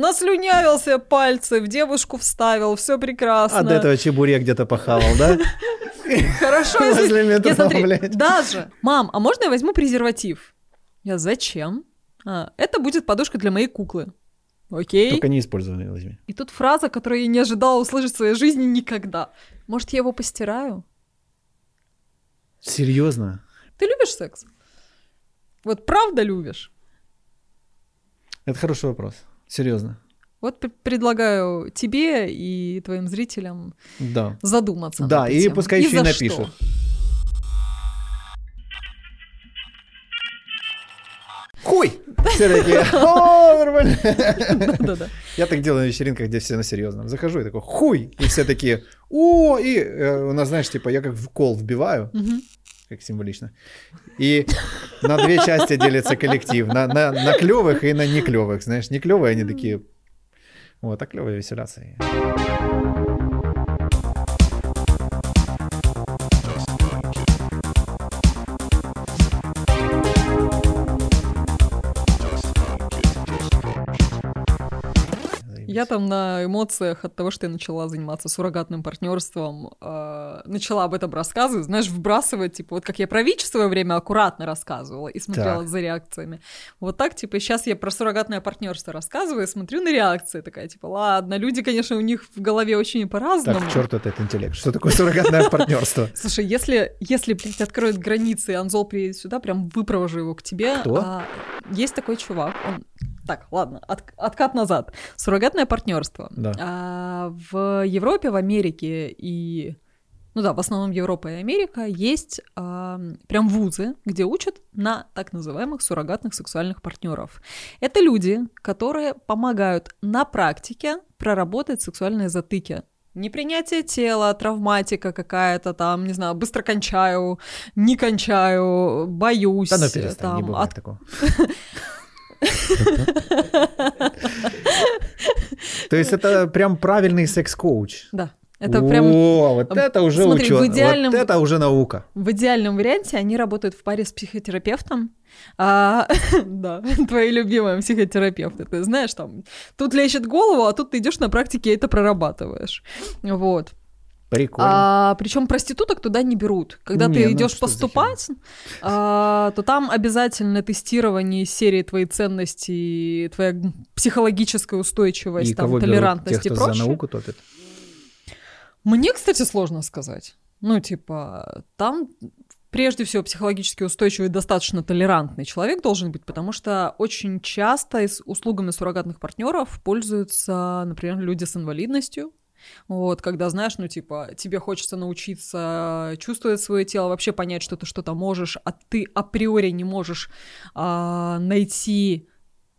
Наслюнявился пальцы, в девушку вставил, все прекрасно. А до этого чебурек где-то похавал, да? Хорошо, если... даже. Мам, а можно я возьму презерватив? Я, зачем? «А, это будет подушка для моей куклы. Окей. Только не использованные возьми. И тут фраза, которую я не ожидала услышать в своей жизни никогда. Может, я его постираю? Серьезно? Ты любишь секс? Вот правда любишь? Это хороший вопрос. Серьезно. Вот предлагаю тебе и твоим зрителям Да. задуматься. Да, и тему. пускай еще и напишут. что. Хуй! Все такие, о, нормально. Да-да-да. Я так делаю на вечеринках, где все на серьезном. Захожу и такой, хуй! И все такие, о, и э, у нас, знаешь, типа, я как в кол вбиваю. Как символично. И на две части делится коллектив. На, на, на клевых и на не клевых. Знаешь, не клевые они такие. Вот, а клевые веселятся. Я там на эмоциях от того, что я начала заниматься суррогатным партнерством, э, начала об этом рассказывать, знаешь, вбрасывать, типа, вот как я про ВИЧ в свое время аккуратно рассказывала и смотрела Так. за реакциями. Вот так, типа, сейчас я про суррогатное партнерство рассказываю смотрю на реакции, такая, типа, ладно, люди, конечно, у них в голове очень по-разному. Так, к черту этот интеллект. Что такое суррогатное партнерство? Слушай, если, если, блядь, откроют границы, и Анзол приедет сюда, прям выпровожу его к тебе. Кто? А, есть такой чувак, он... Так, ладно, от- откат назад. Суррогатное партнерство. Да. А, в Европе, в Америке и... Ну да, в основном Европа и Америка есть а, прям вузы, где учат на так называемых суррогатных сексуальных партнеров. Это люди, которые помогают на практике проработать сексуальные затыки. Непринятие тела, травматика какая-то там, не знаю, быстро кончаю, не кончаю, боюсь. Да ну перестань, там, не бывает от- такого. То есть это прям правильный секс-коуч. Да, это прям О, вот это уже Смотри, в идеальном- Вот это уже наука. В идеальном варианте они работают в паре с психотерапевтом. А, да, твои любимые психотерапевты. Ты знаешь, там, тут лечит голову, а тут ты идешь на практике и это прорабатываешь. Вот. Прикольно. А, причем проституток туда не берут. Когда Не, ты ну идешь поступать, а, то там обязательно тестирование серии твои ценности, твоя психологическая устойчивость, И там, кого берут? толерантность Тех, и кто за прочее. науку топит? Мне, кстати, сложно сказать. Ну, типа, там прежде всего психологически устойчивый, достаточно толерантный человек должен быть, потому что очень часто с услугами суррогатных партнеров пользуются, например, люди с инвалидностью. Вот, когда, знаешь, ну, типа, тебе хочется научиться чувствовать свое тело, вообще понять, что ты что-то можешь, а ты априори не можешь а, найти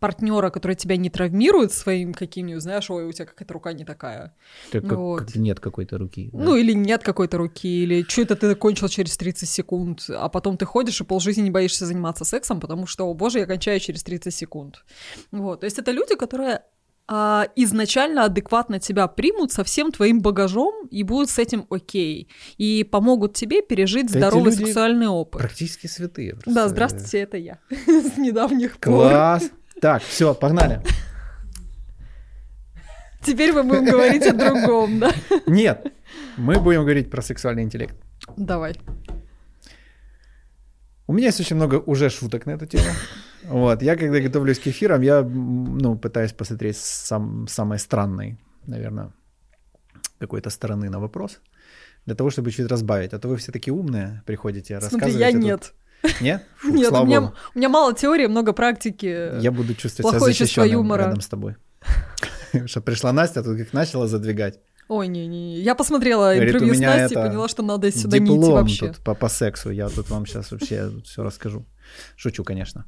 партнера, который тебя не травмирует своим каким-нибудь, знаешь, ой, у тебя какая-то рука не такая. Как, Вот. как нет какой-то руки. да. Ну, или нет какой-то руки, или что это ты кончил через 30 секунд, а потом ты ходишь и полжизни не боишься заниматься сексом, потому что, о боже, я кончаю через 30 секунд. Вот, то есть это люди, которые а, изначально адекватно тебя примут со всем твоим багажом и будут с этим окей, и помогут тебе пережить Да здоровый сексуальный опыт. Практически святые. просто. Да, здравствуйте, это я с недавних пор. Класс. Так, все, погнали. Теперь мы будем говорить о другом, да? Нет, мы будем говорить про сексуальный интеллект. Давай. У меня есть очень много уже шуток на эту тему. Вот, я когда готовлюсь к эфирам, я, ну, пытаюсь посмотреть сам, самой странной, наверное, какой-то стороны на вопрос, для того, чтобы чуть разбавить. А то вы все такие умные, приходите, Смотри, рассказываете. я тут- нет. Нет? Фу, Нет, у меня, богу. у меня мало теории, много практики. Я буду чувствовать себя защищенным юмора. рядом с тобой. Что пришла Настя, тут как начала задвигать. Ой, не-не, я посмотрела Говорит, интервью с Настей и поняла, что надо сюда не идти вообще. тут по, по сексу. Я тут вам сейчас вообще все расскажу. Шучу, конечно.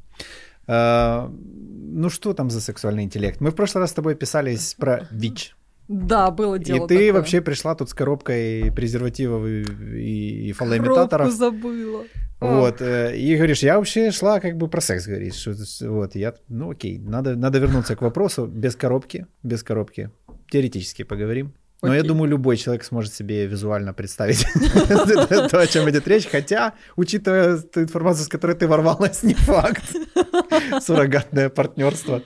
А, ну что там за сексуальный интеллект? Мы в прошлый раз с тобой писались про ВИЧ. Да, было дело и ты такое. вообще пришла тут с коробкой презервативов и, и, и Коробку фалоимитаторов. забыла. Вот, э, и говоришь, я вообще шла как бы про секс говорить. Что, вот, я, ну окей, надо, надо вернуться к вопросу без коробки, без коробки. Теоретически поговорим. Но я думаю, любой человек сможет себе визуально представить то, о чем идет речь, хотя, учитывая ту информацию, с которой ты ворвалась, не факт. Суррогатное партнерство.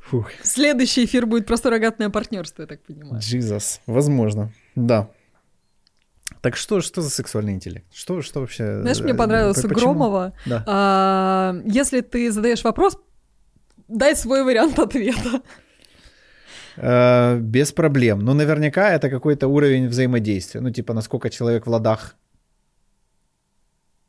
Фух. Следующий эфир будет про суррогатное партнерство, я так понимаю. Jesus. Возможно. Да. Так что, что за сексуальный интеллект? Что, что вообще? Знаешь, мне э, понравилось почему? Громова. Да. а, если ты задаешь вопрос, дай свой вариант ответа. Э, без проблем. Но наверняка это какой-то уровень взаимодействия. Ну, типа, насколько человек в ладах.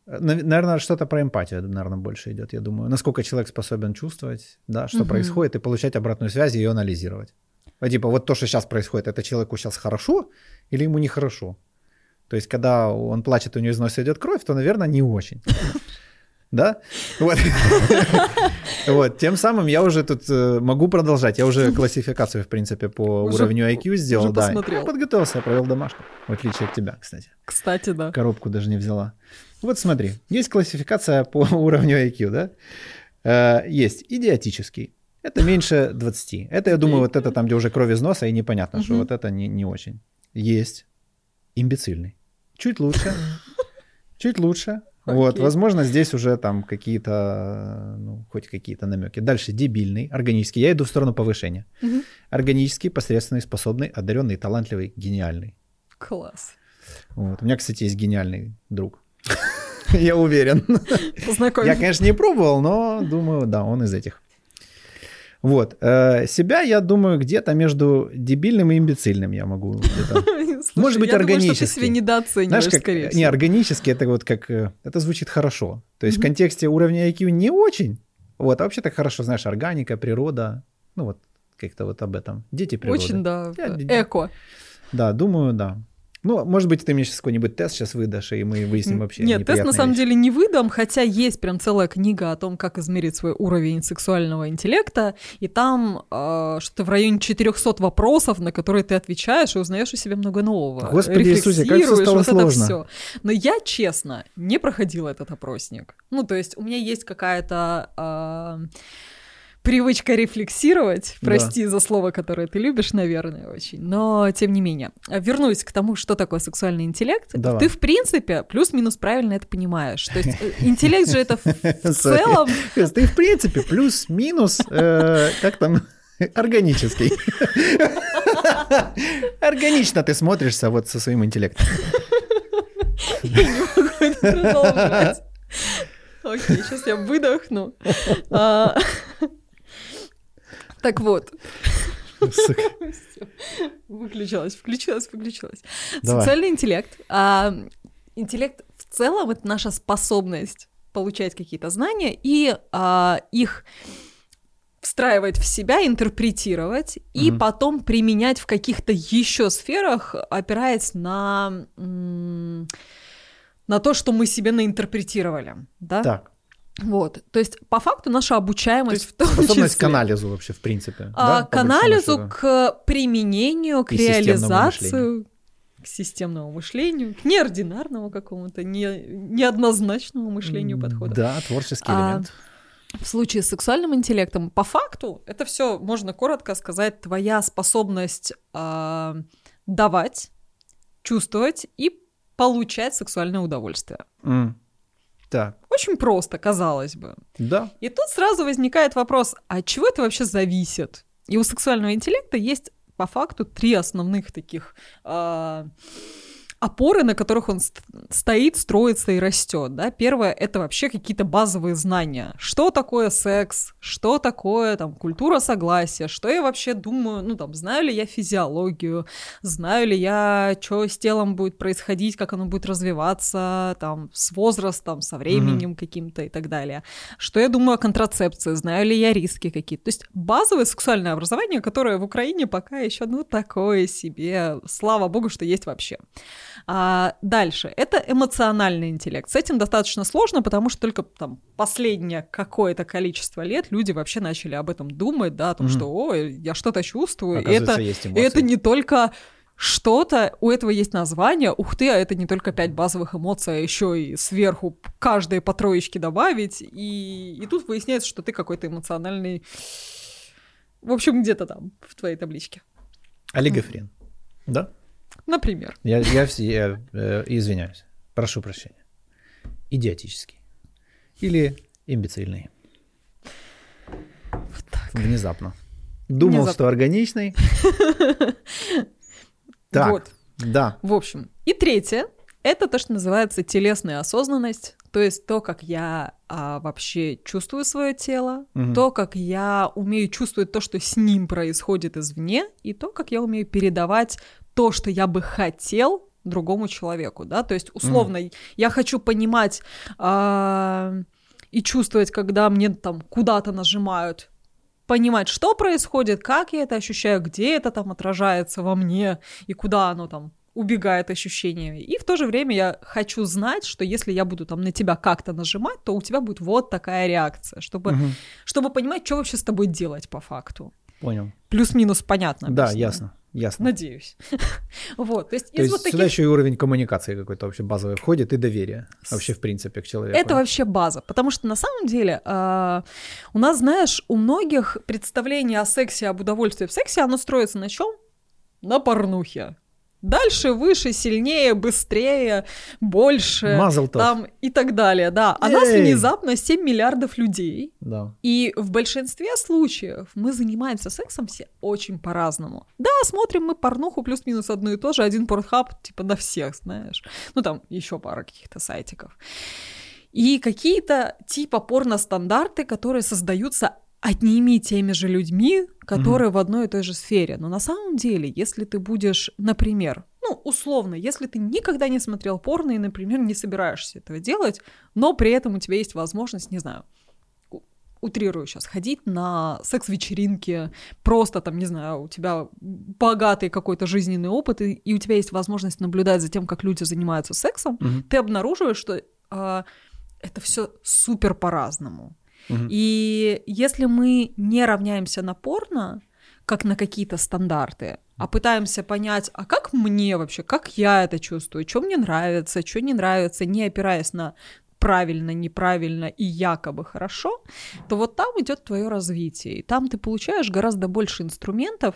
Наверное, что-то про эмпатию, наверное, больше идет, я думаю. Насколько человек способен чувствовать, да, что Мгм. происходит, и получать обратную связь и ее анализировать. А типа, вот то, что сейчас происходит, это человеку сейчас хорошо или ему нехорошо? То есть, когда он плачет, у него из носа идет кровь, то, наверное, не очень. Да? Вот. Вот. Тем самым я уже тут э, могу продолжать. Я уже классификацию, в принципе, по Уже- уровню IQ сделал. да. посмотрел. Подготовился, провел домашку. В отличие от тебя, кстати. Кстати, да. Коробку даже не взяла. Вот смотри, есть классификация по уровню IQ, да? Э, Есть идиотический. Это меньше 20. Это, я думаю, вот это там, где уже кровь из носа, и непонятно, что вот это не, не очень. Есть имбецильный. Чуть лучше. Чуть лучше. Вот, возможно, здесь уже там какие-то, ну, хоть какие-то намеки. Дальше дебильный, органический. Я иду в сторону повышения. Органический, посредственный, способный, одаренный, талантливый, гениальный. Класс. Вот. У меня, кстати, есть гениальный друг. Я уверен. Познакомь. Я, конечно, не пробовал, но думаю, да, он из этих. Вот. э, Себя, я думаю, где-то между дебильным и имбецильным я могу Может быть, я ты органический. себя недооцениваешь, Знаешь, как... скорее Не, всего. органически это вот как... э, Это звучит хорошо. То есть в контексте уровня IQ не очень. Вот, а вообще так хорошо, знаешь, органика, природа. Ну вот, как-то вот об этом. Дети природы. Очень, да. Я- Эко. Да, думаю, да. Ну, может быть, ты мне сейчас какой-нибудь тест сейчас выдашь, и мы выясним вообще Нет, тест на самом вещи. деле не выдам, хотя есть прям целая книга о том, как измерить свой уровень сексуального интеллекта, и там э, что-то в районе 400 вопросов, на которые ты отвечаешь и узнаешь о себе много нового. Господи Иисусе, как Рефлексируешь, стало вот сложно. это всё. Но я, честно, не проходила этот опросник. Ну, то есть у меня есть какая-то... а, Привычка рефлексировать, Да. прости за слово, которое ты любишь, наверное, очень, но тем не менее. Вернусь к тому, что такое сексуальный интеллект. Давай. Ты, в принципе, плюс-минус правильно это понимаешь. То есть э, интеллект же это в целом... Ты, в принципе, плюс-минус, э, как там, органический. Органично ты смотришься вот со своим интеллектом. Я не могу это продолжать. Окей, сейчас я выдохну. Так вот. Сука. Выключилась, включилась, выключилась. Давай. Сексуальный интеллект. а, Интеллект в целом это наша способность получать какие-то знания и а, их встраивать в себя, интерпретировать и Мгм. потом применять в каких-то еще сферах, опираясь на на то, что мы себе наинтерпретировали, да? Так, Вот, то есть по факту наша обучаемость в том способность к числе. анализу вообще, в принципе. А, да, к анализу, счету? к применению, к И реализации, к системному мышлению, к неординарному какому-то, не, неоднозначному мышлению подхода. Да, творческий А, элемент. В случае с сексуальным интеллектом, по факту, это все можно коротко сказать, твоя способность а, давать, чувствовать и получать сексуальное удовольствие. М. Так, Очень просто, казалось бы. да. И тут сразу возникает вопрос, а от чего это вообще зависит? И у сексуального интеллекта есть по факту три основных таких а, опоры, на которых он ст- стоит, строится и растет. Да? Первое — это вообще какие-то базовые знания. Что такое секс? Что такое там, культура согласия? Что я вообще думаю? Ну, там, знаю ли я физиологию? Знаю ли я, что с телом будет происходить, как оно будет развиваться там, с возрастом, со временем каким-то и так далее? Что я думаю о контрацепции? Знаю ли я риски какие-то? То есть базовое сексуальное образование, которое в Украине пока еще, ну, такое себе. Слава богу, что есть вообще. А дальше. Это эмоциональный интеллект. С этим достаточно сложно, потому что только там последнее какое-то количество лет люди вообще начали об этом думать, да, о том, Мгм. что, ой, я что-то чувствую. Оказывается, это, это не только что-то, у этого есть название, ух ты, а это не только пять базовых эмоций, а еще и сверху каждой по троечке добавить, и, и тут выясняется, что ты какой-то эмоциональный, в общем, где-то там, в твоей табличке. Олигофрен. Да? Например. Я, я, все- я, э, извиняюсь. Прошу прощения. Идиотический. Или имбецильный. Вот так. Внезапно. Думал, Внезапно. что органичный. Так, Вот. да. В общем. И третье — это то, что называется телесная осознанность, то есть то, как я а, вообще чувствую свое тело, Мгм. то, как я умею чувствовать то, что с ним происходит извне, и то, как я умею передавать то, что я бы хотел другому человеку, да, то есть условно я хочу понимать а, и чувствовать, когда мне там куда-то нажимают, понимать, что происходит, как я это ощущаю, где это там отражается во мне и куда оно там убегает ощущениями. И в то же время я хочу знать, что если я буду там на тебя как-то нажимать, то у тебя будет вот такая реакция, чтобы, Мгм. чтобы понимать, что вообще с тобой делать по факту. Понял. Плюс-минус понятно. Да, объяснила? ясно. Ясно. Надеюсь. вот, то есть То из есть вот сюда таких... еще и уровень коммуникации какой-то вообще базовый входит и доверие вообще в принципе к человеку. Это вообще база, потому что на самом деле а, у нас, знаешь, у многих представление о сексе, об удовольствии в сексе, оно строится на чем? На порнухе. Дальше, выше, сильнее, быстрее, больше, Мазал тов. там и так далее, да. А нас Эй! внезапно 7 миллиардов людей, Да. и в большинстве случаев мы занимаемся сексом все очень по-разному. Да, смотрим мы порнуху плюс-минус одно и то же, один порнхаб типа на всех, знаешь. Ну там еще пара каких-то сайтиков. И какие-то типа порно-стандарты, которые создаются одними и теми же людьми, которые в одной и той же сфере. Но на самом деле, если ты будешь, например, ну, условно, если ты никогда не смотрел порно и, например, не собираешься этого делать, но при этом у тебя есть возможность, не знаю, утрирую сейчас, ходить на секс-вечеринки, просто там, не знаю, у тебя богатый какой-то жизненный опыт, и, и у тебя есть возможность наблюдать за тем, как люди занимаются сексом, Мгм. ты обнаруживаешь, что а, это все супер по-разному. И если мы не равняемся на порно, как на какие-то стандарты, а пытаемся понять, а как мне вообще, как я это чувствую, что мне нравится, что не нравится, не опираясь на правильно, неправильно и якобы хорошо, то вот там идет твое развитие. И там ты получаешь гораздо больше инструментов.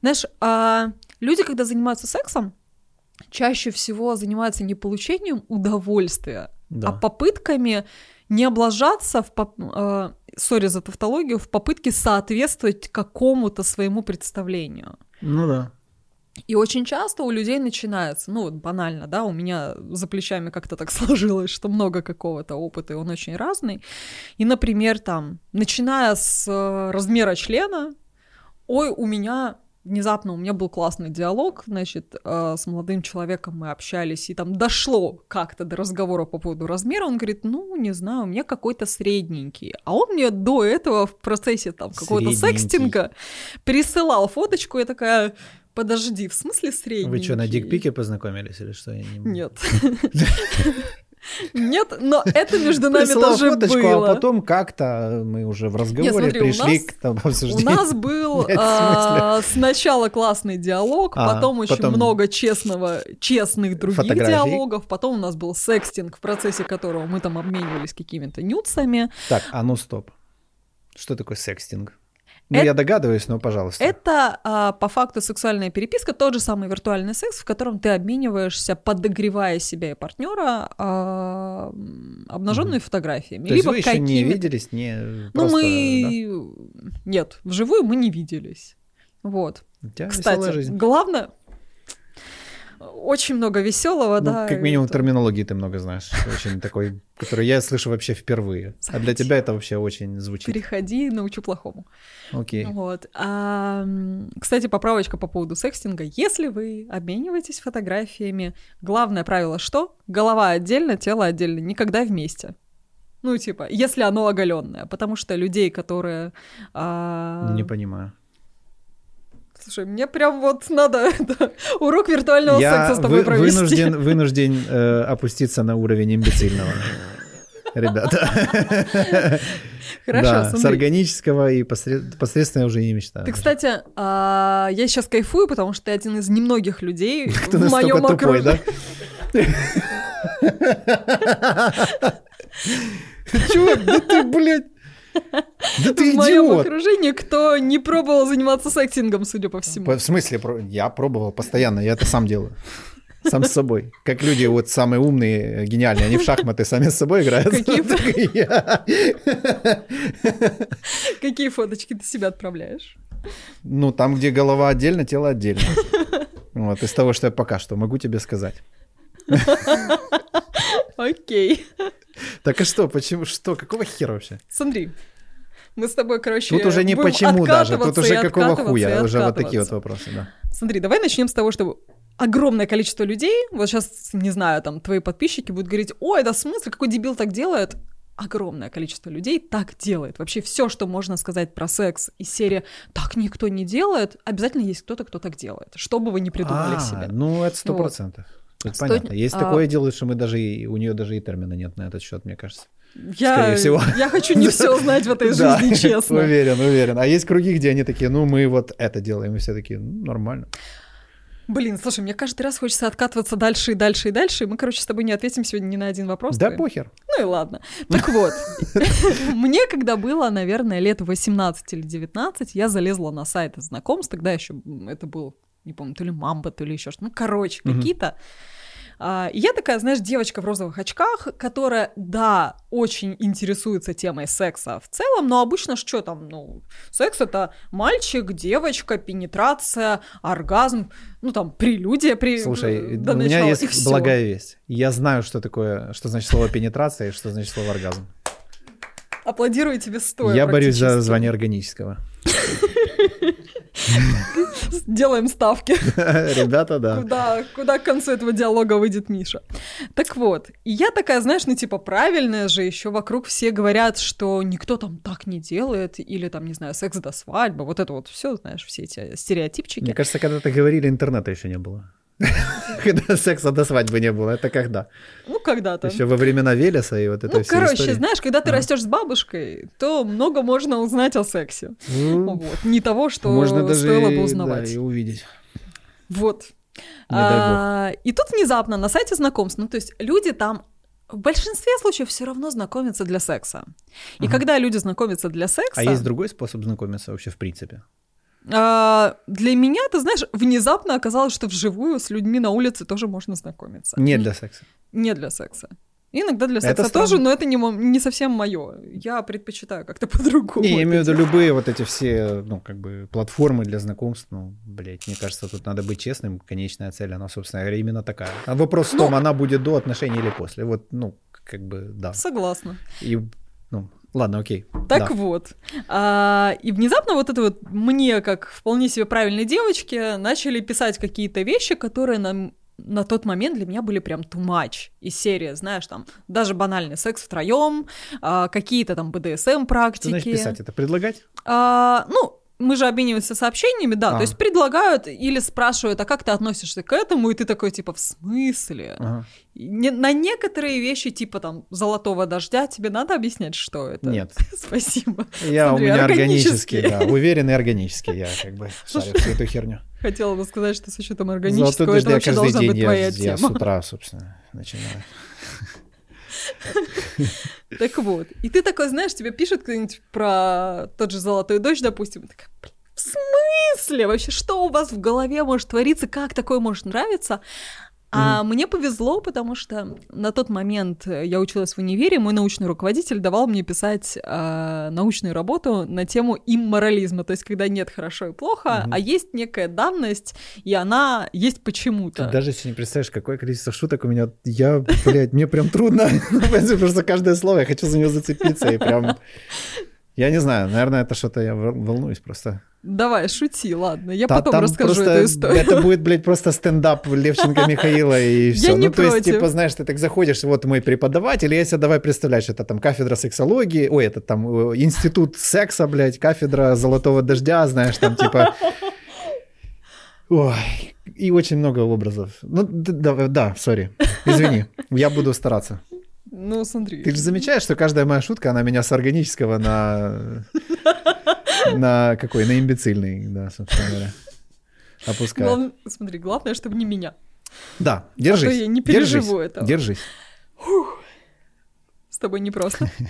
Знаешь, а люди, когда занимаются сексом, чаще всего занимаются не получением удовольствия, Да. а попытками не облажаться в поп- э, сори за тавтологию, в попытке соответствовать какому-то своему представлению. Ну да. И очень часто у людей начинается, ну вот банально, да, у меня за плечами как-то так сложилось, что много какого-то опыта, и он очень разный. И, например, там, начиная с э, размера члена, ой, у меня внезапно у меня был классный диалог, значит, э, с молодым человеком мы общались, и там дошло как-то до разговора по поводу размера, он говорит, ну, не знаю, у меня какой-то средненький. А он мне до этого в процессе там какого-то секстинга присылал фоточку, я такая, подожди, в смысле средненький? Вы что, на дикпике познакомились или что? Я не- Нет. Нет, но это между нами Присылал тоже фоточку, было. а потом как-то мы уже в разговоре смотри, у пришли нас- к тому У обсуждению. нас был Нет, а, сначала классный диалог, А, потом очень потом- много честного, честных других Фотографий. диалогов, потом у нас был секстинг, в процессе которого мы там обменивались какими-то нюцами. Так, а ну стоп. Что такое секстинг? Ну, Это- я догадываюсь, но пожалуйста. Это а, по факту сексуальная переписка, тот же самый виртуальный секс, в котором ты обмениваешься, подогревая себя и партнера обнаженными фотографиями. То есть либо вы еще не виделись, не Ну, просто, мы... Нет, вживую мы не виделись. Вот. да? У тебя Кстати, жизнь. главное... Очень много веселого, Ну, да. как минимум это- терминологии ты много знаешь, очень такой, который я слышу вообще впервые. А для тебя это вообще очень звучит. Переходи, научу плохому. Окей. Вот. А, кстати, поправочка по поводу секстинга. Если вы обмениваетесь фотографиями, главное правило что? Голова отдельно, тело отдельно, никогда вместе. Ну, типа, если оно оголенное. Потому что людей, которые... а, Не понимаю. Слушай, мне прям вот надо это, урок виртуального Я секса с тобой вы- провести. вынужден, вынужден э, опуститься на уровень имбецильного. Ребята. Хорошо, Да, с органического и посред- посредственно я уже не мечтаю. Ты, кстати, а, я сейчас кайфую, потому что ты один из немногих людей Кто в моем тупой, да? окружении. Чувак, да ты, блядь. Да ты в моем идиот! окружении, кто не пробовал заниматься сексингом, судя по всему. В смысле? Я пробовал постоянно, я это сам делаю. Сам с собой. Как люди вот самые умные, гениальные, они в шахматы сами с собой играют. Какие фоточки ты себе отправляешь? Ну, там, где голова отдельно, тело отдельно. Вот, из того, что я пока что могу тебе сказать. Окей. Так а что, почему, что, какого хера вообще? Смотри, мы с тобой, короче, Тут уже не почему даже, тут уже и какого хуя, и уже вот такие вот вопросы, да. Смотри, давай начнем с того, что огромное количество людей, вот сейчас, не знаю, там, твои подписчики будут говорить, ой, да в смысле, какой дебил так делает? Огромное количество людей так делает. Вообще все, что можно сказать про секс из серии «так никто не делает», обязательно есть кто-то, кто так делает. Что бы вы ни придумали А, себе. Ну, это сто Вот. Тут Сто- понятно. Есть а- такое дело, что мы даже и, у нее даже и термина нет на этот счет, мне кажется. Я, скорее всего. я хочу не все знать в этой Да, жизни, честно. Уверен, уверен. А есть круги, где они такие, ну, мы вот это делаем, и все такие, ну, нормально. Блин, слушай, мне каждый раз хочется откатываться дальше и дальше и дальше, и мы, короче, с тобой не ответим сегодня ни на один вопрос. Да твой. похер. Ну и ладно. Так вот, мне когда было, наверное, лет 18 или 19, я залезла на сайт знакомств, тогда еще это был, не помню, то ли мамба, то ли еще что-то, ну, короче, какие-то. А, и я такая, знаешь, девочка в розовых очках, которая, да, очень интересуется темой секса в целом, но обычно что там, ну, секс это мальчик, девочка, пенетрация, оргазм, ну там прелюдия при Слушай, до у меня начала, есть благая весть. Я знаю, что такое, что значит слово пенетрация и что значит слово оргазм. Аплодирую тебе стоя. Я борюсь за звание органического. Делаем ставки. Ребята, да. Куда, куда к концу этого диалога выйдет Миша. Так вот, и я такая, знаешь, ну типа правильная же, еще вокруг все говорят, что никто там так не делает, или там, не знаю, секс до свадьбы, вот это вот все, знаешь, все эти стереотипчики. Мне кажется, когда-то говорили, интернета еще не было. Когда секса до свадьбы не было, это когда? Ну, когда-то. Еще во времена Велеса и вот это Ну, короче, знаешь, когда ты Ага. растешь с бабушкой, то много можно узнать о сексе. Ну, Вот. Не того, что Можно даже стоило бы узнавать. и увидеть. Вот. А, и тут внезапно на сайте знакомств, ну то есть люди там в большинстве случаев все равно знакомятся для секса. И Ага. когда люди знакомятся для секса, А есть другой способ знакомиться вообще в принципе? А, для меня, ты знаешь, внезапно оказалось, что вживую с людьми на улице тоже можно знакомиться. Не для секса. Не для секса. Иногда для Это секса странно. тоже, но это не, не совсем мое. Я предпочитаю как-то по-другому. Не, я это имею в виду любые вот эти все, ну, как бы, платформы для знакомств, ну, блядь, мне кажется, тут надо быть честным, конечная цель, она, собственно говоря, именно такая. А вопрос в том, Ну. она будет до отношений или после, вот, ну, как бы, да. Согласна. И, ну, ладно, окей. Так Да. вот. А, и внезапно вот это вот мне, как вполне себе правильной девочке, начали писать какие-то вещи, которые нам на тот момент для меня были прям too much из серии, знаешь, там, даже банальный секс втроем, а, какие-то там БДСМ Что практики. значит писать? Это предлагать? А, ну, мы же обмениваемся сообщениями, да, А. то есть предлагают или спрашивают, а как ты относишься к этому, и ты такой, типа, в смысле? Ага. Не- на некоторые вещи, типа, там, золотого дождя, тебе надо объяснять, что это? Нет. Спасибо. Я Смотри, у меня органический. да, уверенный органический, я как бы шарю всю эту херню. Хотела бы сказать, что с учетом Золотой органического, это вообще должна быть твоя я с тема. утра, собственно, начинаю. Так вот. И ты такой, знаешь, тебе пишет кто-нибудь про тот же золотой дождь, допустим, и такая, «Блин, в смысле? Вообще, что у вас в голове может твориться? Как такое может нравиться? А мне повезло, потому что на тот момент э, я училась в универе, мой научный руководитель давал мне писать э, научную работу на тему имморализма, то есть когда нет хорошо и плохо, Мгм. а есть некая данность, и она есть почему-то. Ты даже себе не представляешь, какое количество шуток у меня. Я, блядь, мне прям трудно. Потому что каждое слово я хочу за него зацепиться. И прям... Я не знаю, наверное, это что-то я вол- волнуюсь просто. Давай, шути, ладно, я Та- потом расскажу просто эту историю. Это будет, блядь, просто стендап Левченко Михаила и все. не ну, то есть, против. типа, знаешь, ты так заходишь, вот мой преподаватель, и я себе давай представляешь, это там кафедра сексологии, ой, это там э, институт секса, блядь, кафедра золотого дождя, знаешь, там типа... Ой, и очень много образов. Ну, да, да, сори, извини, я буду стараться. Ну, смотри. Ты же замечаешь, что каждая моя шутка, она меня с органического на... На какой? На имбецильный, да, собственно говоря. Опускает. Глав- Смотри, главное, чтобы не меня. Да, держись. А я не переживу держись, этого. Держись. С тобой непросто.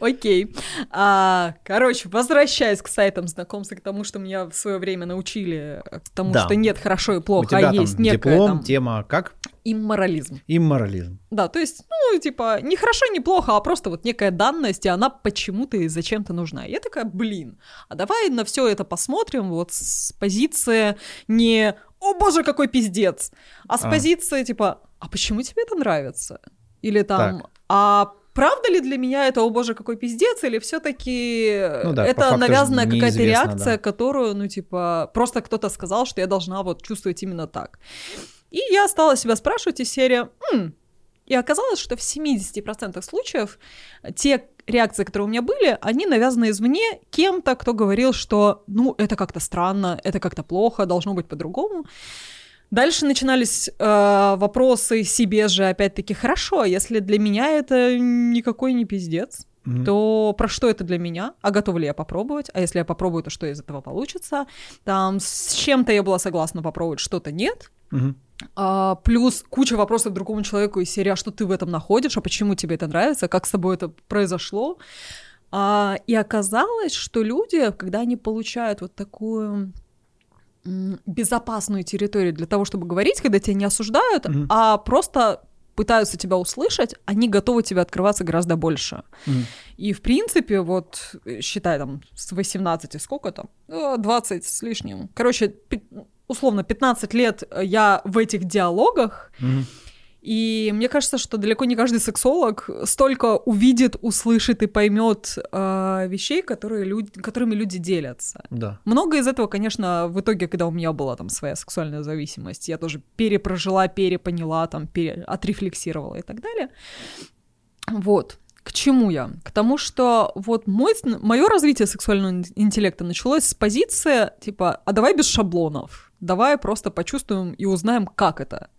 Окей. А, короче, возвращаясь к сайтам знакомств, к тому, что меня в свое время научили, к тому, Да. что нет хорошо и У плохо, тебя а там есть некая диплом, там тема как? имморализм. Имморализм. Да, то есть, ну, типа, не хорошо, не плохо, а просто вот некая данность, и она почему-то и зачем-то нужна. И я такая, блин, а давай на все это посмотрим вот с позиции не «О боже, какой пиздец!», а с А. позиции типа «А почему тебе это нравится?» Или там Так. «А правда ли для меня это «О боже, какой пиздец?» Или все таки Ну да, это навязанная какая-то реакция, да. которую, ну, типа, просто кто-то сказал, что я должна вот чувствовать именно так. И я стала себя спрашивать из серии «М, и оказалось, что в 70% случаев те реакции, которые у меня были, они навязаны извне кем-то, кто говорил, что, ну, это как-то странно, это как-то плохо, должно быть по-другому. Дальше начинались э, вопросы себе же, опять-таки, хорошо, если для меня это никакой не пиздец, Мгм. то про что это для меня? А готова ли я попробовать? А если я попробую, то что из этого получится? Там с чем-то я была согласна попробовать, что-то нет. Мгм. А, плюс куча вопросов другому человеку из серии, а что ты в этом находишь, а почему тебе это нравится, как с тобой это произошло. А, и оказалось, что люди, когда они получают вот такую безопасную территорию для того, чтобы говорить, когда тебя не осуждают, Мгм. а просто пытаются тебя услышать, они готовы тебе открываться гораздо больше. Мгм. И, в принципе, вот, э, считай, там, с 18, сколько там? Э, 20 с лишним. Короче, условно, 15 лет э, я в этих диалогах, Мгм. И мне кажется, что далеко не каждый сексолог столько увидит, услышит и поймет э, вещей, которые люди, которыми люди делятся. Да. Много из этого, конечно, в итоге, когда у меня была там своя сексуальная зависимость, я тоже перепрожила, перепоняла, там, пере... отрефлексировала и так далее. Вот. К чему я? К тому, что вот мой, мое развитие сексуального ин- интеллекта началось с позиции, типа, а давай без шаблонов, давай просто почувствуем и узнаем, как это.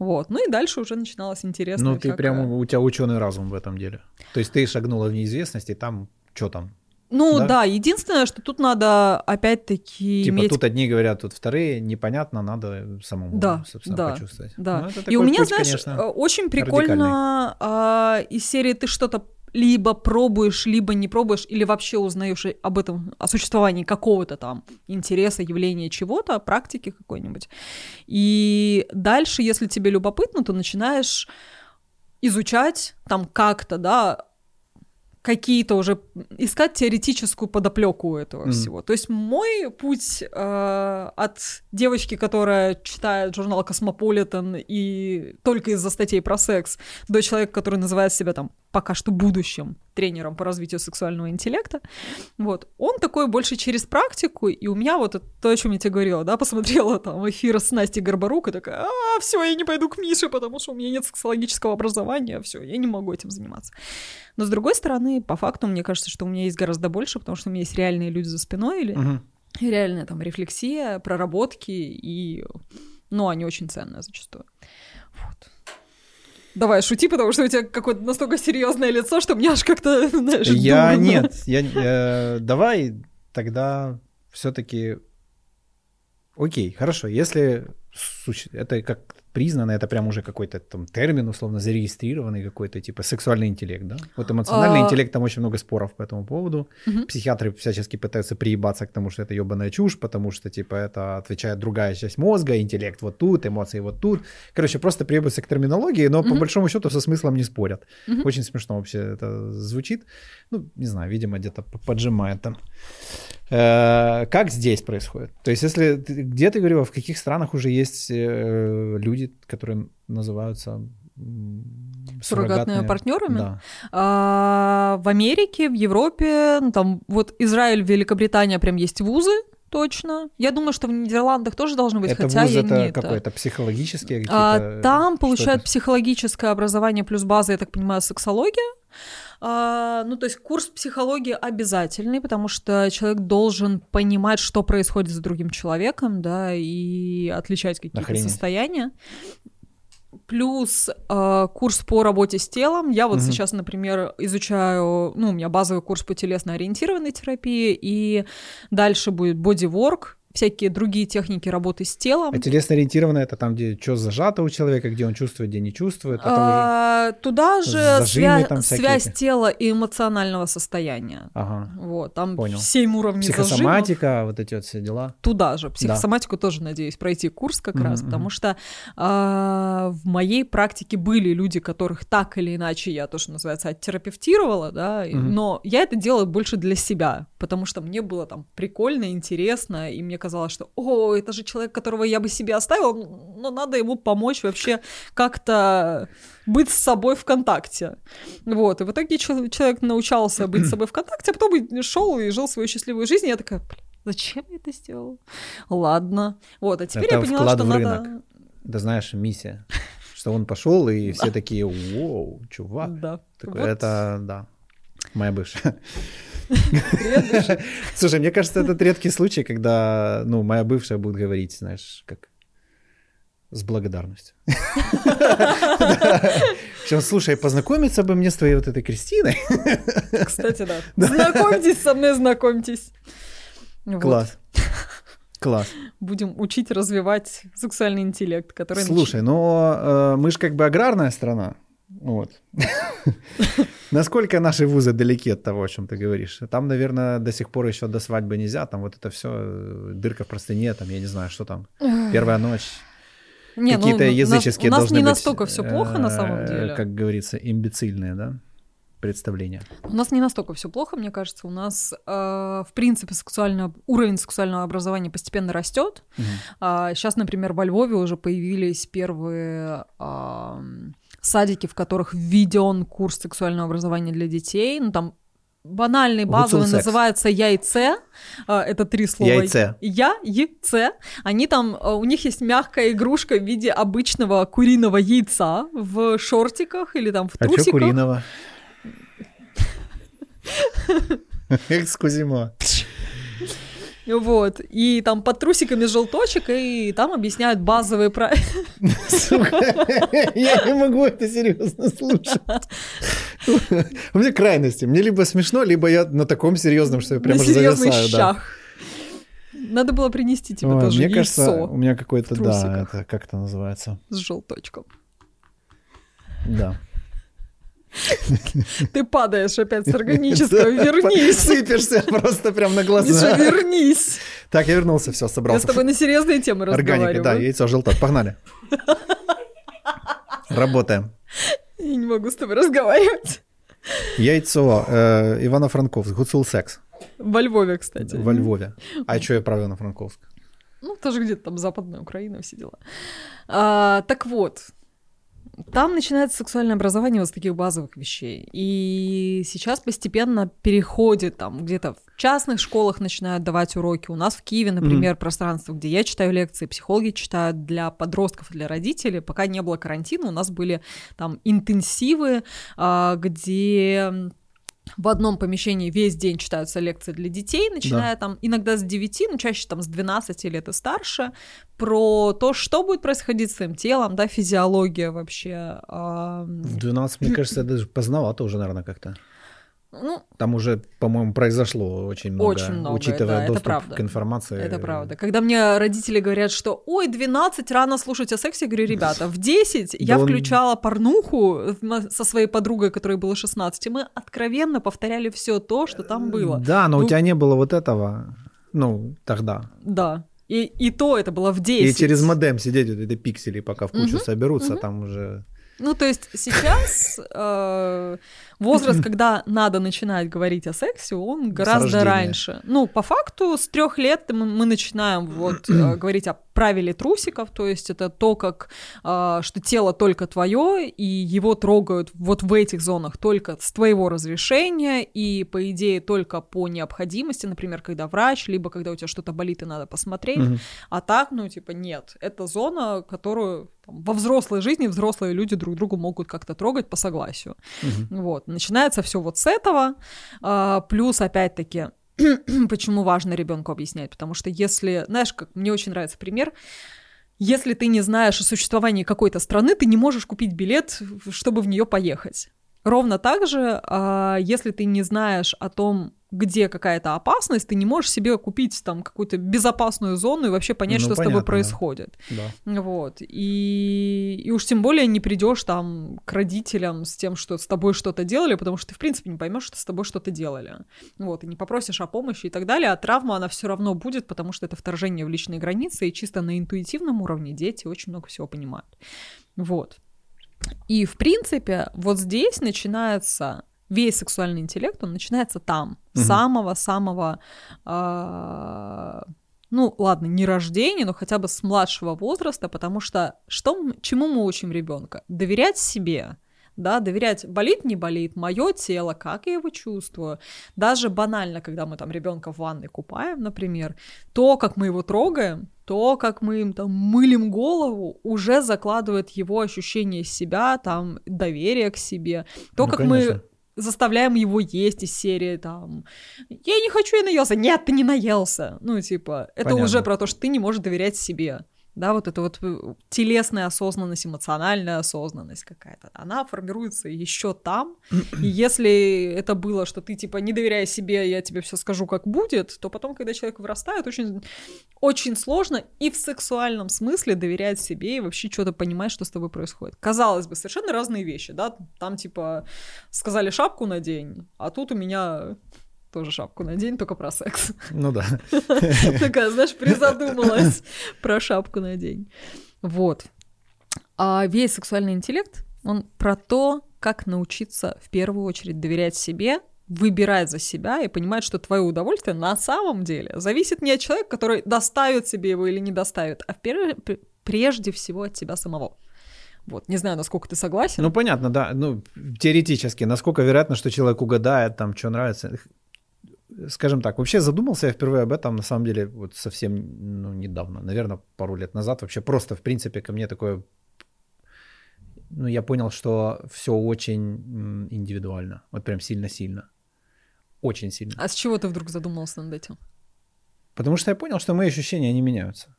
Вот. Ну и дальше уже начиналось интересно. Ну, ты прям, у тебя ученый разум в этом деле. То есть ты шагнула в неизвестность, и там, что там? Ну да? да? единственное, что тут надо опять-таки Типа иметь тут одни говорят, тут вторые, непонятно, надо самому, Да, собственно, да, почувствовать. Да. Ну, и у меня, путь, знаешь, конечно, э, очень прикольно а, из серии ты что-то либо пробуешь, либо не пробуешь, или вообще узнаешь об этом, о существовании какого-то там интереса, явления чего-то, практики какой-нибудь. И дальше, если тебе любопытно, то начинаешь изучать там как-то, да, какие-то уже искать теоретическую подоплеку этого Мгм. всего. То есть мой путь э, от девочки, которая читает журнал Космополитен и только из-за статей про секс, до человека, который называет себя там пока что будущим тренером по развитию сексуального интеллекта, вот, он такой больше через практику, и у меня вот это то, о чем я тебе говорила, да, посмотрела там эфир с Настей Горбарук и такая, а, все, я не пойду к Мише, потому что у меня нет сексологического образования, все, я не могу этим заниматься. Но с другой стороны, по факту, мне кажется, что у меня есть гораздо больше, потому что у меня есть реальные люди за спиной или Мгм. реальная там рефлексия, проработки, и, ну, они очень ценные зачастую. Вот. Давай, шути, потому что у тебя какое-то настолько серьезное лицо, что мне аж как-то, знаешь, Я дурно. нет, я, э, давай тогда все-таки. Окей, хорошо. Если это как признано, это прям уже какой-то там термин, условно зарегистрированный какой-то, типа сексуальный интеллект, да? Вот эмоциональный А. интеллект, там очень много споров по этому поводу. Мгм. Психиатры всячески пытаются приебаться к тому, что это ебаная чушь, потому что, типа, это отвечает другая часть мозга, интеллект вот тут, эмоции вот тут. Короче, просто приебаются к терминологии, но по Мгм. большому счету со смыслом не спорят. Мгм. Очень смешно вообще это звучит. Ну, не знаю, видимо, где-то поджимает там. Э, Как здесь происходит? То есть, если где ты говорила, в каких странах уже есть э, люди, которые называются Суррогатными партнерами? Да. А, в Америке, в Европе, ну, там вот Израиль, Великобритания прям есть вузы, точно. Я думаю, что в Нидерландах тоже должны быть, это хотя вуз я это не это. какое-то психологические А, там получают психологическое образование плюс база, я так понимаю, сексология. А, ну, то есть курс психологии обязательный, потому что человек должен понимать, что происходит с другим человеком, да, и отличать какие-то состояния. Плюс э, курс по работе с телом. Я вот Мгм. сейчас, например, изучаю, ну, у меня базовый курс по телесно-ориентированной терапии, и дальше будет бодиворк, всякие другие техники работы с телом. А телесно-ориентированно это там, где что зажато у человека, где он чувствует, где не чувствует. Это А, Туда же зажимы свя- там связь эти. тела и эмоционального состояния. Ага. Вот, там Понял. семь уровней зажимов. Психосоматика, вот эти вот все дела. Туда же. Психосоматику тоже надеюсь пройти курс как Мгм, раз, потому что а, в моей практике были люди, которых так или иначе я то, что называется, оттерапевтировала, да, Мгм. но я это делала больше для себя, потому что мне было там прикольно, интересно, и мне казалось, что, о, это же человек, которого я бы себе оставила, но надо ему помочь вообще как-то быть с собой в контакте. Вот, и в итоге чел- человек научался быть с собой в контакте, а потом шел и жил свою счастливую жизнь, и я такая, «Блин, Зачем я это сделала? Ладно. Вот, а теперь Это я поняла, что надо... Да знаешь, миссия. Что он пошел, и все такие, вау, чувак. Да. Так Вот. Это, да, моя бывшая. Слушай, мне кажется, это редкий случай, когда, ну, моя бывшая будет говорить, знаешь, как с благодарностью. Сейчас, слушай, познакомиться бы мне с твоей вот этой Кристиной. Кстати, да. Знакомьтесь со мной, знакомьтесь. Класс. Класс. Будем учить развивать сексуальный интеллект, который... Слушай, но э, мы же как бы аграрная страна. Вот. Насколько наши вузы далеки от того, о чем ты говоришь? Там, наверное, до сих пор еще до свадьбы нельзя. Там вот это все, дырка в простыне, там, я не знаю, что там. Первая ночь. Не, ну, Какие-то у нас- языческие У нас не быть, настолько все плохо на самом э, деле. Как говорится, имбецильные, да, представления. У нас не настолько все плохо, мне кажется. У нас, э, в принципе, сексуально... уровень сексуального образования постепенно растет. Мгм. Сейчас, например, во Львове уже появились первые ам, садики, в которых введен курс сексуального образования для детей. Ну, там банальный, базовый, секс. называется яйце. А, Это три слова. Яйце. Я, яйце. Они там, а, у них есть мягкая игрушка в виде обычного куриного яйца в шортиках или там в А что трусиках. куриного? Экскузимо. Вот. И там под трусиками желточек, и там объясняют базовые правила. Сука, я не могу это серьезно слушать. У меня крайности. Мне либо смешно, либо я на таком серьезном, что я аж серьезных зависаю. щах. Надо было принести тебе Ой, тоже Мне кажется, у меня какой-то, да, это как это называется? с желточком. Да. Ты падаешь опять с органического, вернись. Сыпешься просто прям на глаза. вернись. Так, я вернулся, все, Я с собрался. тобой на серьезные темы Органика, да, разговариваю. яйцо желток. Погнали. Работаем. Я не могу с тобой разговаривать. Яйцо, э, Ивано-Франковск, гуцул секс Во Львове, кстати. во Львове. А что я про Ивано-Франковск? Ну, тоже где-то там западная Украина, все дела. А, так вот, там начинается сексуальное образование вот с таких базовых вещей. И сейчас постепенно переходит там где-то в частных школах начинают давать уроки. У нас в Киеве, например, пространство, где я читаю лекции, психологи читают для подростков и для родителей. Пока не было карантина, у нас были там интенсивы, а, где в одном помещении весь день читаются лекции для детей, начиная там иногда с 9, но чаще там с 12 лет и старше, про то, что будет происходить с твоим телом, да, физиология вообще. а, В 12, мне кажется, даже поздновато уже, наверное, как-то. Ну, Там уже, по-моему, произошло очень много, Очень много, учитывая да, это доступ правда. к информации. это правда. Когда мне родители говорят, что ой, 12, рано слушать о сексе, я говорю, ребята, в 10 я включала порнуху со своей подругой, которой было 16, и мы откровенно повторяли все то, что там было. Да, но Ну- у тебя не было вот этого, ну, тогда. Да. И, и то это было в 10. И через модем сидеть вот эти пиксели, пока в кучу соберутся, там уже... Ну, то есть сейчас э, возраст, когда надо начинать говорить о сексе, он гораздо раньше. Ну, по факту, с трех лет мы, начинаем вот э, говорить о правиле трусиков, то есть это то, как э, что тело только твое, и его трогают вот в этих зонах только с твоего разрешения, и, по идее, только по необходимости, например, когда врач, либо когда у тебя что-то болит и надо посмотреть, а так, ну, типа, нет. Это зона, которую там, во взрослой жизни взрослые люди друг другу могут как-то трогать по согласию. Мгм. Вот. Начинается все вот с этого. А, плюс, опять-таки, почему важно ребенку объяснять? Потому что если, знаешь, как мне очень нравится пример, если ты не знаешь о существовании какой-то страны, ты не можешь купить билет, чтобы в нее поехать. Ровно так же, а, если ты не знаешь о том, где какая-то опасность, ты не можешь себе купить там какую-то безопасную зону и вообще понять, Ну, что с понятно, тобой да. происходит. Да. Вот. И, и уж тем более не придешь там к родителям с тем, что с тобой что-то делали, потому что ты, в принципе, не поймешь, что с тобой что-то делали. Вот. И не попросишь о помощи и так далее. А травма, она все равно будет, потому что это вторжение в личные границы, и чисто на интуитивном уровне дети очень много всего понимают. Вот. И, в принципе, вот здесь начинается весь сексуальный интеллект, он начинается там, Мгм. самого-самого, а, ну, ладно, не рождения, но хотя бы с младшего возраста, потому что что, чему мы учим ребенка? Доверять себе, да, доверять, болит, не болит, мое тело, как я его чувствую. Даже банально, когда мы там ребенка в ванной купаем, например, то, как мы его трогаем, то, как мы им там мылим голову, уже закладывает его ощущение себя, там, доверие к себе. То, Ну, как конечно. мы заставляем его есть из серии там «Я не хочу, я наелся». Нет, ты не наелся. Ну, типа, это Понятно. уже про то, что ты не можешь доверять себе. Да, вот эта вот э, телесная осознанность, эмоциональная осознанность какая-то, она формируется еще там. И если это было, что ты типа не доверяя себе, я тебе все скажу, как будет, то потом, когда человек вырастает, очень, очень сложно и в сексуальном смысле доверять себе и вообще что-то понимать, что с тобой происходит. Казалось бы, совершенно разные вещи, да, там типа сказали шапку надень, а тут у меня тоже шапку надень, только про секс. Ну да. Такая, знаешь, призадумалась про шапку надень. Вот. А весь сексуальный интеллект, он про то, как научиться в первую очередь доверять себе, выбирать за себя и понимать, что твое удовольствие на самом деле зависит не от человека, который доставит себе его или не доставит, а прежде всего от тебя самого. Вот, не знаю, насколько ты согласен. Ну, понятно, да. Ну, теоретически, насколько вероятно, что человек угадает, там, что нравится. Скажем так, вообще задумался я впервые об этом, на самом деле, вот совсем ну, недавно, наверное, пару лет назад. Вообще просто, в принципе, ко мне такое... Ну, я понял, что все очень индивидуально. Вот прям сильно-сильно. Очень сильно. А с чего ты вдруг задумался над этим? Потому что я понял, что мои ощущения, они меняются.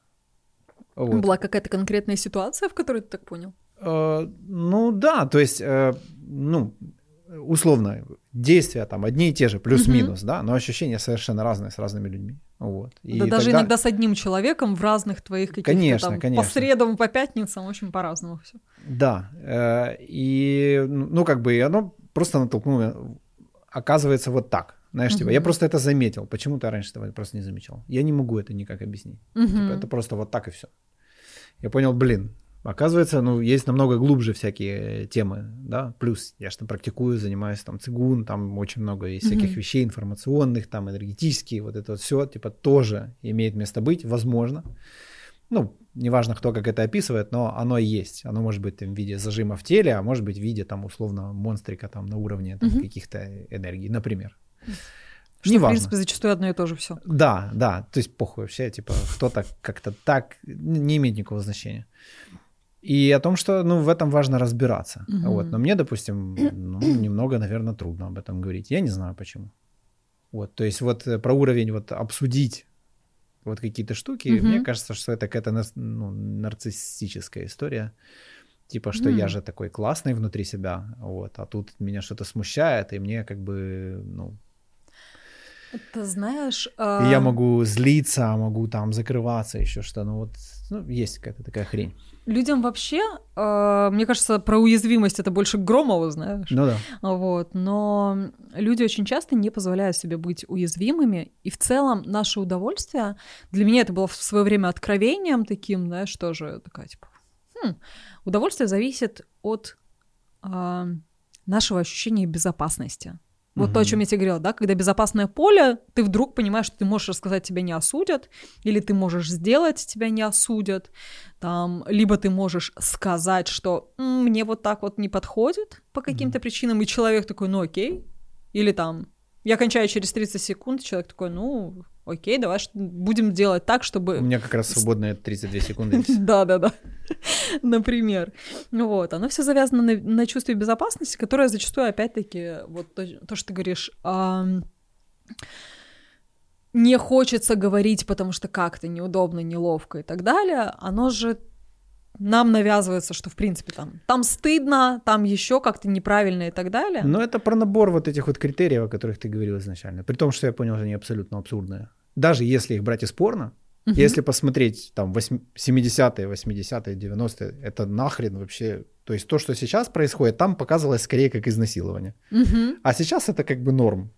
Вот. Была какая-то конкретная ситуация, в которой ты так понял? Э, Ну да, то есть, э, ну, условно, действия там одни и те же, плюс-минус, да, но ощущения совершенно разные с разными людьми. Вот. И да даже тогда- иногда с одним человеком в разных твоих каких-то Конечно, там конечно. по средам, по пятницам очень по-разному все. Да. э, И, ну, как бы, оно просто натолкнуло, оказывается, вот так. Знаешь, типа, я просто это заметил. Почему-то раньше этого просто не замечал. Я не могу это никак объяснить. Типа, это просто вот так и все. Я понял, блин, оказывается, ну, есть намного глубже всякие темы, да, плюс я же там практикую, занимаюсь там цигун, там очень много есть всяких Мгм. вещей информационных, там энергетические, вот это вот все, типа, тоже имеет место быть, возможно. Ну, неважно, кто как это описывает, но оно есть. Оно может быть там, в виде зажима в теле, а может быть в виде, там, условно, монстрика там на уровне там, Мгм. каких-то энергий, например. Что, в Неважно. принципе, зачастую одно и то же все. Да, да, то есть похуй вообще, типа, кто-то как-то так, не имеет никакого значения. И о том, что, ну, в этом важно разбираться. Мгм. Вот. Но мне, допустим, ну, немного, наверное, трудно об этом говорить. Я не знаю почему. Вот, то есть вот э, про уровень вот обсудить вот какие-то штуки, Мгм. мне кажется, что это какая-то ну, нарциссическая история. Типа, что я М. же такой классный внутри себя, вот, а тут меня что-то смущает, и мне как бы, ну, Ты знаешь... и а, я могу злиться, могу там закрываться, еще что. Ну вот, ну, есть какая-то такая хрень. Людям вообще, а, мне кажется, про уязвимость это больше к Громову, знаешь. Ну да. Вот, но люди очень часто не позволяют себе быть уязвимыми, и в целом наше удовольствие, для меня это было в свое время откровением таким, знаешь, тоже такая, типа, хм, удовольствие зависит от а, нашего ощущения безопасности. Вот то, о чем я тебе говорила, да, когда безопасное поле, ты вдруг понимаешь, что ты можешь рассказать, тебя не осудят, или ты можешь сделать, тебя не осудят, там, либо ты можешь сказать, что «М, мне вот так вот не подходит по каким-то причинам, и человек такой, ну окей, или там, я кончаю через 30 секунд, человек такой, ну окей, давай будем делать так, У чтобы... меня как раз свободные 32 секунды. Да-да-да, например. Вот, оно все завязано на, на чувстве безопасности, которое зачастую, опять-таки, вот то, то, что ты говоришь, ам, не хочется говорить, потому что как-то неудобно, неловко и так далее, оно же нам навязывается, что в принципе там, там стыдно, там еще как-то неправильно и так далее. Но это про набор вот этих вот критериев, о которых ты говорил изначально. При том, что я понял, что они абсолютно абсурдные. Даже если их брать из порно, Угу. Если посмотреть там 70-е, 80-е, 90-е, это нахрен вообще... То есть то, что сейчас происходит, там показывалось скорее как изнасилование. Угу. А сейчас это как бы норм.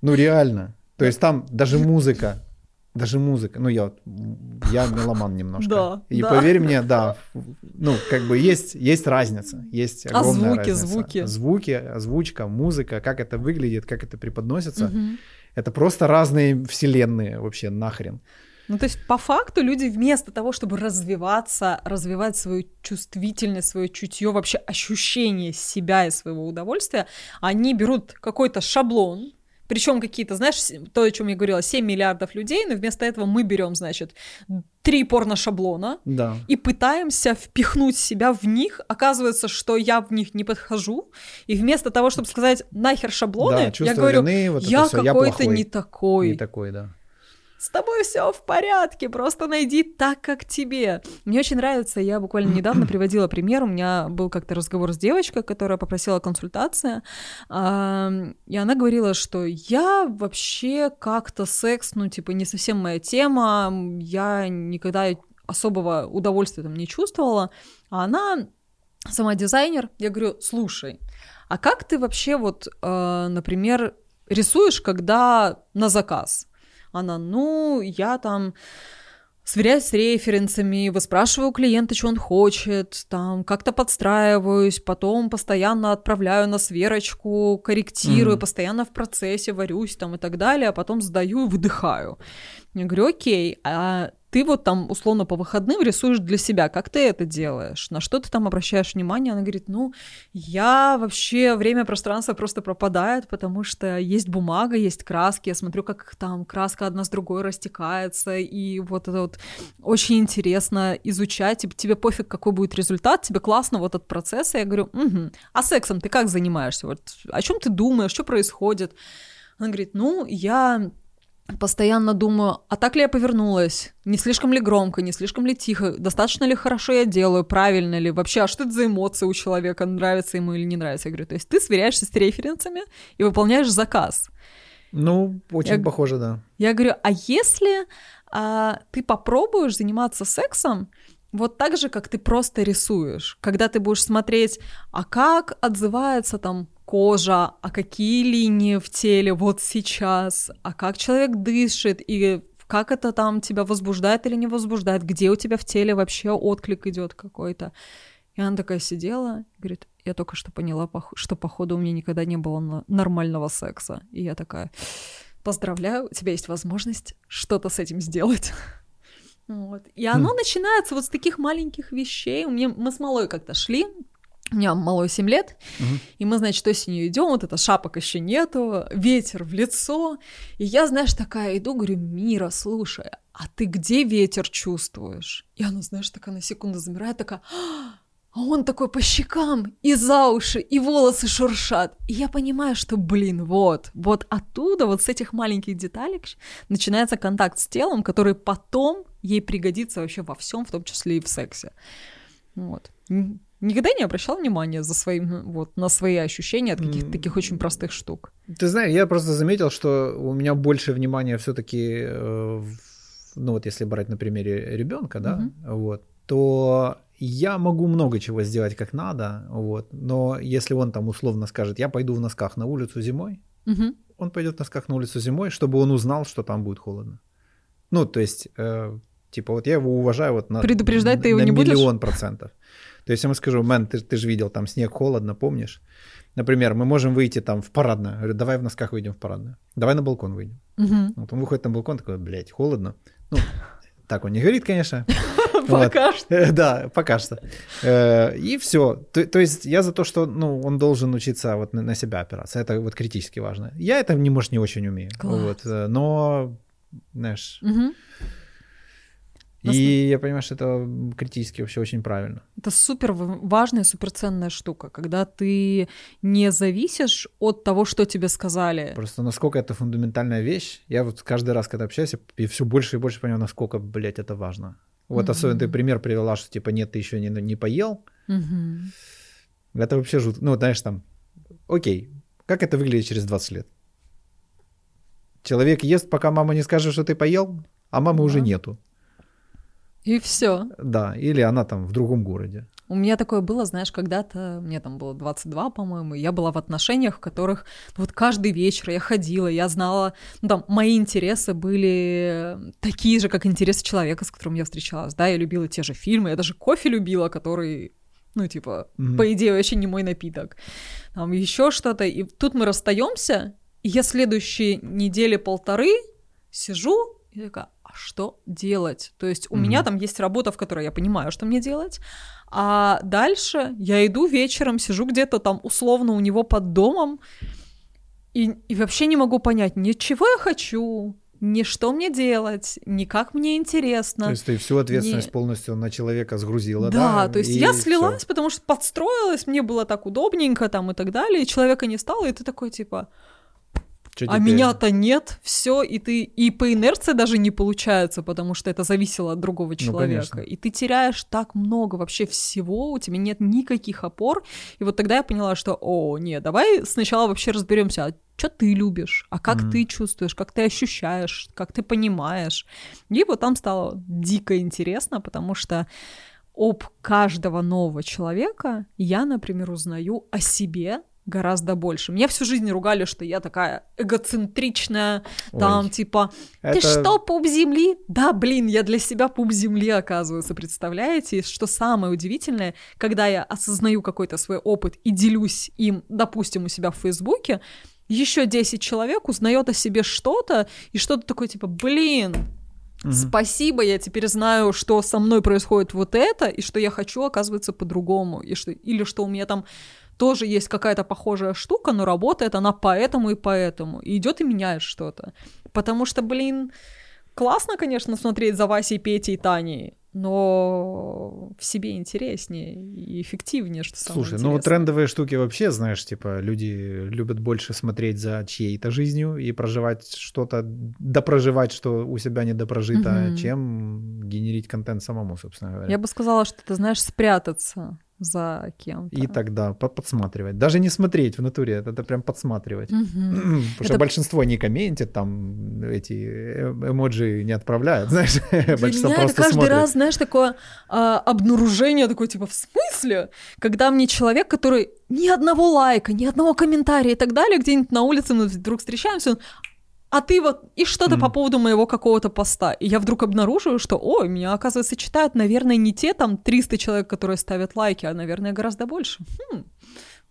Ну реально. То есть там даже музыка, даже музыка, ну я, я меломан немножко. Да, и да. поверь мне, да, ну как бы есть, есть разница, есть а огромная звуки, разница. звуки? Звуки, озвучка, музыка, как это выглядит, как это преподносится. Угу. Это просто разные вселенные вообще нахрен. Ну, то есть, по факту люди вместо того, чтобы развиваться, развивать свою чувствительность, свое чутье, вообще ощущение себя и своего удовольствия, они берут какой-то шаблон, причем какие-то, знаешь, то, о чем я говорила, 7 миллиардов людей, но вместо этого мы берем, значит, три порно-шаблона да. и пытаемся впихнуть себя в них. Оказывается, что я в них не подхожу. И вместо того, чтобы сказать нахер шаблоны, да, я говорю, вины, вот я какой-то не такой. Не такой, да с тобой все в порядке, просто найди так, как тебе. Мне очень нравится, я буквально недавно приводила пример, у меня был как-то разговор с девочкой, которая попросила консультация, и она говорила, что я вообще как-то секс, ну, типа, не совсем моя тема, я никогда особого удовольствия там не чувствовала, а она сама дизайнер, я говорю, слушай, а как ты вообще вот, э, например, рисуешь, когда на заказ? Она, ну, я там сверяюсь с референсами, выспрашиваю клиента, что он хочет, там как-то подстраиваюсь, потом постоянно отправляю на сверочку, корректирую, mm. постоянно в процессе варюсь там и так далее, а потом сдаю и выдыхаю. Я говорю, окей, а ты вот там условно по выходным рисуешь для себя, как ты это делаешь, на что ты там обращаешь внимание, она говорит, ну, я вообще, время, пространство просто пропадает, потому что есть бумага, есть краски, я смотрю, как там краска одна с другой растекается, и вот это вот очень интересно изучать, и тебе пофиг, какой будет результат, тебе классно вот этот процесс, и я говорю, угу. а сексом ты как занимаешься, вот о чем ты думаешь, что происходит? Она говорит, ну, я постоянно думаю, а так ли я повернулась? Не слишком ли громко, не слишком ли тихо? Достаточно ли хорошо я делаю? Правильно ли? Вообще, а что это за эмоции у человека? Нравится ему или не нравится? Я говорю, то есть ты сверяешься с референсами и выполняешь заказ. Ну, очень я, похоже, да. Я говорю, а если а, ты попробуешь заниматься сексом, вот так же, как ты просто рисуешь, когда ты будешь смотреть, а как отзывается там кожа, а какие линии в теле вот сейчас, а как человек дышит, и как это там тебя возбуждает или не возбуждает, где у тебя в теле вообще отклик идет какой-то. И она такая сидела, говорит, я только что поняла, что походу у меня никогда не было нормального секса. И я такая, поздравляю, у тебя есть возможность что-то с этим сделать. Вот. И оно хм. начинается вот с таких маленьких вещей. У меня, мы с Малой как-то шли у меня малой 7 лет, угу. и мы, значит, осенью идем, вот это шапок еще нету, ветер в лицо. И я, знаешь, такая иду, говорю, Мира, слушай, а ты где ветер чувствуешь? И она, знаешь, такая на секунду замирает, такая, а он такой по щекам, и за уши, и волосы шуршат. И я понимаю, что, блин, вот, вот оттуда, вот с этих маленьких деталей начинается контакт с телом, который потом ей пригодится вообще во всем, в том числе и в сексе. Вот. Никогда не обращал внимания за своим, вот, на свои ощущения от каких-то таких очень простых штук. Ты знаешь, я просто заметил, что у меня больше внимания все-таки, э, ну вот если брать на примере ребенка, да, угу. вот, то я могу много чего сделать как надо, вот, но если он там условно скажет, я пойду в носках на улицу зимой, угу. он пойдет в носках на улицу зимой, чтобы он узнал, что там будет холодно. Ну, то есть, э, типа, вот я его уважаю вот на, Предупреждать ты его на не миллион будешь? процентов. То есть я ему скажу, мэн, ты, ты же видел, там снег, холодно, помнишь? Например, мы можем выйти там в парадную. Я говорю, давай в носках выйдем в парадную. Давай на балкон выйдем. Угу. Вот он выходит на балкон, такой, блядь, холодно. Ну, так он не говорит, конечно. Пока что. Да, пока что. Э, и все. То есть я за то, что ну, он должен учиться вот на себя опираться. Это вот критически важно. Я это, может, не очень умею. Вот. Э, но, знаешь... И я понимаю, что это критически вообще очень правильно. Это супер важная, суперценная штука, когда ты не зависишь от того, что тебе сказали. Просто насколько это фундаментальная вещь. Я вот каждый раз, когда общаюсь, я все больше и больше понимаю, насколько, блядь, это важно. Вот особенно ты пример привела, что типа нет, ты еще не, не поел. Мгм. Это вообще жутко. Ну, знаешь, там, окей, как это выглядит через 20 лет? Человек ест, пока мама не скажет, что ты поел, а мамы уже Да. нету. И все. Да, или она там в другом городе. У меня такое было, знаешь, когда-то, мне там было 22, по-моему, я была в отношениях, в которых вот каждый вечер я ходила, я знала, ну там, мои интересы были такие же, как интересы человека, с которым я встречалась, да, я любила те же фильмы, я даже кофе любила, который, ну, типа, Мгм. по идее, вообще не мой напиток. Там еще что-то, и тут мы расстаемся, и я следующие недели полторы сижу и такая, а что делать? То есть у Мгм. меня там есть работа, в которой я понимаю, что мне делать, а дальше я иду вечером, сижу где-то там условно у него под домом, и, и вообще не могу понять, ни чего я хочу, ни что мне делать, ни как мне интересно. То есть ты всю ответственность Не- полностью на человека сгрузила, да? Да, то есть я всё. слилась, потому что подстроилась, мне было так удобненько там и так далее, и человека не стало, и ты такой типа, Чё а теперь? меня-то нет, все, и ты и по инерции даже не получается, потому что это зависело от другого человека. конечно. и ты теряешь так много вообще всего, у тебя нет никаких опор. И вот тогда я поняла, что, о, нет, давай сначала вообще разберемся, а что ты любишь, а как Мгм. ты чувствуешь, как ты ощущаешь, как ты понимаешь. И вот там стало дико интересно, потому что об каждого нового человека я, например, узнаю о себе гораздо больше. Меня всю жизнь ругали, что я такая эгоцентричная, там Ой, типа ты это- что, пуп земли? Да, блин, я для себя пуп земли, оказывается, представляете? И что самое удивительное, когда я осознаю какой-то свой опыт и делюсь им, допустим, у себя в Фейсбуке, еще 10 человек узнает о себе что-то, и что-то такое типа, блин, Мгм. спасибо, я теперь знаю, что со мной происходит вот это, и что я хочу, оказывается, по-другому, и что, или что у меня там тоже есть какая-то похожая штука, но работает она поэтому и поэтому, и идет и меняет что-то. Потому что, блин, классно, конечно, смотреть за Васей, Петей и Таней, но в себе интереснее и эффективнее, что самое Слушай, ну вот интересное. трендовые штуки вообще, знаешь, типа люди любят больше смотреть за чьей-то жизнью и проживать что-то, допроживать, что у себя не допрожито, Мгм. чем генерить контент самому, собственно говоря. Я бы сказала, что ты знаешь спрятаться за кем-то. И тогда по- подсматривать. Даже не смотреть в натуре, это, это прям подсматривать. Мгм. Потому что Это- большинство не комментит, там эти э- эмоджи не отправляют, знаешь, Для большинство меня это просто каждый смотрит. раз, знаешь, такое а, обнаружение, такое типа, в смысле? Когда мне человек, который ни одного лайка, ни одного комментария и так далее, где-нибудь на улице мы вдруг встречаемся, он, а ты вот, и что-то Мгм. по поводу моего какого-то поста. И я вдруг обнаруживаю, что, ой, меня, оказывается, читают, наверное, не те там 300 человек, которые ставят лайки, а, наверное, гораздо больше. Хм,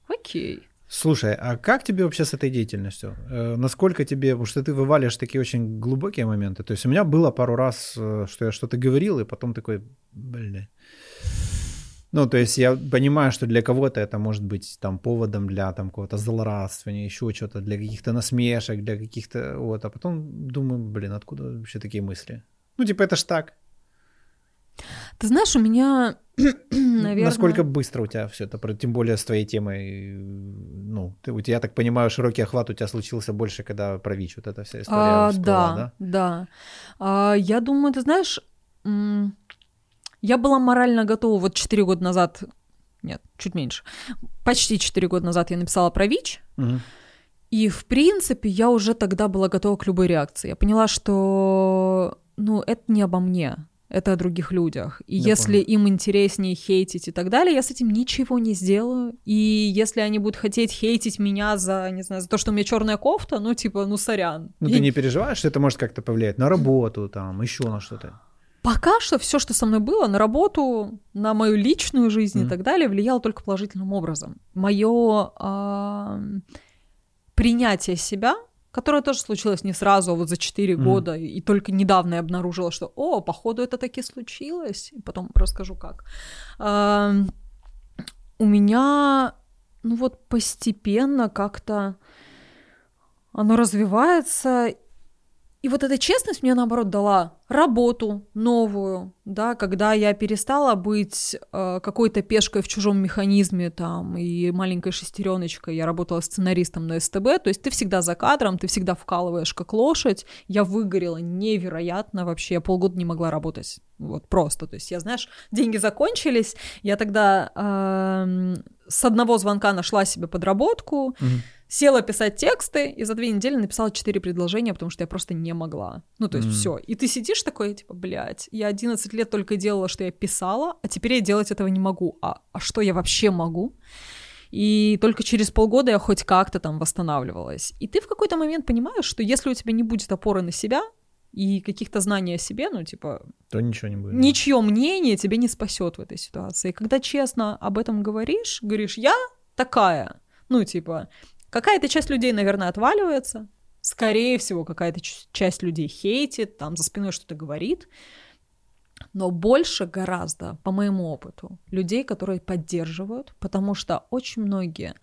окей. Слушай, а как тебе вообще с этой деятельностью? Э, насколько тебе, потому что ты вываливаешь такие очень глубокие моменты. То есть у меня было пару раз, э, что я что-то говорил, и потом такой, бля. Ну, то есть я понимаю, что для кого-то это может быть там поводом для там какого-то злорадствования, еще что-то, для каких-то насмешек, для каких-то вот, а потом думаю, блин, откуда вообще такие мысли? Ну, типа, это ж так. Ты знаешь, у меня, наверное... Насколько быстро у тебя все это, тем более с твоей темой, ну, ты, у тебя, я так понимаю, широкий охват у тебя случился больше, когда про ВИЧ вот эта вся история А, всплыла, да, да. А, я думаю, ты знаешь, м, я была морально готова вот 4 года назад, нет, чуть меньше, почти 4 года назад я написала про ВИЧ, Мгм. и, в принципе, я уже тогда была готова к любой реакции. Я поняла, что, ну, это не обо мне, это о других людях. И Я если им интереснее хейтить и так далее, я с этим ничего не сделаю. И если они будут хотеть хейтить меня за, не знаю, за то, что у меня черная кофта, ну, типа, ну, сорян. Ну, Я ты не переживаешь, что это может как-то повлиять на работу, там, еще на что-то? Пока что все, что со мной было, на работу, на мою личную жизнь Мгм. и так далее, влияло только положительным образом. Мое принятие себя, которое тоже случилось не сразу, а вот за 4 Мгм. года, и только недавно я обнаружила, что, о, походу это таки случилось, и потом расскажу как. А, у меня, ну вот постепенно как-то оно развивается, И вот эта честность мне, наоборот, дала работу новую, да, когда я перестала быть э, какой-то пешкой в чужом механизме там и маленькой шестереночкой, я работала сценаристом на СТБ, то есть ты всегда за кадром, ты всегда вкалываешь как лошадь, я выгорела невероятно вообще, я полгода не могла работать, вот просто, то есть я, знаешь, деньги закончились, я тогда э, с одного звонка нашла себе подработку, mm-hmm села писать тексты, и за две недели написала четыре предложения, потому что я просто не могла. Ну, то есть mm. все. И ты сидишь такой, типа, блядь, я 11 лет только делала, что я писала, а теперь я делать этого не могу. А, а что я вообще могу? И только через полгода я хоть как-то там восстанавливалась. И ты в какой-то момент понимаешь, что если у тебя не будет опоры на себя и каких-то знаний о себе, ну, типа... То ничего не будет. Ничье мнение тебя не спасет в этой ситуации. И когда честно об этом говоришь, говоришь, я такая, ну, типа, Какая-то часть людей, наверное, отваливается. Скорее всего, какая-то часть людей хейтит, там за спиной что-то говорит. Но больше гораздо, по моему опыту, людей, которые поддерживают, потому что очень многие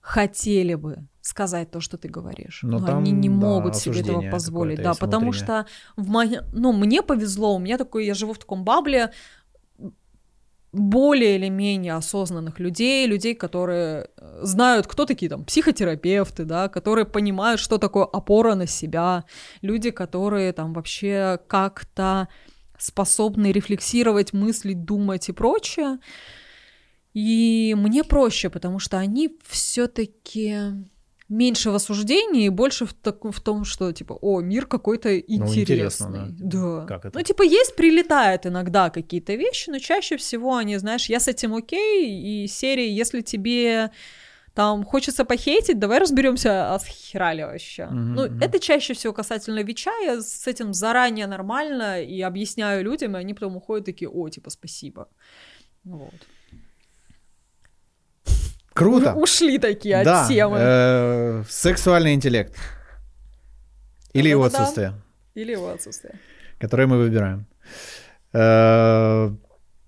хотели бы сказать то, что ты говоришь, но, но там, они не да, могут себе этого позволить, да, потому что в мо... ну мне повезло, у меня такой, я живу в таком бабле, более или менее осознанных людей, людей, которые э, знают, кто такие там психотерапевты, да, которые понимают, что такое опора на себя, люди, которые там вообще как-то способны рефлексировать, мыслить, думать и прочее. И мне проще, потому что они все-таки меньше в осуждении и больше в, так, в том, что, типа, о, мир какой-то интересный. Ну, интересно, да. да. Как это? Ну, типа, есть, прилетает иногда какие-то вещи, но чаще всего они, знаешь, я с этим окей, и серии, если тебе там хочется похейтить, давай разберемся, а херали вообще. Mm-hmm, ну, это чаще всего касательно Вича, я с этим заранее нормально и объясняю людям, и они потом уходят такие, о, типа, спасибо. Вот. Круто. Ушли такие от да, темы. Э, сексуальный интеллект. Или его отсутствие. Или его отсутствие. Которое мы выбираем. Э,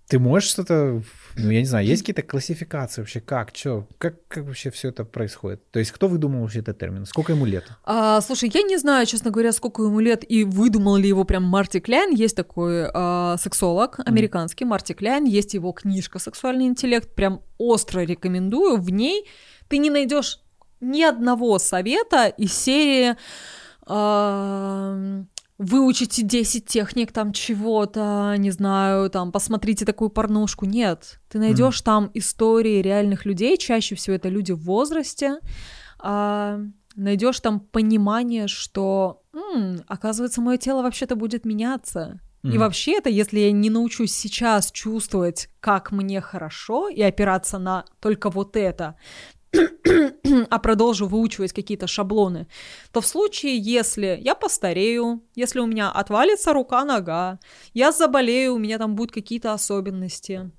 ты можешь что-то ну, я не знаю, есть какие-то классификации вообще, как, что, как, как вообще все это происходит? То есть кто выдумал вообще этот термин? Сколько ему лет? А, слушай, я не знаю, честно говоря, сколько ему лет и выдумал ли его прям Марти Кляйн. Есть такой а, сексолог американский, mm. Марти Кляйн, есть его книжка «Сексуальный интеллект», прям остро рекомендую. В ней ты не найдешь ни одного совета из серии... А, выучите 10 техник там чего-то, не знаю, там, посмотрите такую порнушку. Нет, ты найдешь mm. там истории реальных людей, чаще всего это люди в возрасте, а, найдешь там понимание, что, м-м, оказывается, мое тело вообще-то будет меняться. Mm. И вообще это, если я не научусь сейчас чувствовать, как мне хорошо, и опираться на только вот это, а продолжу выучивать какие-то шаблоны, то в случае, если я постарею, если у меня отвалится рука-нога, я заболею, у меня там будут какие-то особенности,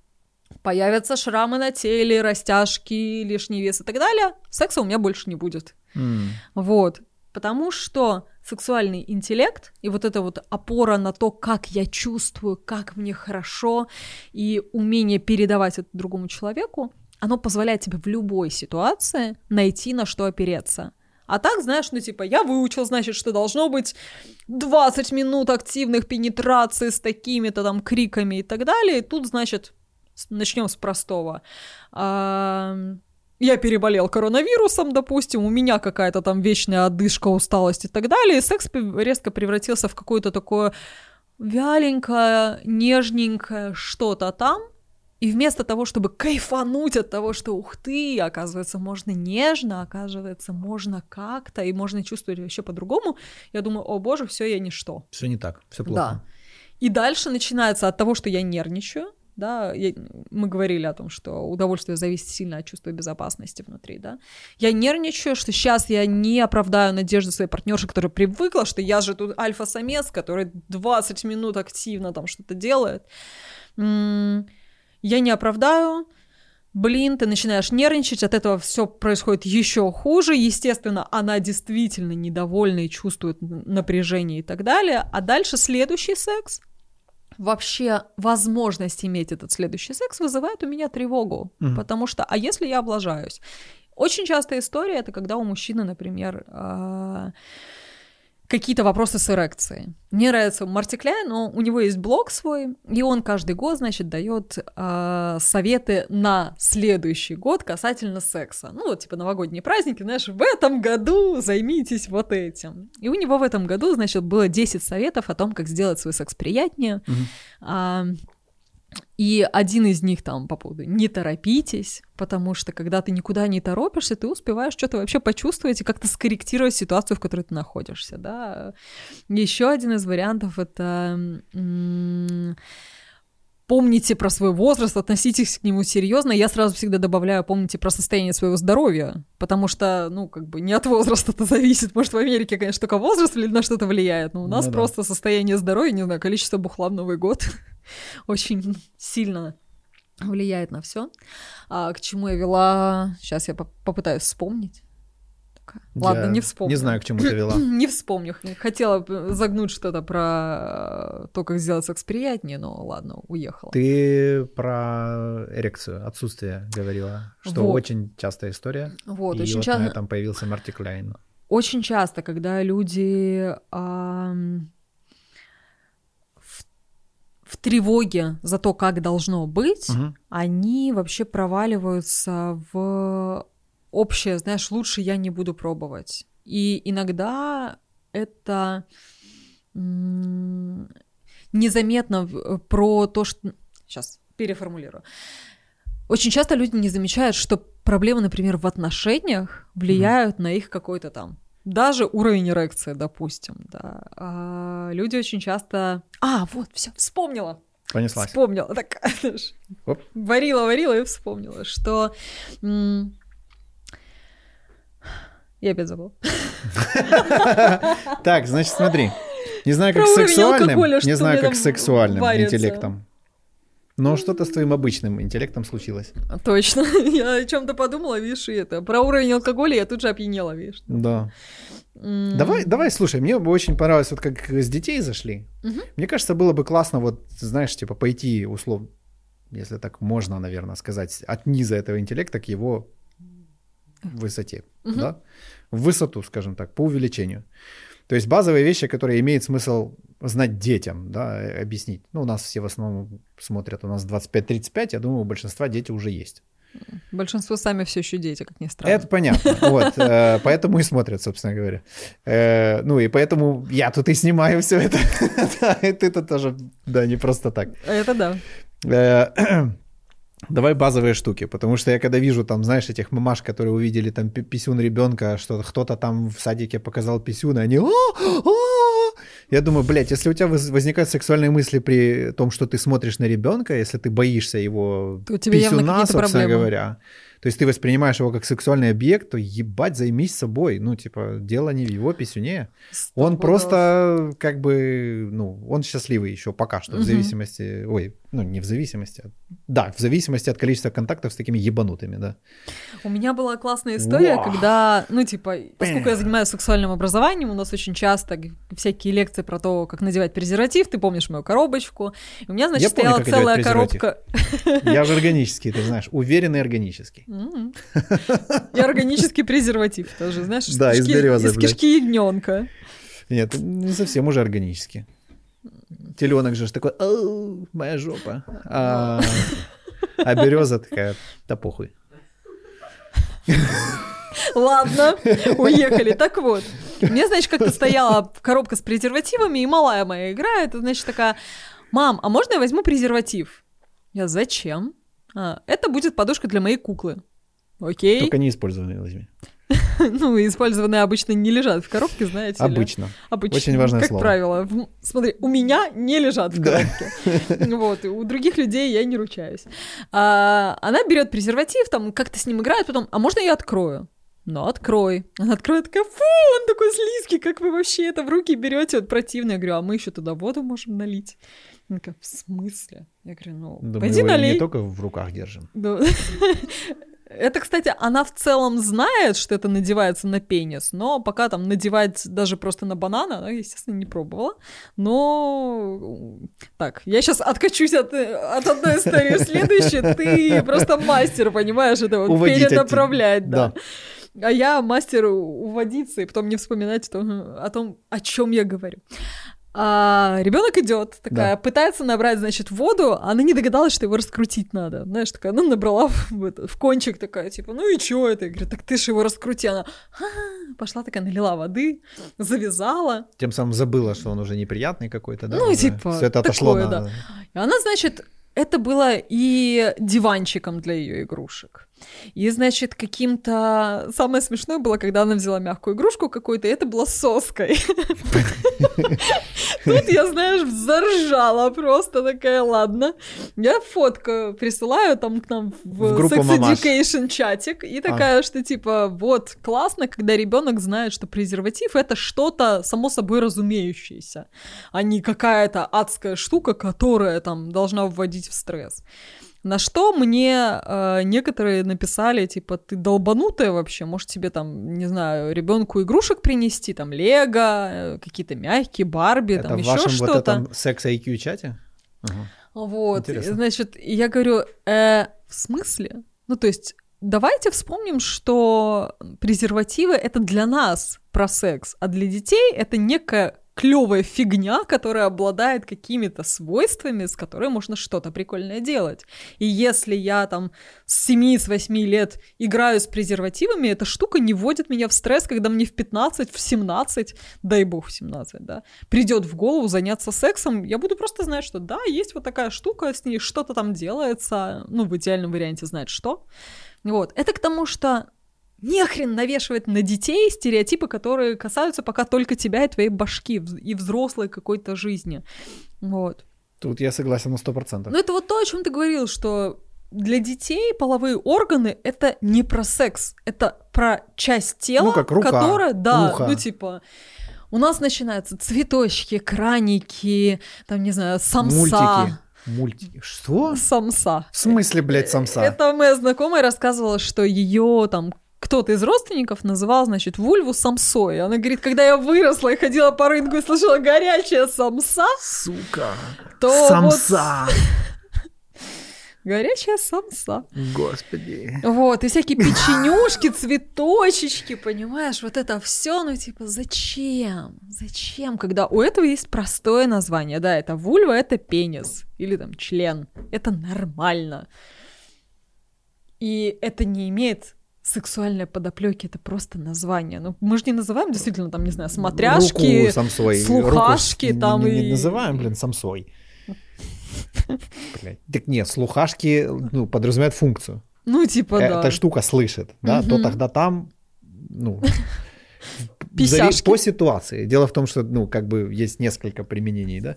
появятся шрамы на теле, растяжки, лишний вес и так далее, секса у меня больше не будет. Mm. Вот. Потому что сексуальный интеллект и вот эта вот опора на то, как я чувствую, как мне хорошо, и умение передавать это другому человеку, оно позволяет тебе в любой ситуации найти на что опереться. А так, знаешь, ну типа, я выучил, значит, что должно быть 20 минут активных пенетраций с такими-то там криками и так далее. И тут, значит, начнем с простого. А, я переболел коронавирусом, допустим, у меня какая-то там вечная одышка, усталость и так далее. И секс резко превратился в какое-то такое вяленькое, нежненькое что-то там, и вместо того, чтобы кайфануть от того, что ух ты, оказывается, можно нежно, оказывается, можно как-то, и можно чувствовать вообще по-другому, я думаю, о боже, все я ничто. Все не так, все плохо. Да. И дальше начинается от того, что я нервничаю, да, я, мы говорили о том, что удовольствие зависит сильно от чувства безопасности внутри, да. Я нервничаю, что сейчас я не оправдаю надежды своей партнерши, которая привыкла, что я же тут альфа-самец, который 20 минут активно там что-то делает. М- я не оправдаю, блин, ты начинаешь нервничать, от этого все происходит еще хуже. Естественно, она действительно недовольна и чувствует напряжение и так далее. А дальше следующий секс, вообще возможность иметь этот следующий секс вызывает у меня тревогу. Mm-hmm. Потому что, а если я облажаюсь? Очень частая история это когда у мужчины, например, а, какие-то вопросы с эрекцией. Мне нравится Марти Кляйн, но у него есть блог свой, и он каждый год, значит, дает э, советы на следующий год касательно секса. Ну, вот, типа, новогодние праздники, знаешь, в этом году займитесь вот этим. И у него в этом году, значит, было 10 советов о том, как сделать свой секс приятнее. Mm-hmm. И один из них там по поводу «не торопитесь», потому что когда ты никуда не торопишься, ты успеваешь что-то вообще почувствовать и как-то скорректировать ситуацию, в которой ты находишься, да. Еще один из вариантов — это помните про свой возраст, относитесь к нему серьезно. Я сразу всегда добавляю, помните про состояние своего здоровья, потому что, ну, как бы не от возраста это зависит. Может, в Америке, конечно, только возраст на что-то влияет, но у нас ну, просто да. состояние здоровья, не знаю, количество бухла в Новый год очень сильно влияет на все. А, к чему я вела? Сейчас я попытаюсь вспомнить. Ладно, Я не вспомню. Не знаю, к чему ты вела. не вспомню. Хотела загнуть что-то про то, как сделать секс приятнее, но ладно, уехала. Ты про эрекцию, отсутствие говорила, что вот. очень частая история. Вот, и очень вот часто. на этом появился Марти Кляйн. Очень часто, когда люди а, в тревоге за то, как должно быть, угу. они вообще проваливаются в общее, знаешь, лучше я не буду пробовать. И иногда это незаметно про то, что... Сейчас переформулирую. Очень часто люди не замечают, что проблемы, например, в отношениях влияют mm-hmm. на их какой-то там даже уровень эрекции, допустим, да. А люди очень часто... А, вот, все, вспомнила. Понеслась. Вспомнила. Так, варила, варила и вспомнила, что я опять забыл. Так, значит, смотри. Не знаю, как с сексуальным, не знаю, как с сексуальным интеллектом. Но что-то с твоим обычным интеллектом случилось. Точно. Я о чем-то подумала, видишь, и это. Про уровень алкоголя я тут же опьянела, видишь. Да. Mm. Давай, давай, слушай, мне бы очень понравилось, вот как с детей зашли. Mm-hmm. Мне кажется, было бы классно, вот, знаешь, типа пойти, условно, если так можно, наверное, сказать, от низа этого интеллекта к его высоте, да, в высоту, скажем так, по увеличению. То есть базовые вещи, которые имеет смысл знать детям, да, объяснить. Ну, у нас все в основном смотрят, у нас 25-35, я думаю, у большинства дети уже есть. Большинство сами все еще дети, как ни странно. Это понятно. Вот, э, поэтому и смотрят, собственно говоря. Э, ну и поэтому я тут и снимаю все это. И ты тут тоже, да, не просто так. Это да. Э, Давай базовые штуки, потому что я когда вижу там, знаешь, этих мамаш, которые увидели там писюн ребенка, что кто-то там в садике показал писюн, и они я думаю, блядь, если у тебя возникают сексуальные мысли при том, что ты смотришь на ребенка, если ты боишься его то писюна, собственно проблемы. говоря, то есть ты воспринимаешь его как сексуальный объект, то ебать, займись собой. Ну, типа, дело не в его писюне. Он просто как бы, ну, он счастливый еще пока что, в зависимости, ой, ну, не в зависимости, да, в зависимости от количества контактов с такими ебанутыми, да. У меня была классная история, Wow. когда, ну, типа, поскольку я занимаюсь сексуальным образованием, у нас очень часто всякие лекции про то, как надевать презерватив, ты помнишь мою коробочку, у меня, значит, я стояла помню, целая коробка. Я же органический, ты знаешь, уверенный органический. И органический презерватив тоже, знаешь, из кишки ягненка. Нет, не совсем уже органический. Теленок же такой, моя жопа. А, а береза такая, да похуй. Ладно, уехали. Так вот, меня, значит, как-то стояла коробка с презервативами, и малая моя играет, и, значит, такая, мам, а можно я возьму презерватив? Я, зачем? А, это будет подушка для моей куклы. Окей. Только не использованные возьми. ну, использованные обычно не лежат в коробке, знаете Обычно. Ли? Обычно. Очень важное как слово. Как правило. Смотри, у меня не лежат в коробке. вот, и у других людей я не ручаюсь. А, она берет презерватив, там как-то с ним играет, потом, а можно я открою? Ну, открой. Она откроет, такая, фу, он такой слизкий, как вы вообще это в руки берете, вот противно. Я говорю, а мы еще туда воду можем налить. Она такая, в смысле? Я говорю, ну, да пойди мы налей. не только в руках держим. Это, кстати, она в целом знает, что это надевается на пенис, но пока там надевать даже просто на банана, она, естественно, не пробовала. Но так, я сейчас откачусь от, от одной истории в следующей, ты просто мастер, понимаешь, это вот перенаправлять, да. да. а я мастер уводиться и потом не вспоминать о, том, о чем я говорю. А ребенок идет, такая, да. пытается набрать, значит, воду, а она не догадалась, что его раскрутить надо. Знаешь, такая, ну, набрала в, в, в кончик такая, типа, ну и чё это? Я говорю, так ты же его раскрути. Она а, пошла такая, налила воды, завязала. Тем самым забыла, что он уже неприятный какой-то, да? Ну, уже типа, Все это отошло такое, на... да. И она, значит, это было и диванчиком для ее игрушек. И, значит, каким-то... Самое смешное было, когда она взяла мягкую игрушку какую-то, и это было соской. Тут я, знаешь, заржала просто такая, ладно. Я фотку присылаю там к нам в Sex Education чатик, и такая, а. что типа, вот, классно, когда ребенок знает, что презерватив — это что-то само собой разумеющееся, а не какая-то адская штука, которая там должна вводить в стресс. На что мне э, некоторые написали, типа, ты долбанутая вообще, может тебе там, не знаю, ребенку игрушек принести, там, Лего, э, какие-то мягкие, Барби, Это там еще что-то. вот этом секс-IQ чате? Угу. Вот, Интересно. значит, я говорю, э, в смысле? Ну, то есть, давайте вспомним, что презервативы — это для нас про секс, а для детей это некая клевая фигня, которая обладает какими-то свойствами, с которой можно что-то прикольное делать. И если я там с 7-8 лет играю с презервативами, эта штука не вводит меня в стресс, когда мне в 15, в 17, дай бог в 17, да, придет в голову заняться сексом, я буду просто знать, что да, есть вот такая штука, с ней что-то там делается, ну, в идеальном варианте знать что. Вот. Это к тому, что нехрен навешивать на детей стереотипы, которые касаются пока только тебя и твоей башки и взрослой какой-то жизни. Вот. Тут я согласен на сто процентов. Ну это вот то, о чем ты говорил, что для детей половые органы это не про секс, это про часть тела, ну, как рука, которая, да, ухо. ну типа у нас начинаются цветочки, краники, там, не знаю, самса. Мультики. Мультики. Что? Самса. В смысле, блядь, самса? Это моя знакомая рассказывала, что ее там кто-то из родственников называл, значит, вульву самсой. Она говорит, когда я выросла и ходила по рынку и слышала горячая самса, сука, то самса. Вот... Горячая самса. Господи. Вот, и всякие печенюшки, цветочечки, понимаешь, вот это все, ну типа, зачем? Зачем? Когда у этого есть простое название, да, это вульва, это пенис, или там член, это нормально. И это не имеет сексуальная подоплеки это просто название. Ну, мы же не называем действительно там, не знаю, смотряшки, Руку самсой. слухашки Руку там не, и... Не называем, блин, самсой. Блядь. Так нет, слухашки ну, подразумевают функцию. Ну, типа, да. Эта штука слышит, да, угу. то тогда там, ну, Писяшки. по ситуации. Дело в том, что, ну, как бы есть несколько применений, да.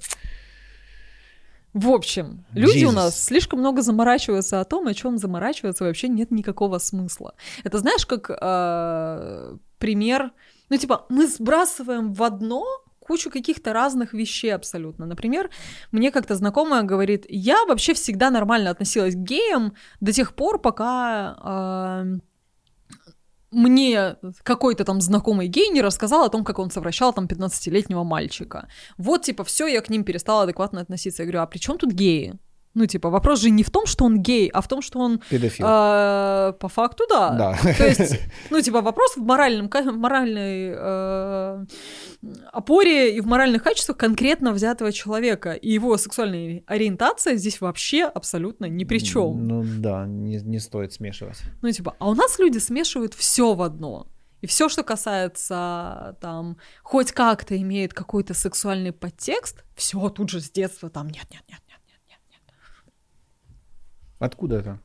В общем, люди Jesus. у нас слишком много заморачиваются о том, о чем заморачиваться вообще нет никакого смысла. Это знаешь, как э, пример, ну типа мы сбрасываем в одно кучу каких-то разных вещей абсолютно. Например, мне как-то знакомая говорит, я вообще всегда нормально относилась к геям до тех пор, пока э, мне какой-то там знакомый гей не рассказал о том, как он совращал там 15-летнего мальчика. Вот, типа, все, я к ним перестала адекватно относиться. Я говорю, а при чем тут геи? Ну, типа, вопрос же не в том, что он гей, а в том, что он... Педофил. Э, по факту, да. Да. То есть, ну, типа, вопрос в моральном, моральной э, опоре и в моральных качествах конкретно взятого человека. И его сексуальная ориентация здесь вообще абсолютно ни при чем. Ну, да, не, не стоит смешивать. Ну, типа, а у нас люди смешивают все в одно. И все, что касается там, хоть как-то имеет какой-то сексуальный подтекст, все тут же с детства там нет, нет, нет, Откуда это?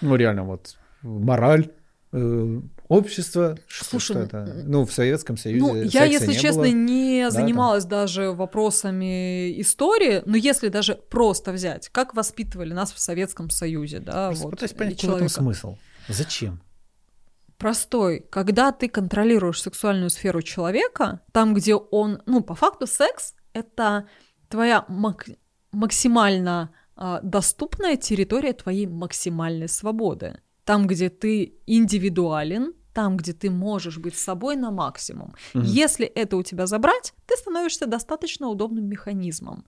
Ну, реально, вот мораль, э, общество, Слушай, что, это? Ну, в Советском Союзе Ну, я, если не честно, было. не да, занималась там? даже вопросами истории, но если даже просто взять, как воспитывали нас в Советском Союзе, да, Просто вот, пытаюсь понять, в этом смысл. Зачем? Простой. Когда ты контролируешь сексуальную сферу человека, там, где он, ну, по факту секс — это твоя мак- максимально доступная территория твоей максимальной свободы. Там, где ты индивидуален, там, где ты можешь быть собой на максимум. Угу. Если это у тебя забрать, ты становишься достаточно удобным механизмом.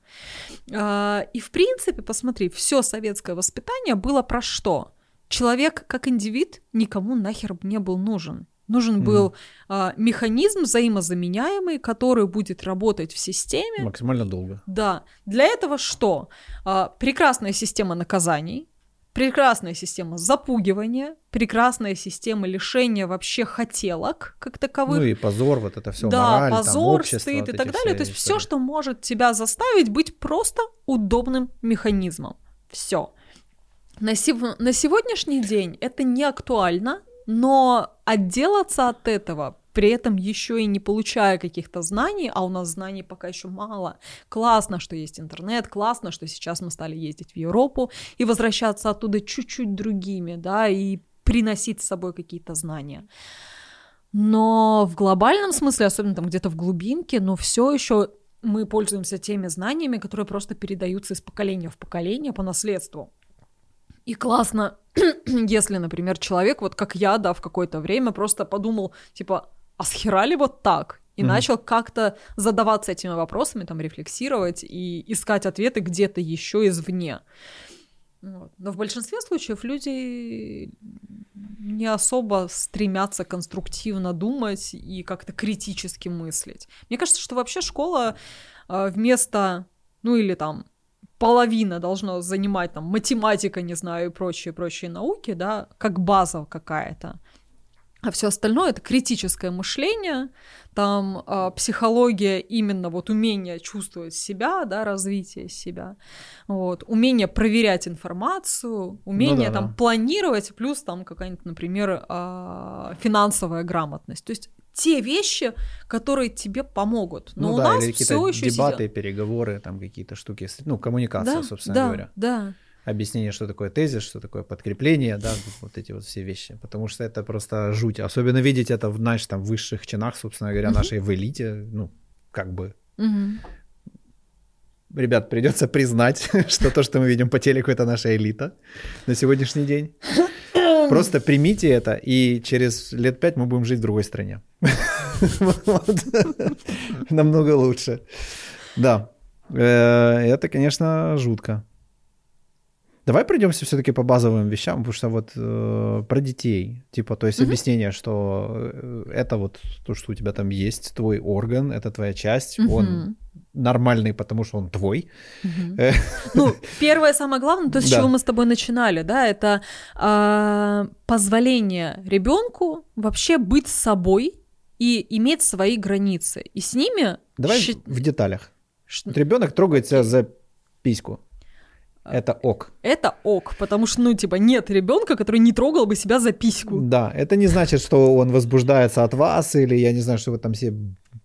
А, и в принципе, посмотри, все советское воспитание было про что? человек как индивид никому нахер не был нужен. Нужен был а, механизм взаимозаменяемый, который будет работать в системе. Максимально долго. Да. Для этого что? А, прекрасная система наказаний, прекрасная система запугивания, прекрасная система лишения вообще хотелок как таковых. Ну и позор, вот это все, да, мораль, позор, там, общество, стыд и так далее. То есть истории. все, что может тебя заставить быть просто удобным механизмом. Все. На, сев- на сегодняшний день это не актуально, но отделаться от этого, при этом еще и не получая каких-то знаний, а у нас знаний пока еще мало. Классно, что есть интернет, классно, что сейчас мы стали ездить в Европу и возвращаться оттуда чуть-чуть другими, да, и приносить с собой какие-то знания. Но в глобальном смысле, особенно там где-то в глубинке, но все еще мы пользуемся теми знаниями, которые просто передаются из поколения в поколение по наследству. И классно, если, например, человек, вот как я, да, в какое-то время просто подумал, типа, а схера ли вот так? И Мгм. начал как-то задаваться этими вопросами, там, рефлексировать и искать ответы где-то еще извне. Вот. Но в большинстве случаев люди не особо стремятся конструктивно думать и как-то критически мыслить. Мне кажется, что вообще школа э, вместо, ну или там половина должна занимать там математика, не знаю, и прочие-прочие науки, да, как база какая-то. А все остальное это критическое мышление, там э, психология именно вот умение чувствовать себя, да, развитие себя, вот, умение проверять информацию, умение да, там да. планировать, плюс там какая-нибудь, например, э, финансовая грамотность. То есть те вещи, которые тебе помогут. Но ну у да, нас все еще дебаты, переговоры, там какие-то штуки, ну, коммуникация, да, собственно да, говоря. Да, Объяснение, что такое тезис, что такое подкрепление, да, вот эти вот все вещи. Потому что это просто жуть. Особенно видеть это в, знаешь, там, высших чинах, собственно говоря, Мгм. нашей в элите, ну, как бы Мгм. Ребят, придется признать, что то, что мы видим по телеку, это наша элита на сегодняшний день. Просто примите это, и через лет пять мы будем жить в другой стране. Намного лучше. Да. Э, Это, конечно, жутко. Давай пройдемся все-таки по базовым вещам, потому что вот э, про детей, типа, то есть Мгм. объяснение, что э, это вот то, что у тебя там есть, твой орган, это твоя часть, он Мгм. нормальный, потому что он твой. Э, Ну, первое самое главное, то, с Да. чего мы с тобой начинали, да, это а, позволение ребенку вообще быть собой и иметь свои границы. И с ними... Давай щи- в деталях. ш- Вот ребенок трогает тебя за письку. Это ок. Это ок, потому что, ну, типа, нет ребенка, который не трогал бы себя за письку. Да, это не значит, что он возбуждается от вас, или я не знаю, что вы там все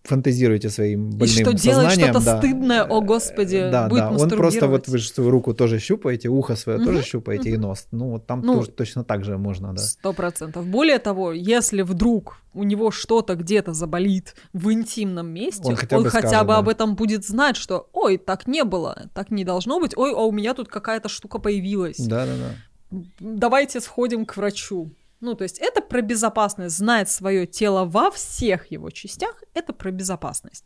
фантазируете своим И больным что делает что-то да. стыдное, о господи, Да, будет да, он просто вот вы же свою руку тоже щупаете, ухо свое Мгм, тоже щупаете и нос. Ну, вот там Ну, тоже точно так же можно, да. Сто процентов. Более того, если вдруг у него что-то где-то заболит в интимном месте, Он он хотя хотя, бы скажет, бы да. об этом будет знать, что ой, так не было, так не должно быть, ой, а у меня тут какая-то штука появилась. Да, да, да. Давайте сходим к врачу. Ну, то есть это про безопасность. Знать свое тело во всех его частях, это про безопасность.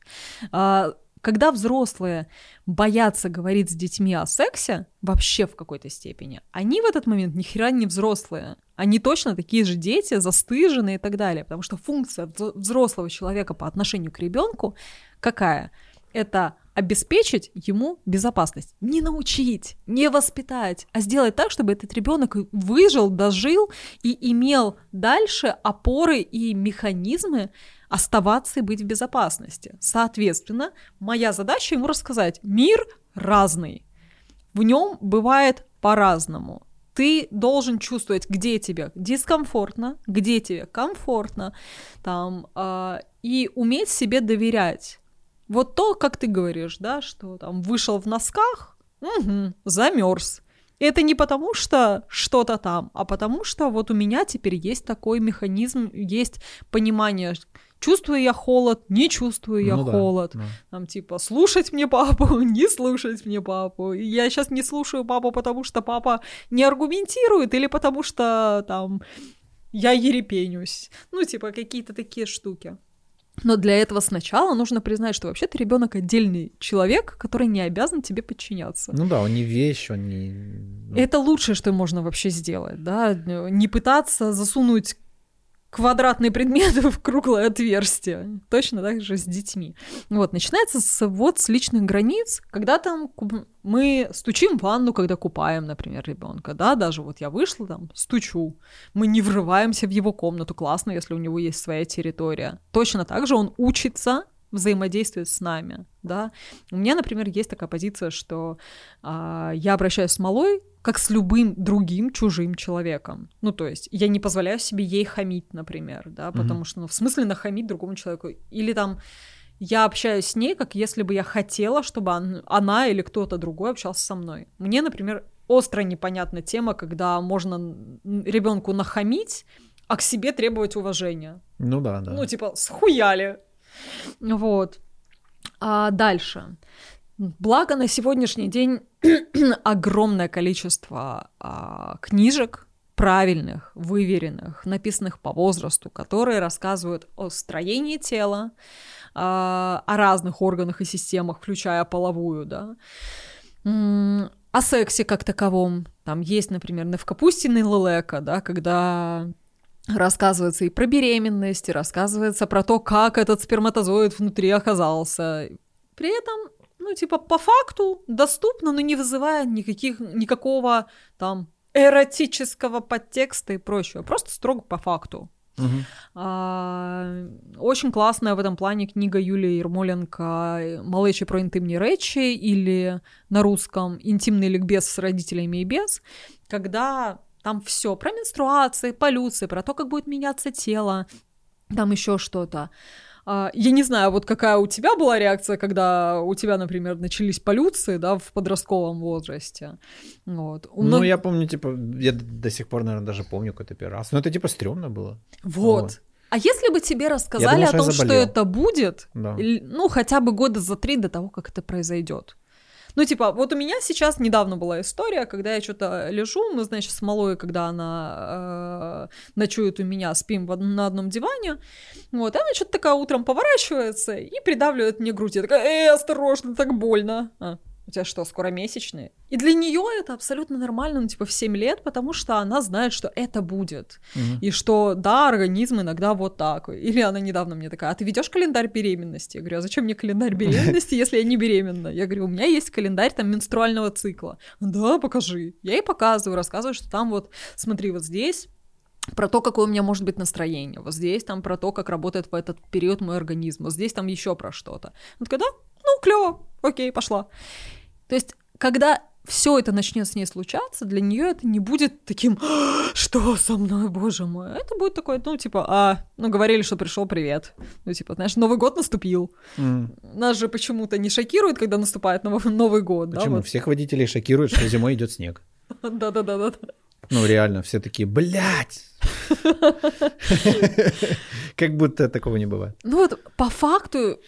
А, Когда взрослые боятся говорить с детьми о сексе, вообще в какой-то степени, они в этот момент ни хера не взрослые. Они точно такие же дети, застыженные и так далее. Потому что функция вз- взрослого человека по отношению к ребенку какая? Это обеспечить ему безопасность. Не научить, не воспитать, а сделать так, чтобы этот ребенок выжил, дожил и имел дальше опоры и механизмы оставаться и быть в безопасности. Соответственно, моя задача ему рассказать, мир разный, в нем бывает по-разному. Ты должен чувствовать, где тебе дискомфортно, где тебе комфортно, там, а, и уметь себе доверять. Вот то, как ты говоришь, да, что там вышел в носках, замерз. Это не потому, что что-то там, а потому что вот у меня теперь есть такой механизм, есть понимание, чувствую я холод, не чувствую я Ну да, холод. да. Там типа слушать мне папу, не слушать мне папу. И Я сейчас не слушаю папу, потому что папа не аргументирует, или потому что там я ерепенюсь. Ну, типа, какие-то такие штуки. Но для этого сначала нужно признать, что вообще-то ребенок отдельный человек, который не обязан тебе подчиняться. Ну да, он не вещь, он не... ну, Это лучшее, что можно вообще сделать, да, не пытаться засунуть квадратные предметы в круглое отверстие. Точно так же с детьми. Вот, начинается с, вот с личных границ, когда там мы стучим в ванну, когда купаем, например, ребенка, да, даже вот я вышла там, стучу. Мы не врываемся в его комнату, классно, если у него есть своя территория. Точно так же он учится взаимодействовать с нами, да. У меня, например, есть такая позиция, что а, я обращаюсь с малой как с любым другим чужим человеком. Ну, то есть я не позволяю себе ей хамить, например, да, потому что, ну, в смысле нахамить другому человеку. Или там я общаюсь с ней, как если бы я хотела, чтобы он- она или кто-то другой общался со мной. Мне, например, остро непонятна тема, когда можно ребенку нахамить, а к себе требовать уважения. Ну да, да. Ну, типа, схуяли. Вот. А дальше. Благо на сегодняшний день огромное количество а, книжек правильных, выверенных, написанных по возрасту, которые рассказывают о строении тела, а, о разных органах и системах, включая половую, да, о сексе как таковом. Там есть, например, Невкапустин и Лелека, да, когда рассказывается и про беременность, и рассказывается про то, как этот сперматозоид внутри оказался. При этом, ну, типа, по факту доступно, но не вызывая никаких, никакого там эротического подтекста и прочего. Просто строго по факту. А, Очень классная в этом плане книга Юлии Ермоленко «Малечі про интимные речи» или на русском «Интимный ликбез с родителями и без», когда там все про менструации, полюции, про то, как будет меняться тело, там еще что-то. А, Я не знаю, вот какая у тебя была реакция, когда у тебя, например, начались полюции, да, в подростковом возрасте. Вот. У Ну, мног- я помню, типа, я до сих пор, наверное, даже помню какой-то первый раз. Но это, типа, стрёмно было. Вот. Вот. А если бы тебе рассказали думал, о что том, что заболел. это будет, Да. ну, хотя бы года за три до того, как это произойдет. Ну, типа, вот у меня сейчас недавно была история, когда я что-то лежу, мы, значит, с малой, когда она э, ночует у меня, спим в на одном диване, вот, она что-то такая утром поворачивается и придавливает мне грудь. Я такая, эй, осторожно, так больно. А, у тебя что, скоро месячные? И для нее это абсолютно нормально, ну, типа, в 7 лет, потому что она знает, что это будет. Мгм. И что, да, организм иногда вот так. Или она недавно мне такая, а ты ведешь календарь беременности? Я говорю, а зачем мне календарь беременности, если я не беременна? Я говорю, у меня есть календарь там менструального цикла. Да, покажи. Я ей показываю, рассказываю, что там вот, смотри, вот здесь про то, какое у меня может быть настроение. Вот здесь там про то, как работает в этот период мой организм. Вот здесь там еще про что-то. Она такая, да, ну, клево, окей, пошла. То есть, когда все это начнет с ней случаться, для нее это не будет таким, «А, что со мной, боже мой. Это будет такое, ну, типа, а, ну, говорили, что пришел привет. Ну, типа, знаешь, Новый год наступил. М. Нас же почему-то не шокирует, когда наступает Новый, Новый год, да? Почему? вот. Всех водителей шокирует, что зимой идет снег. Да-да-да-да. Ну, реально, все такие, блядь! Как будто такого не бывает. Ну вот, по факту,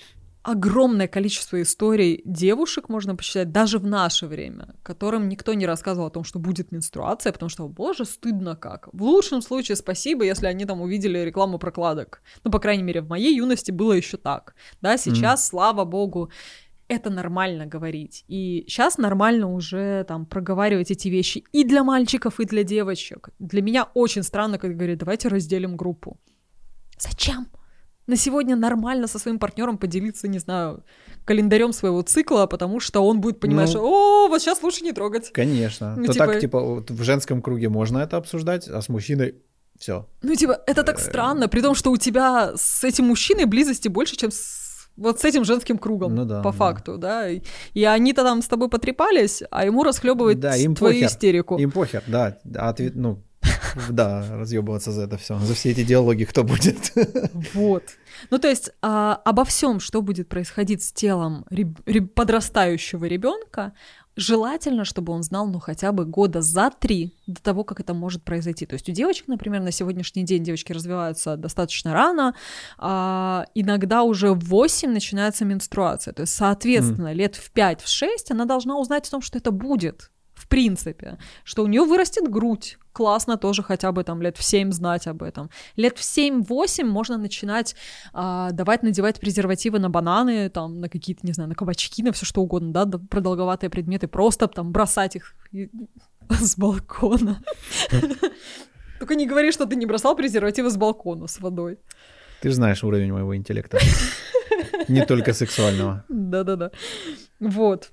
огромное количество историй девушек можно посчитать даже в наше время, которым никто не рассказывал о том, что будет менструация, потому что, боже, стыдно как. В лучшем случае спасибо, если они там увидели рекламу прокладок. Ну, по крайней мере, в моей юности было еще так. Да, сейчас, слава богу, это нормально говорить. И сейчас нормально уже там проговаривать эти вещи и для мальчиков, и для девочек. Для меня очень странно, когда говорят, давайте разделим группу. Зачем? На сегодня нормально со своим партнером поделиться, не знаю, календарем своего цикла, потому что он будет понимать, Ну. что о, вот сейчас лучше не трогать. Конечно. Ну, То типа- так, типа, вот в женском круге можно это обсуждать, а с мужчиной все. Ну, типа, это так странно, при том, что у тебя с этим мужчиной близости больше, чем с вот с этим женским кругом, Ну да, по да. факту, да. И, и они-то там с тобой потрепались, а ему расхлебывать Да, им твою похер. истерику. Им похер, да. А ответ, ну, да, разъебываться за это все, за все эти диалоги кто будет? Вот. Ну, то есть а, обо всем, что будет происходить с телом реб- реб- подрастающего ребенка, желательно, чтобы он знал, ну, хотя бы года за три до того, как это может произойти. То есть у девочек, например, на сегодняшний день девочки развиваются достаточно рано, а, иногда уже в 8 начинается менструация. То есть, соответственно, лет в 5-6 она должна узнать о том, что это будет. В принципе, что у нее вырастет грудь. Классно тоже хотя бы там лет в 7 знать об этом. Лет в 7-8 можно начинать а, давать надевать презервативы на бананы, там, на какие-то, не знаю, на кабачки, на все что угодно, да, да продолговатые предметы, просто там бросать их с балкона. Только не говори, что ты не бросал презервативы с балкона с водой. Ты же знаешь уровень моего интеллекта. Не только сексуального. Да-да-да. Вот.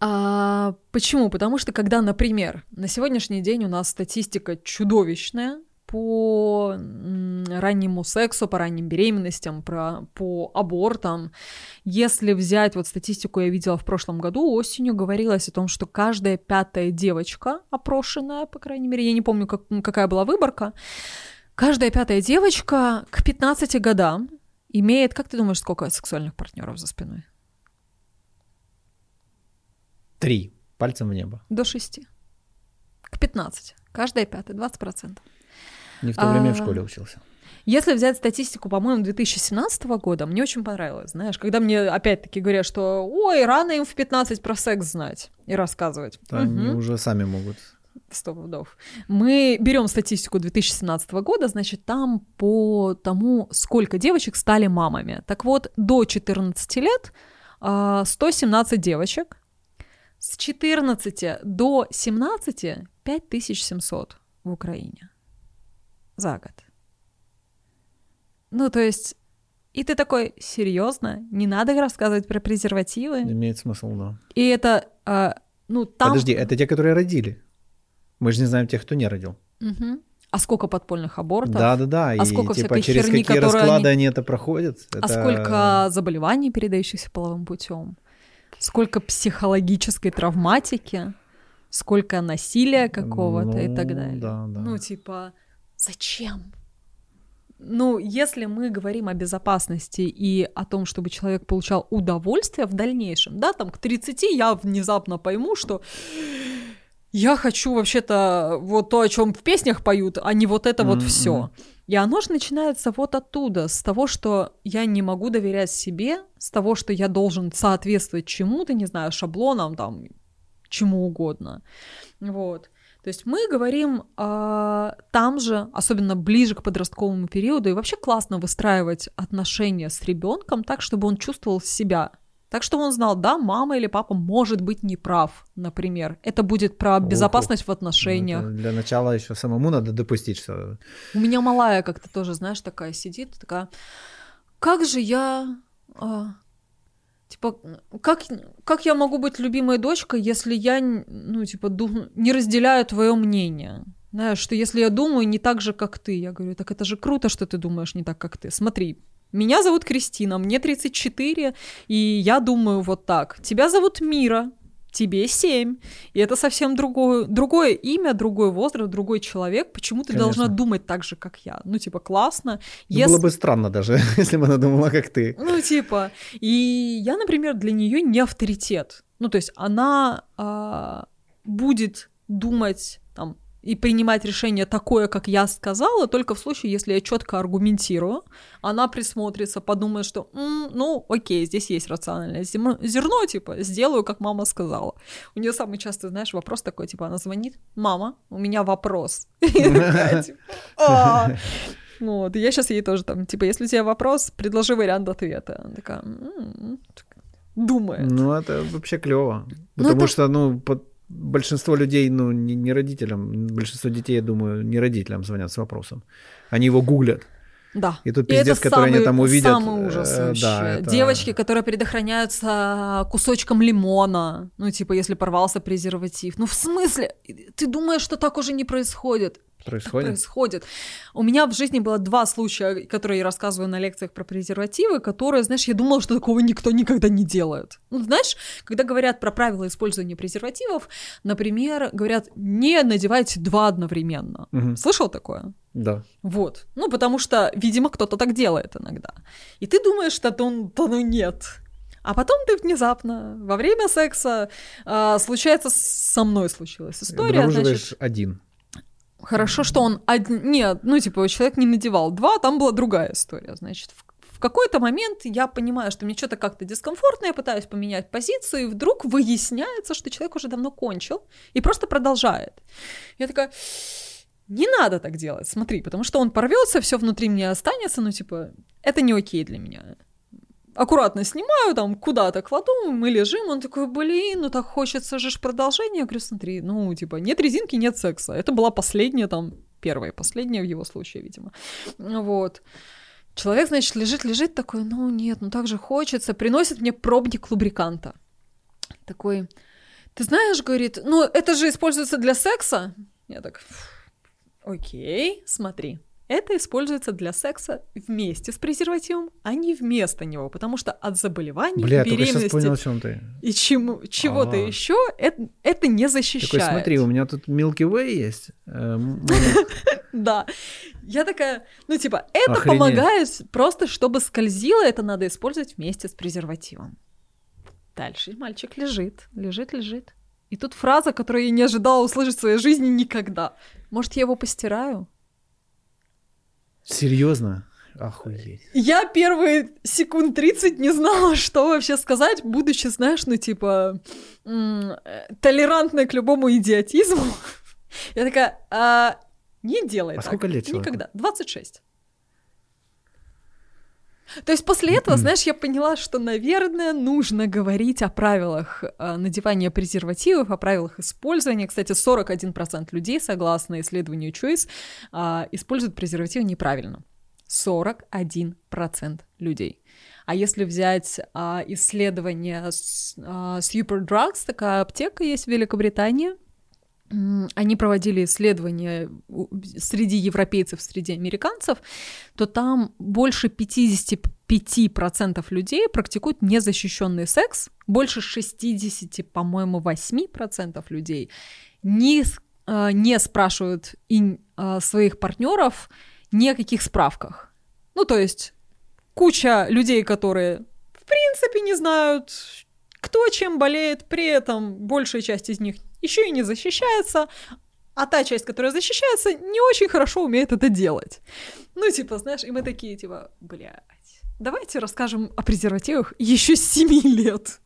А, почему? Потому что когда, например, на сегодняшний день у нас статистика чудовищная по раннему сексу, по ранним беременностям, про, по абортам. Если взять вот статистику, я видела в прошлом году, осенью говорилось о том, что каждая пятая девочка, опрошенная, по крайней мере, я не помню, как, какая была выборка, каждая пятая девочка к 15 годам имеет, как ты думаешь, сколько сексуальных партнеров за спиной? Три. Пальцем в небо. До шести. К 15. Каждая пятая, 20%. Не в то время а... в школе учился. Если взять статистику, по-моему, 2017 года, мне очень понравилось, знаешь, когда мне опять-таки говорят, что ой, рано им в 15 про секс знать и рассказывать. Да, угу. Они уже сами могут. Сто пудов. Мы берем статистику 2017 года, значит, там по тому, сколько девочек стали мамами. Так вот, до 14 лет 117 а, девочек, с 14 до 17 5700 в Украине за год. Ну, то есть, и ты такой, серьезно, не надо рассказывать про презервативы? Имеет смысл, да. И это, э, ну, там... Подожди, это те, которые родили. Мы же не знаем тех, кто не родил. Угу. А сколько подпольных абортов? Да, да, да. А и, сколько типа, всякой через херни, какие расклады они... они это проходят? А это... сколько заболеваний, передающихся половым путем? Сколько психологической травматики? Сколько насилия какого-то ну, и так далее? Да, да. Ну, типа, зачем? Ну, если мы говорим о безопасности и о том, чтобы человек получал удовольствие в дальнейшем, да, там к 30 я внезапно пойму, что я хочу вообще-то вот то, о чем в песнях поют, а не вот это mm-hmm. вот все. И оно же начинается вот оттуда, с того, что я не могу доверять себе, с того, что я должен соответствовать чему-то, не знаю, шаблонам, там, чему угодно. Вот. То есть мы говорим э, там же, особенно ближе к подростковому периоду, и вообще классно выстраивать отношения с ребенком так, чтобы он чувствовал себя. Так что он знал, да, мама или папа может быть неправ, например. Это будет про безопасность Ох, в отношениях. Ну, для начала еще самому надо допустить, что... У меня малая как-то тоже, знаешь, такая сидит, такая, как же я... А, Типа, как, как я могу быть любимой дочкой, если я, ну, типа, не разделяю твое мнение? Знаешь, что если я думаю не так же, как ты, я говорю, так это же круто, что ты думаешь не так, как ты. Смотри, меня зовут Кристина, мне 34, и я думаю вот так. Тебя зовут Мира, тебе 7. И это совсем другое, другое имя, другой возраст, другой человек. Почему ты Конечно. должна думать так же, как я? Ну, типа, классно. Ну, если... Было бы странно даже, если бы она думала, как ты. Ну, типа. И я, например, для нее не авторитет. Ну, то есть она а, будет думать и принимать решение такое, как я сказала, только в случае, если я четко аргументирую, она присмотрится, подумает, что, М, ну, окей, здесь есть рациональное зерно, типа, сделаю, как мама сказала. У нее самый частый, знаешь, вопрос такой, типа, она звонит, мама, у меня вопрос. Типа. Вот, я сейчас ей тоже там, типа, если у тебя вопрос, предложи вариант ответа. Она такая, думает. Ну, это вообще клево. Ну, потому что, ну, большинство людей, ну, не, не родителям, большинство детей, я думаю, не родителям звонят с вопросом. Они его гуглят. Да. И тут пиздец, и который самый, они там увидят. Самый ужас э, вообще. Да, это... Девочки, которые предохраняются кусочком лимона. Ну, типа, если порвался презерватив. Ну, в смысле? Ты думаешь, что так уже не происходит? Происходит? происходит. У меня в жизни было два случая, которые я рассказываю на лекциях про презервативы, которые, знаешь, я думала, что такого никто никогда не делает. Ну, знаешь, когда говорят про правила использования презервативов, например, говорят, не надевайте два одновременно. Угу. Слышал такое? Да. Вот. Ну, потому что, видимо, кто-то так делает иногда. И ты думаешь, что то, то ну нет. А потом ты внезапно во время секса э, случается со мной случилась история. Обнаруживаешь значит, один. Хорошо, что он один... Нет, ну, типа, человек не надевал два, там была другая история. Значит, в, какой-то момент я понимаю, что мне что-то как-то дискомфортно, я пытаюсь поменять позицию, и вдруг выясняется, что человек уже давно кончил и просто продолжает. Я такая, не надо так делать, смотри, потому что он порвется, все внутри меня останется, ну, типа, это не окей для меня. Аккуратно снимаю, там, куда-то кладу, мы лежим, он такой, блин, ну так хочется же ж продолжения. Я говорю, смотри, ну, типа, нет резинки, нет секса. Это была последняя, там, первая, последняя в его случае, видимо. Вот. Человек, значит, лежит, лежит такой, ну нет, ну так же хочется, приносит мне пробник лубриканта. Такой, ты знаешь, говорит, ну это же используется для секса. Я так, окей, смотри, это используется для секса вместе с презервативом, а не вместо него, потому что от заболеваний, Бля, беременности понял, о чем ты. и чему, чего-то А. еще это, это не защищает. Такой, смотри, у меня тут Milky Way есть. э, м- Да. Я такая, ну типа, это помогает просто, чтобы скользило, это надо использовать вместе с презервативом. Дальше мальчик лежит, лежит, лежит. И тут фраза, которую я не ожидала услышать в своей жизни никогда. Может, я его постираю? Серьезно? Охуеть. Я первые секунд 30 не знала, что вообще сказать, будучи, знаешь, ну, типа, м, э, толерантной к любому идиотизму. Я такая, «А, не делай А так. сколько лет человеку? Никогда. 26. То есть после этого, знаешь, я поняла, что, наверное, нужно говорить о правилах э, надевания презервативов, о правилах использования. Кстати, 41% людей, согласно исследованию Choice, а, используют презервативы неправильно. 41% людей. А если взять а, исследование с, а, Superdrugs, такая аптека есть в Великобритании, они проводили исследования среди европейцев, среди американцев, то там больше 55% людей практикуют незащищенный секс, больше 60, по-моему, 8% людей не, а, не спрашивают и, а, своих партнеров ни о каких справках. Ну, то есть куча людей, которые в принципе не знают, кто чем болеет, при этом большая часть из них еще и не защищается, а та часть, которая защищается, не очень хорошо умеет это делать. Ну, типа, знаешь, и мы такие, типа, блядь, давайте расскажем о презервативах еще с 7 лет.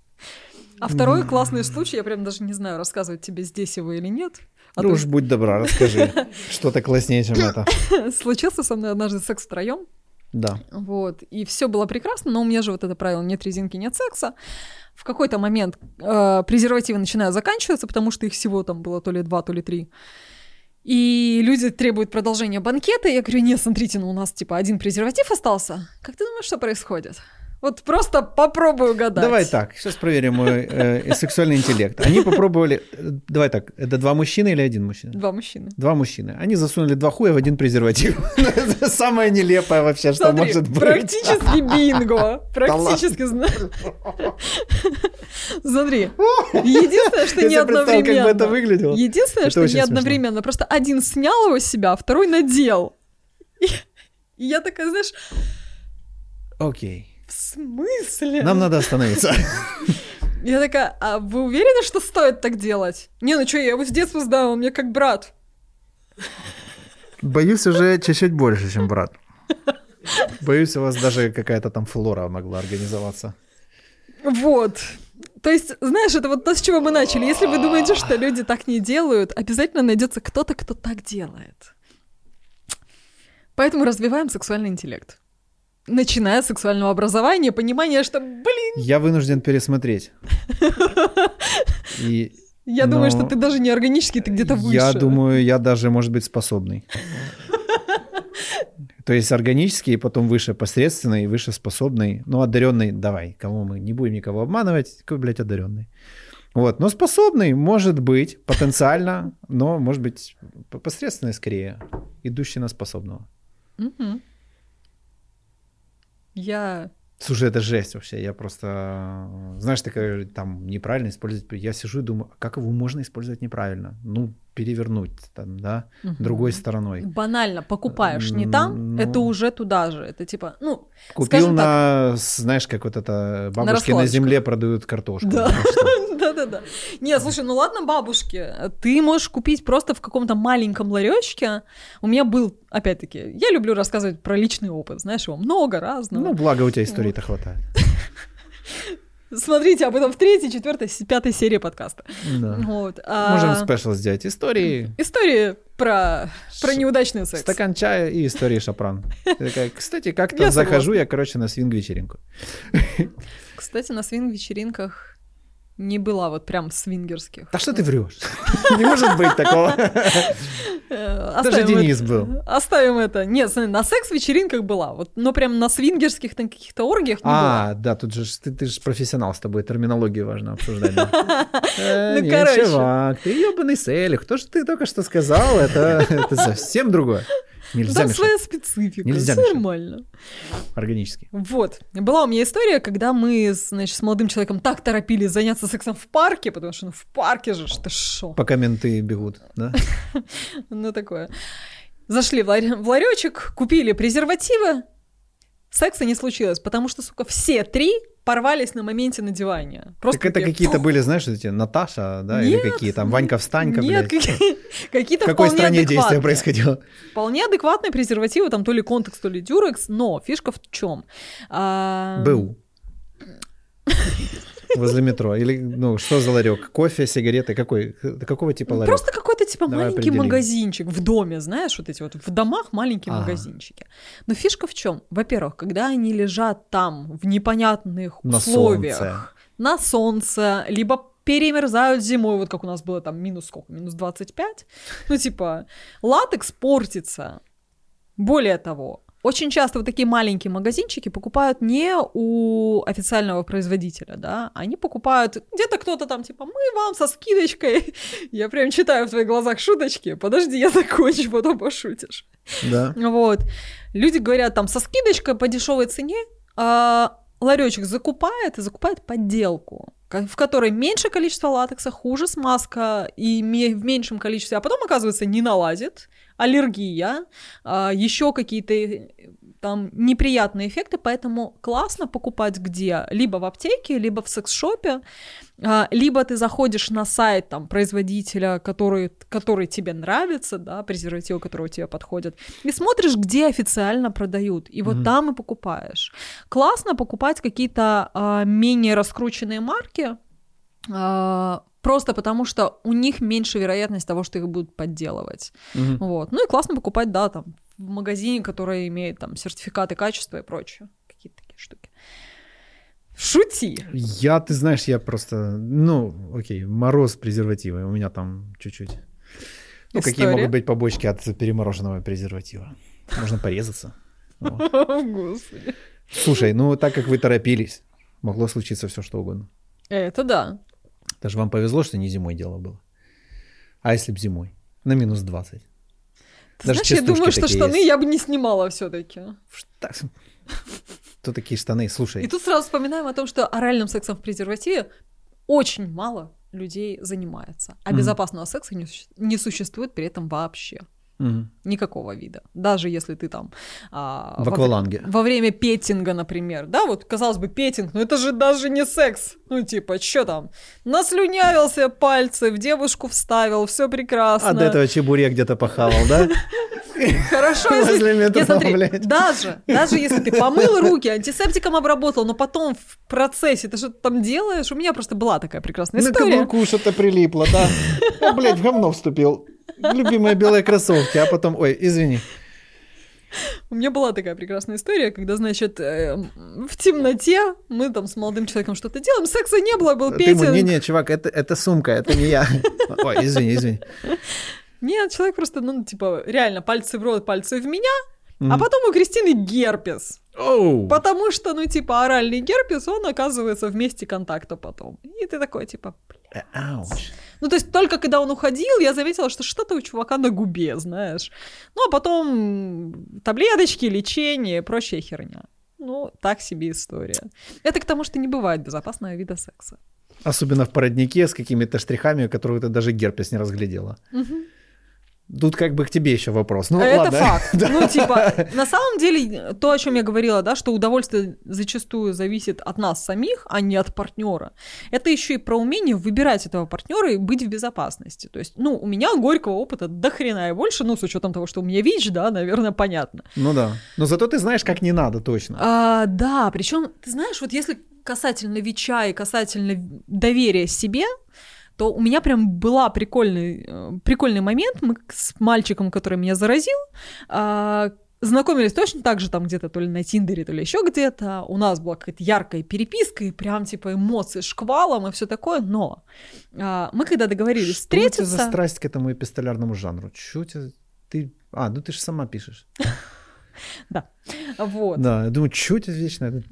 А второй классный случай, я прям даже не знаю, рассказывать тебе здесь его или нет. А Ну то уж будь добра, расскажи. Что-то класснее, чем это. случился со мной однажды секс втроем. Да. Вот, и все было прекрасно, но у меня же вот это правило нет резинки, нет секса. В какой-то момент э, презервативы начинают заканчиваться, потому что их всего там было то ли два, то ли три. И люди требуют продолжения банкета. Я говорю, нет, смотрите, ну у нас типа один презерватив остался. Как ты думаешь, что происходит? Вот просто попробую угадать. Давай так, сейчас проверим мой э, сексуальный интеллект. Они попробовали... э, Давай так, это два мужчины или один мужчина? Два мужчины. Два мужчины. Они засунули два хуя в один презерватив. Это самое нелепое вообще, что Смотри, может быть. практически бинго. Практически, Смотри, единственное, что не представил, как бы это одновременно. выглядело. Единственное, что не одновременно. Просто один снял его с себя, а второй надел. И, и я такая, знаешь, Окей. В смысле? Нам надо остановиться. Я такая, а вы уверены, что стоит так делать? Не, ну что, я его с детства знаю, он мне как брат. Боюсь уже чуть-чуть больше, чем брат. Боюсь, у вас даже какая-то там флора могла организоваться. Вот. То есть, знаешь, это вот то, с чего мы начали. Если вы думаете, что люди так не делают, обязательно найдется кто-то, кто так делает. Поэтому развиваем сексуальный интеллект. Начиная с сексуального образования, понимания, что, блин, Я вынужден пересмотреть. И я думаю, что ты даже не органический, ты где-то выше. я думаю, я даже, может быть, способный. То есть органический, потом выше посредственный, выше способный. Ну, одаренный, давай, кому мы не будем никого обманывать, какой, блядь, одаренный. Вот, но способный может быть потенциально, но может быть посредственный скорее, идущий на способного. Мгм. Я... Слушай, это жесть вообще. Я просто, знаешь, такая там неправильно использовать. Я сижу и думаю, а как его можно использовать неправильно? Ну, перевернуть там, да, Мгм. другой стороной. Банально, покупаешь не там, Ну. это уже туда же. Это типа, ну, Купил на, с- знаешь, как вот это бабушки на, раскладочку. земле продают картошку. Да. Да-да-да. Не, слушай, ну ладно, бабушки, ты можешь купить просто в каком-то маленьком ларечке. У меня был, опять-таки, я люблю рассказывать про личный опыт, знаешь, его много разного. Ну, благо у тебя истории-то хватает. Смотрите об этом в третьей, четвертой, пятой серии подкаста. Да. Вот. а- Можем спешл сделать. Истории, Истории про, про Ш- неудачный секс. стакан чая и истории шапран. Такая, Кстати, как Я там захожу я, короче, на свинг-вечеринку. Кстати, на свинг-вечеринках не была вот прям свингерских. Да что ты врешь? Не может быть такого. Э, Даже Денис был. Оставим это. Нет, на секс-вечеринках была, вот, но прям на свингерских там каких-то оргиях не была. А, да, тут же ты, ты же профессионал, с тобой терминологию важно обсуждать. да. Э, Ну, не, короче. ты ебаный селих. То, что ты только что сказал, это совсем другое. Нельзя Там мешать. своя специфика, Нельзя всё мешать. нормально. Органически. Вот. Была у меня история, когда мы, значит, с молодым человеком так торопились заняться сексом в парке, потому что ну, в парке же, ты шо. Пока менты бегут, да? Ну, такое. Зашли в ларечек, купили презервативы. Секса не случилось, потому что, сука, все три порвались на моменте надевания. Просто Так это такие, какие-то были, знаешь, эти Наташа, да, или Нет, какие там, Ванька встанька, Нет, блядь. какие- какие-то В какой стране действие происходило? Вполне адекватные презервативы, там то ли контекст, то ли дюрекс, но фишка в чем? БУ. Возле метро. Или, ну, что за ларек? Кофе, сигареты? Какой? Какого типа ларек? Просто какой-то типа Давай маленький определим. магазинчик в доме, знаешь, вот эти вот в домах маленькие Ага. магазинчики. Но фишка в чем? Во-первых, когда они лежат там в непонятных На условиях, солнце. на солнце, либо перемерзают зимой, вот как у нас было там минус сколько, минус 25, ну типа латекс портится. Более того, очень часто вот такие маленькие магазинчики покупают не у официального производителя, да, они покупают где-то кто-то там типа мы вам со скидочкой, я прям читаю в твоих глазах шуточки, подожди, я закончу, потом пошутишь. Да. Вот. Люди говорят там со скидочкой по дешевой цене, а ларечек закупает и закупает подделку, в которой меньше количество латекса, хуже смазка и в меньшем количестве, а потом, оказывается, не налазит, аллергия, еще какие-то э, там неприятные эффекты, поэтому классно покупать где? Либо в аптеке, либо в секс-шопе, а, либо ты заходишь на сайт там производителя, который, который тебе нравится, да, презервативы, которые тебе подходят, и смотришь, где официально продают, и вот Мгм. там и покупаешь. Классно покупать какие-то а, менее раскрученные марки, а, просто потому что у них меньше вероятность того, что их будут подделывать. Мгм. Вот. Ну и классно покупать, да, там, в магазине, который имеет там сертификаты качества и прочее. Какие-то такие штуки. Шути. Я, ты знаешь, я просто, ну, окей, мороз презервативы, у меня там чуть-чуть. Ну, какие История. могут быть побочки от перемороженного презерватива? Можно порезаться. Господи. Слушай, ну так как вы торопились, могло случиться все что угодно. Это да. Даже вам повезло, что не зимой дело было. А если б зимой? На минус 20. Ты Даже знаешь, я думаю, что штаны есть. я бы не снимала все-таки. Так, Кто такие штаны? Слушай, И тут сразу вспоминаем о том, что оральным сексом в презервативе очень мало людей занимается. А безопасного секса не существует при этом вообще. Мгм. Никакого вида. Даже если ты там... а, в во- акваланге. Во время петтинга, например, да, вот, казалось бы, петтинг, но это же даже не секс. Ну, типа, что там? Наслюнявился пальцы, в девушку вставил, все прекрасно. А до этого чебурек где-то похавал, да? Хорошо, если... Даже, даже если ты помыл руки, антисептиком обработал, но потом в процессе ты что-то там делаешь, у меня просто была такая прекрасная На история. каблуку что-то прилипло, да? Блядь, в говно вступил. Любимые белые кроссовки, а потом, ой, извини. У меня была такая прекрасная история, когда, значит, э, в темноте мы там с молодым человеком что-то делаем, секса не было, был Ты петинг. ему, не-не, чувак, это, это сумка, это не я. Ой, извини, извини. Нет, человек просто, ну, типа, реально, пальцы в рот, пальцы в меня, а Мгм. потом у Кристины герпес. Оу. Потому что, ну, типа, оральный герпес, он оказывается в месте контакта потом. И ты такой, типа, бля. Ну, то есть только когда он уходил, я заметила, что что-то у чувака на губе, знаешь. Ну, а потом таблеточки, лечение прочая херня. Ну, так себе история. Это к тому, что не бывает безопасного вида секса. Особенно в породнике с какими-то штрихами, которых ты даже герпес не разглядела. Мгм. Тут как бы к тебе еще вопрос. Ну, это ладно. факт. Ну, типа, на самом деле, то, о чем я говорила, да, что удовольствие зачастую зависит от нас самих, а не от партнера. Это еще и про умение выбирать этого партнера и быть в безопасности. То есть, ну, у меня горького опыта до хрена и больше, ну, с учетом того, что у меня ВИЧ, да, наверное, понятно. Ну да. Но зато ты знаешь, как не надо, точно. А, да, причем, ты знаешь, вот если касательно ВИЧа и касательно доверия себе, то у меня прям была прикольный, э, прикольный момент. Мы с мальчиком, который меня заразил, э, знакомились точно так же там где-то, то ли на Тиндере, то ли еще где-то. У нас была какая-то яркая переписка, и прям типа эмоции шквалом и все такое. Но э, мы когда договорились Что встретиться... тебя за страсть к этому эпистолярному жанру? Тебя... Ты... А, ну ты же сама пишешь. Да. Вот. Да, я думаю, что у тебя вечно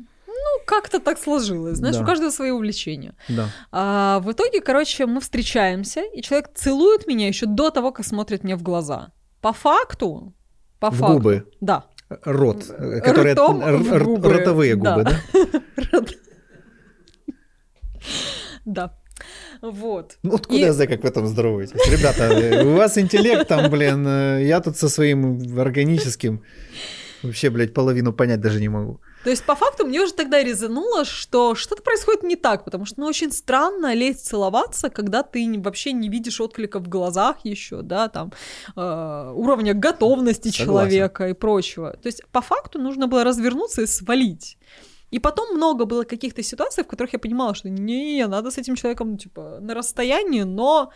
как-то так сложилось. Знаешь, Да. у каждого свои увлечения. Да. А, в итоге, короче, мы встречаемся, и человек целует меня еще до того, как смотрит мне в глаза. По факту, по В факту. губы. Да. Рот, э, которые... Ртом р- в губы. Ротовые губы, да? Да. Вот. Ну, откуда И- я знаю, как в этом здороваетесь? Ребята, э, у вас интеллект там, блин, э, я тут со своим органическим вообще, блядь, половину понять даже не могу. То есть, по факту, мне уже тогда резануло, что что-то происходит не так, потому что, ну, очень странно лезть целоваться, когда ты вообще не видишь отклика в глазах еще, да, там, э, уровня готовности Согласен. человека и прочего. То есть, по факту, нужно было развернуться и свалить. И потом много было каких-то ситуаций, в которых я понимала, что не, надо с этим человеком, ну, типа, на расстоянии, но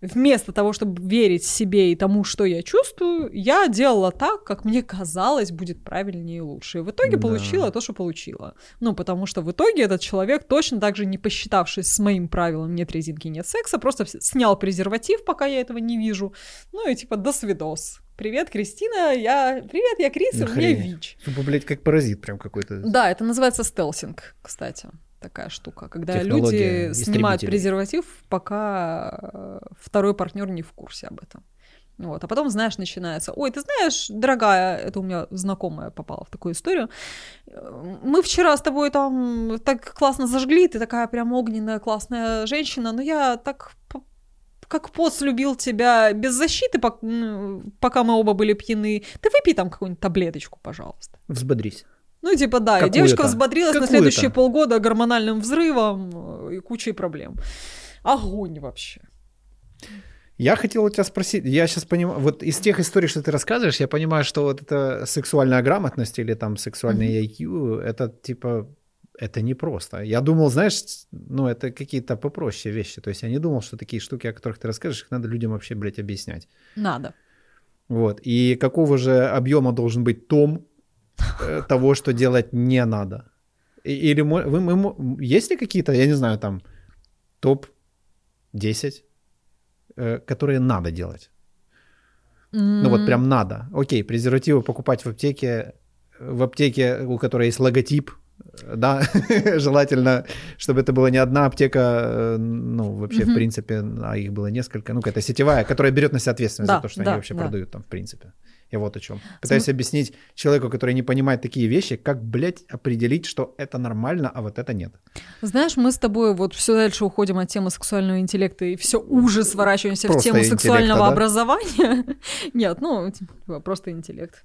вместо того, чтобы верить себе и тому, что я чувствую, я делала так, как мне казалось будет правильнее и лучше. И в итоге Да. получила то, что получила. Ну, потому что в итоге этот человек, точно так же не посчитавшись с моим правилом «нет резинки, нет секса», просто снял презерватив, пока я этого не вижу. Ну и типа «до свидос». Привет, Кристина, я... Привет, я Крис, и у меня. ВИЧ. Тупо, блядь, как паразит прям какой-то. Да, это называется стелсинг, кстати. Такая штука, когда Технология люди снимают презерватив, пока э, второй партнер не в курсе об этом. Вот. А потом, знаешь, начинается, ой, ты знаешь, дорогая, это у меня знакомая попала в такую историю, э, мы вчера с тобой там так классно зажгли, ты такая прям огненная, классная женщина, но я так как поц любил тебя без защиты, пока мы оба были пьяны. Ты выпей там какую-нибудь таблеточку, пожалуйста. Взбодрись. Ну, типа, да, и Какую-то. девочка взбодрилась на Какую-то. следующие полгода гормональным взрывом э, и кучей проблем. Огонь вообще. Я хотел у тебя спросить, я сейчас понимаю, вот из тех историй, что ты рассказываешь, я понимаю, что вот эта сексуальная грамотность или там сексуальный IQ, это типа, это непросто. Я думал, знаешь, ну это какие-то попроще вещи, то есть я не думал, что такие штуки, о которых ты расскажешь, их надо людям вообще, блядь, объяснять. Надо. Вот, и какого же объема должен быть том того, что делать не надо? Или вы, мы, есть ли какие-то, я не знаю, там топ-10, э, которые надо делать? Ну вот прям надо. Окей, презервативы покупать в аптеке, в аптеке, у которой есть логотип, э, да, желательно, чтобы это была не одна аптека, э, ну вообще в Мгм. принципе, а их было несколько, ну какая-то сетевая, которая берет на себя ответственность Да, за то, что да, они вообще да. продают там в принципе. Я вот о чем. Пытаюсь объяснить человеку, который не понимает такие вещи, как, блядь, определить, что это нормально, а вот это нет. Знаешь, мы с тобой вот все дальше уходим от темы сексуального интеллекта и все уже сворачиваемся в Просто тему интеллекта, сексуального да? образования. Нет, ну, типа, просто интеллект.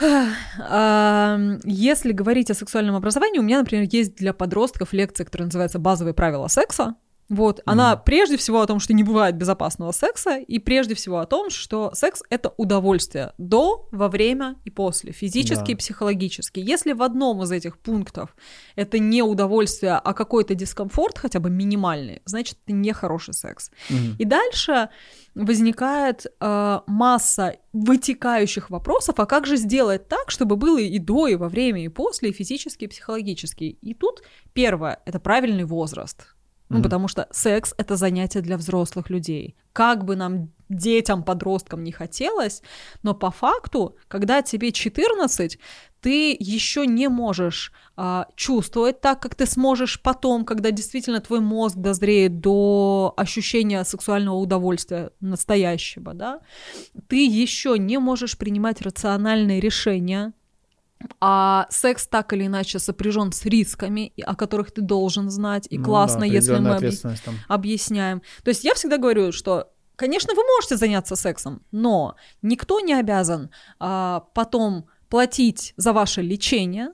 А, Если говорить о сексуальном образовании, у меня, например, есть для подростков лекция, которая называется «Базовые правила секса». Вот, она прежде всего о том, что не бывает безопасного секса, и прежде всего о том, что секс — это удовольствие до, во время и после, физически Да. и психологически. Если в одном из этих пунктов это не удовольствие, а какой-то дискомфорт, хотя бы минимальный, значит, это не хороший секс. Мгм. И дальше возникает э, масса вытекающих вопросов, а как же сделать так, чтобы было и до, и во время, и после, и физически, и психологически. И тут первое — это правильный возраст. Ну, потому что секс — это занятие для взрослых людей. Как бы нам, детям, подросткам не хотелось, но по факту, когда тебе 14, ты еще не можешь а, чувствовать так, как ты сможешь потом, когда действительно твой мозг дозреет до ощущения сексуального удовольствия настоящего, да, ты еще не можешь принимать рациональные решения, а секс так или иначе сопряжен с рисками, о которых ты должен знать, и Ну классно, да, если мы объ- объясняем. То есть я всегда говорю, что конечно, вы можете заняться сексом, но никто не обязан а, потом платить за ваше лечение,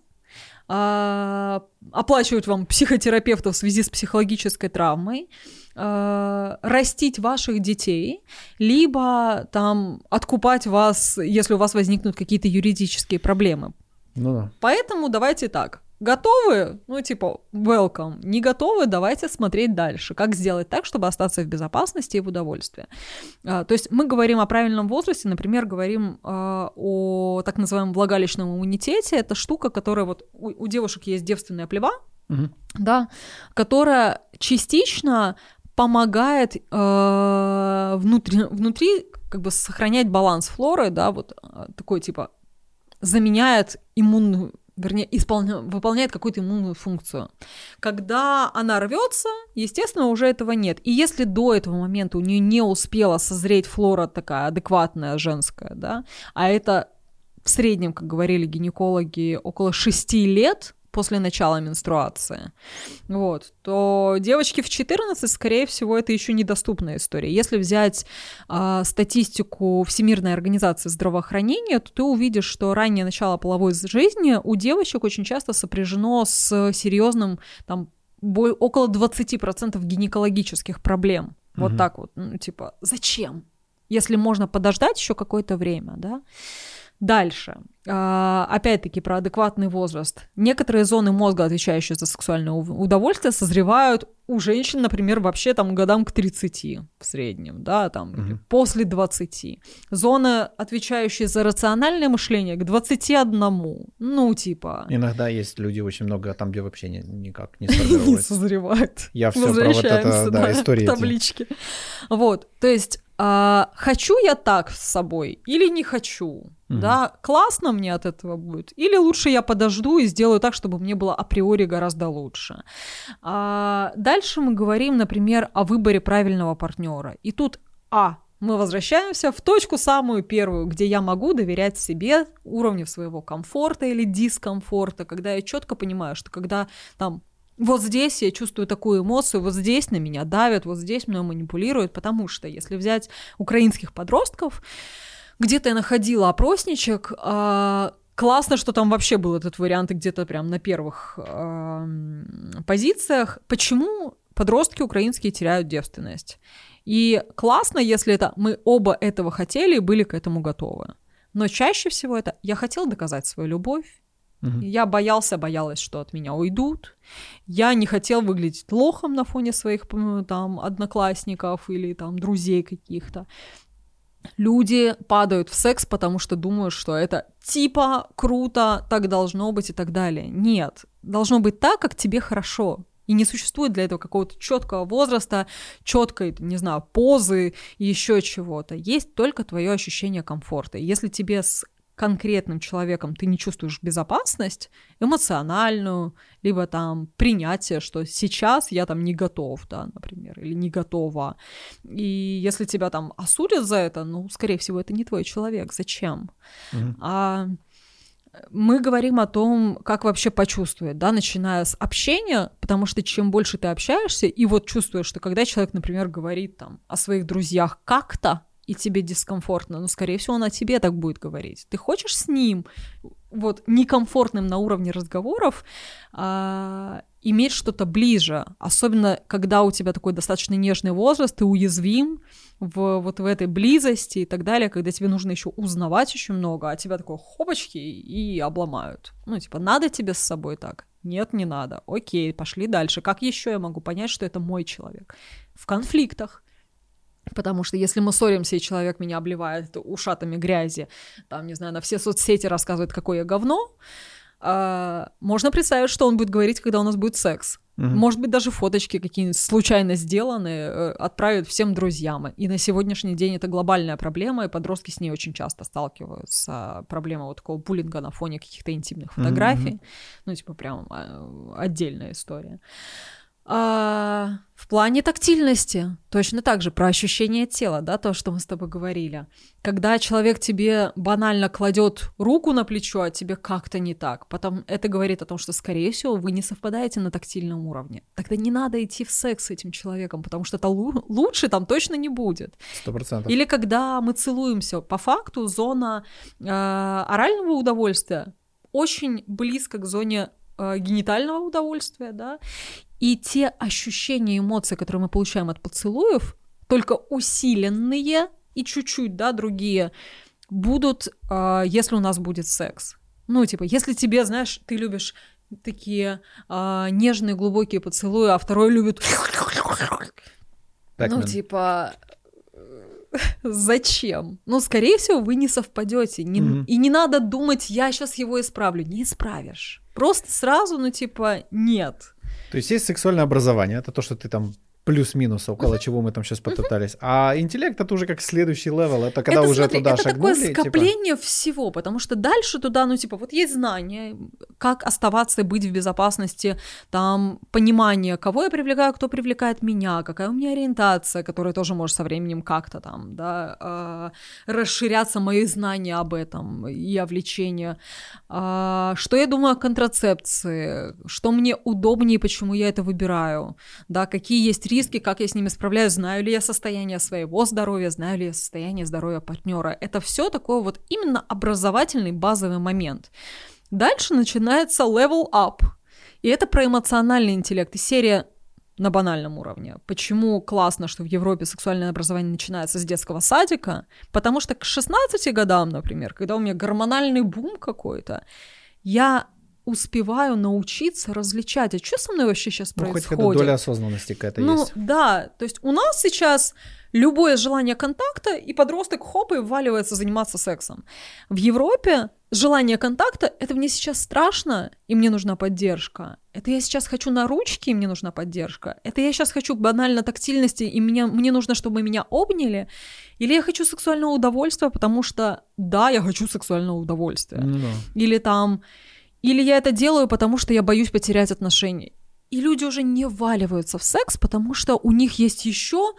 а, оплачивать вам психотерапевта в связи с психологической травмой, а, растить ваших детей, либо там откупать вас, если у вас возникнут какие-то юридические проблемы. Ну да. Поэтому давайте так. Готовы? Ну, типа, welcome. Не готовы? Давайте смотреть дальше. Как сделать так, чтобы остаться в безопасности и в удовольствии. А, то есть мы говорим о правильном возрасте, например, говорим а, о так называемом влагалищном иммунитете. Это штука, которая вот у, у девушек есть девственная плева, Мгм. да, которая частично помогает э, внутри, внутри как бы сохранять баланс флоры, да, вот э, такой типа заменяет иммунную, вернее, исполня, выполняет какую-то иммунную функцию. Когда она рвется, естественно, уже этого нет. И если до этого момента у нее не успела созреть флора такая адекватная женская, да, а это в среднем, как говорили гинекологи, около 6 лет после начала менструации, вот, то девочки в 14, скорее всего, это еще недоступная история. Если взять а, статистику Всемирной организации здравоохранения, то ты увидишь, что раннее начало половой жизни у девочек очень часто сопряжено с серьезным, там, около 20% гинекологических проблем. Вот Мгм. так вот, ну, типа, зачем? Если можно подождать еще какое-то время, да? Дальше. А, опять-таки про адекватный возраст. Некоторые зоны мозга, отвечающие за сексуальное удовольствие, созревают у женщин, например, вообще там годам к 30 в среднем, да, там Мгм. после 20. Зоны, отвечающие за рациональное мышление, к 21. Ну, типа... Иногда есть люди очень много, а там, где вообще ни- никак не не сформировывается. созревает. Я все про вот это, да, истории табличке. Вот, то есть, а, хочу я так с собой или не хочу? Мгм. Да, классно мне от этого будет? Или лучше я подожду и сделаю так, чтобы мне было априори гораздо лучше? А, дальше мы говорим, например, о выборе правильного партнера. И тут, а, мы возвращаемся в точку самую первую, где я могу доверять себе, уровню своего комфорта или дискомфорта, когда я четко понимаю, что когда там вот здесь я чувствую такую эмоцию, вот здесь на меня давят, вот здесь мной манипулируют, потому что если взять украинских подростков, где-то я находила опросничек, а, классно, что там вообще был этот вариант и где-то прям на первых ам, позициях. Почему подростки украинские теряют девственность? И классно, если это мы оба этого хотели и были к этому готовы. Но чаще всего это я хотел доказать свою любовь, Мгм. я боялся, боялась, что от меня уйдут. Я не хотел выглядеть лохом на фоне своих там одноклассников или там друзей каких-то. Люди падают в секс, потому что думают, что это типа круто, так должно быть и так далее. Нет, должно быть так, как тебе хорошо. И не существует для этого какого-то четкого возраста, четкой, не знаю, позы и еще чего-то. Есть только твое ощущение комфорта. Если тебе с конкретным человеком ты не чувствуешь безопасность эмоциональную, либо там принятие, что сейчас я там не готов, да, например, или не готова. И если тебя там осудят за это, ну, скорее всего, это не твой человек. Зачем? Мгм. А мы говорим о том, как вообще почувствовать, да, начиная с общения, потому что чем больше ты общаешься, и вот чувствуешь, что когда человек, например, говорит там о своих друзьях как-то, и тебе дискомфортно, ну, скорее всего, он о тебе так будет говорить. Ты хочешь с ним вот некомфортным на уровне разговоров а, иметь что-то ближе, особенно когда у тебя такой достаточно нежный возраст, ты уязвим в, вот в этой близости и так далее, когда тебе нужно еще узнавать очень много, а тебя такой хопочки и обломают. Ну, типа, надо тебе с собой так? Нет, не надо. Окей, пошли дальше. Как еще я могу понять, что это мой человек? В конфликтах. Потому что если мы ссоримся, и человек меня обливает ушатами грязи, там, не знаю, на все соцсети рассказывает, какое я говно, а, можно представить, что он будет говорить, когда у нас будет секс. Мгм. Может быть, даже фоточки какие-нибудь случайно сделанные э, отправят всем друзьям. И на сегодняшний день это глобальная проблема, и подростки с ней очень часто сталкиваются. Проблема вот такого буллинга на фоне каких-то интимных фотографий. Ну, типа, прям э, отдельная история. А, в плане тактильности точно так же про ощущение тела, да, то, что мы с тобой говорили. Когда человек тебе банально кладет руку на плечо, а тебе как-то не так, потом это говорит о том, что, скорее всего, вы не совпадаете на тактильном уровне. Тогда не надо идти в секс с этим человеком, потому что это лучше там точно не будет. Сто процентов. Или когда мы целуемся, по факту зона э, орального удовольствия очень близко к зоне э, генитального удовольствия, да, и те ощущения, эмоции, которые мы получаем от поцелуев, только усиленные и чуть-чуть, да, другие, будут, э, если у нас будет секс. Ну, типа, если тебе, знаешь, ты любишь такие э, нежные, глубокие поцелуи, а второй любит... Так, ну, типа, зачем? Ну, скорее всего, вы не совпадете. Не, mm-hmm. И не надо думать, я сейчас его исправлю. Не исправишь. Просто сразу, ну, типа, нет. То есть есть сексуальное образование, это то, что ты там плюс-минус, около uh-huh. чего мы там сейчас потоптались. Uh-huh. А интеллект это уже как следующий level, это когда это, уже смотри, туда это шагнули. Такое скопление типа... всего, потому что дальше туда, ну типа, вот есть знания, как оставаться, быть в безопасности, там понимание, кого я привлекаю, кто привлекает меня, какая у меня ориентация, которая тоже может со временем как-то там, да, э, расширяться мои знания об этом и о влечении. Э, что я думаю о контрацепции, что мне удобнее, почему я это выбираю, да, какие есть риски, как я с ними справляюсь, знаю ли я состояние своего здоровья, знаю ли я состояние здоровья партнера. Это все такой вот именно образовательный базовый момент. Дальше начинается level up. И это про эмоциональный интеллект. И серия на банальном уровне. Почему классно, что в Европе сексуальное образование начинается с детского садика? Потому что к 16 годам, например, когда у меня гормональный бум какой-то, я успеваю научиться различать, а что со мной вообще сейчас ну, происходит. Хоть доля осознанности какая-то ну, есть. да, то есть у нас сейчас любое желание контакта, и подросток хоп и вваливается заниматься сексом. В Европе желание контакта — это мне сейчас страшно, и мне нужна поддержка. Это я сейчас хочу на ручки, и мне нужна поддержка. Это я сейчас хочу банально тактильности, и мне, мне нужно, чтобы меня обняли. Или я хочу сексуального удовольствия, потому что, да, я хочу сексуального удовольствия. Ну, да. Или там или я это делаю, потому что я боюсь потерять отношения. И люди уже не валиваются в секс, потому что у них есть еще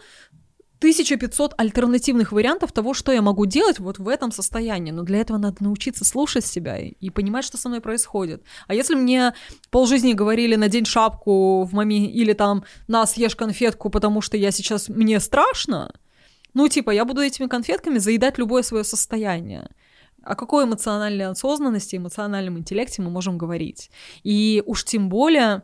1500 альтернативных вариантов того, что я могу делать вот в этом состоянии. Но для этого надо научиться слушать себя и, понимать, что со мной происходит. А если мне полжизни говорили надень шапку в маме или там на съешь конфетку, потому что я сейчас мне страшно, ну типа я буду этими конфетками заедать любое свое состояние о какой эмоциональной осознанности, эмоциональном интеллекте мы можем говорить. И уж тем более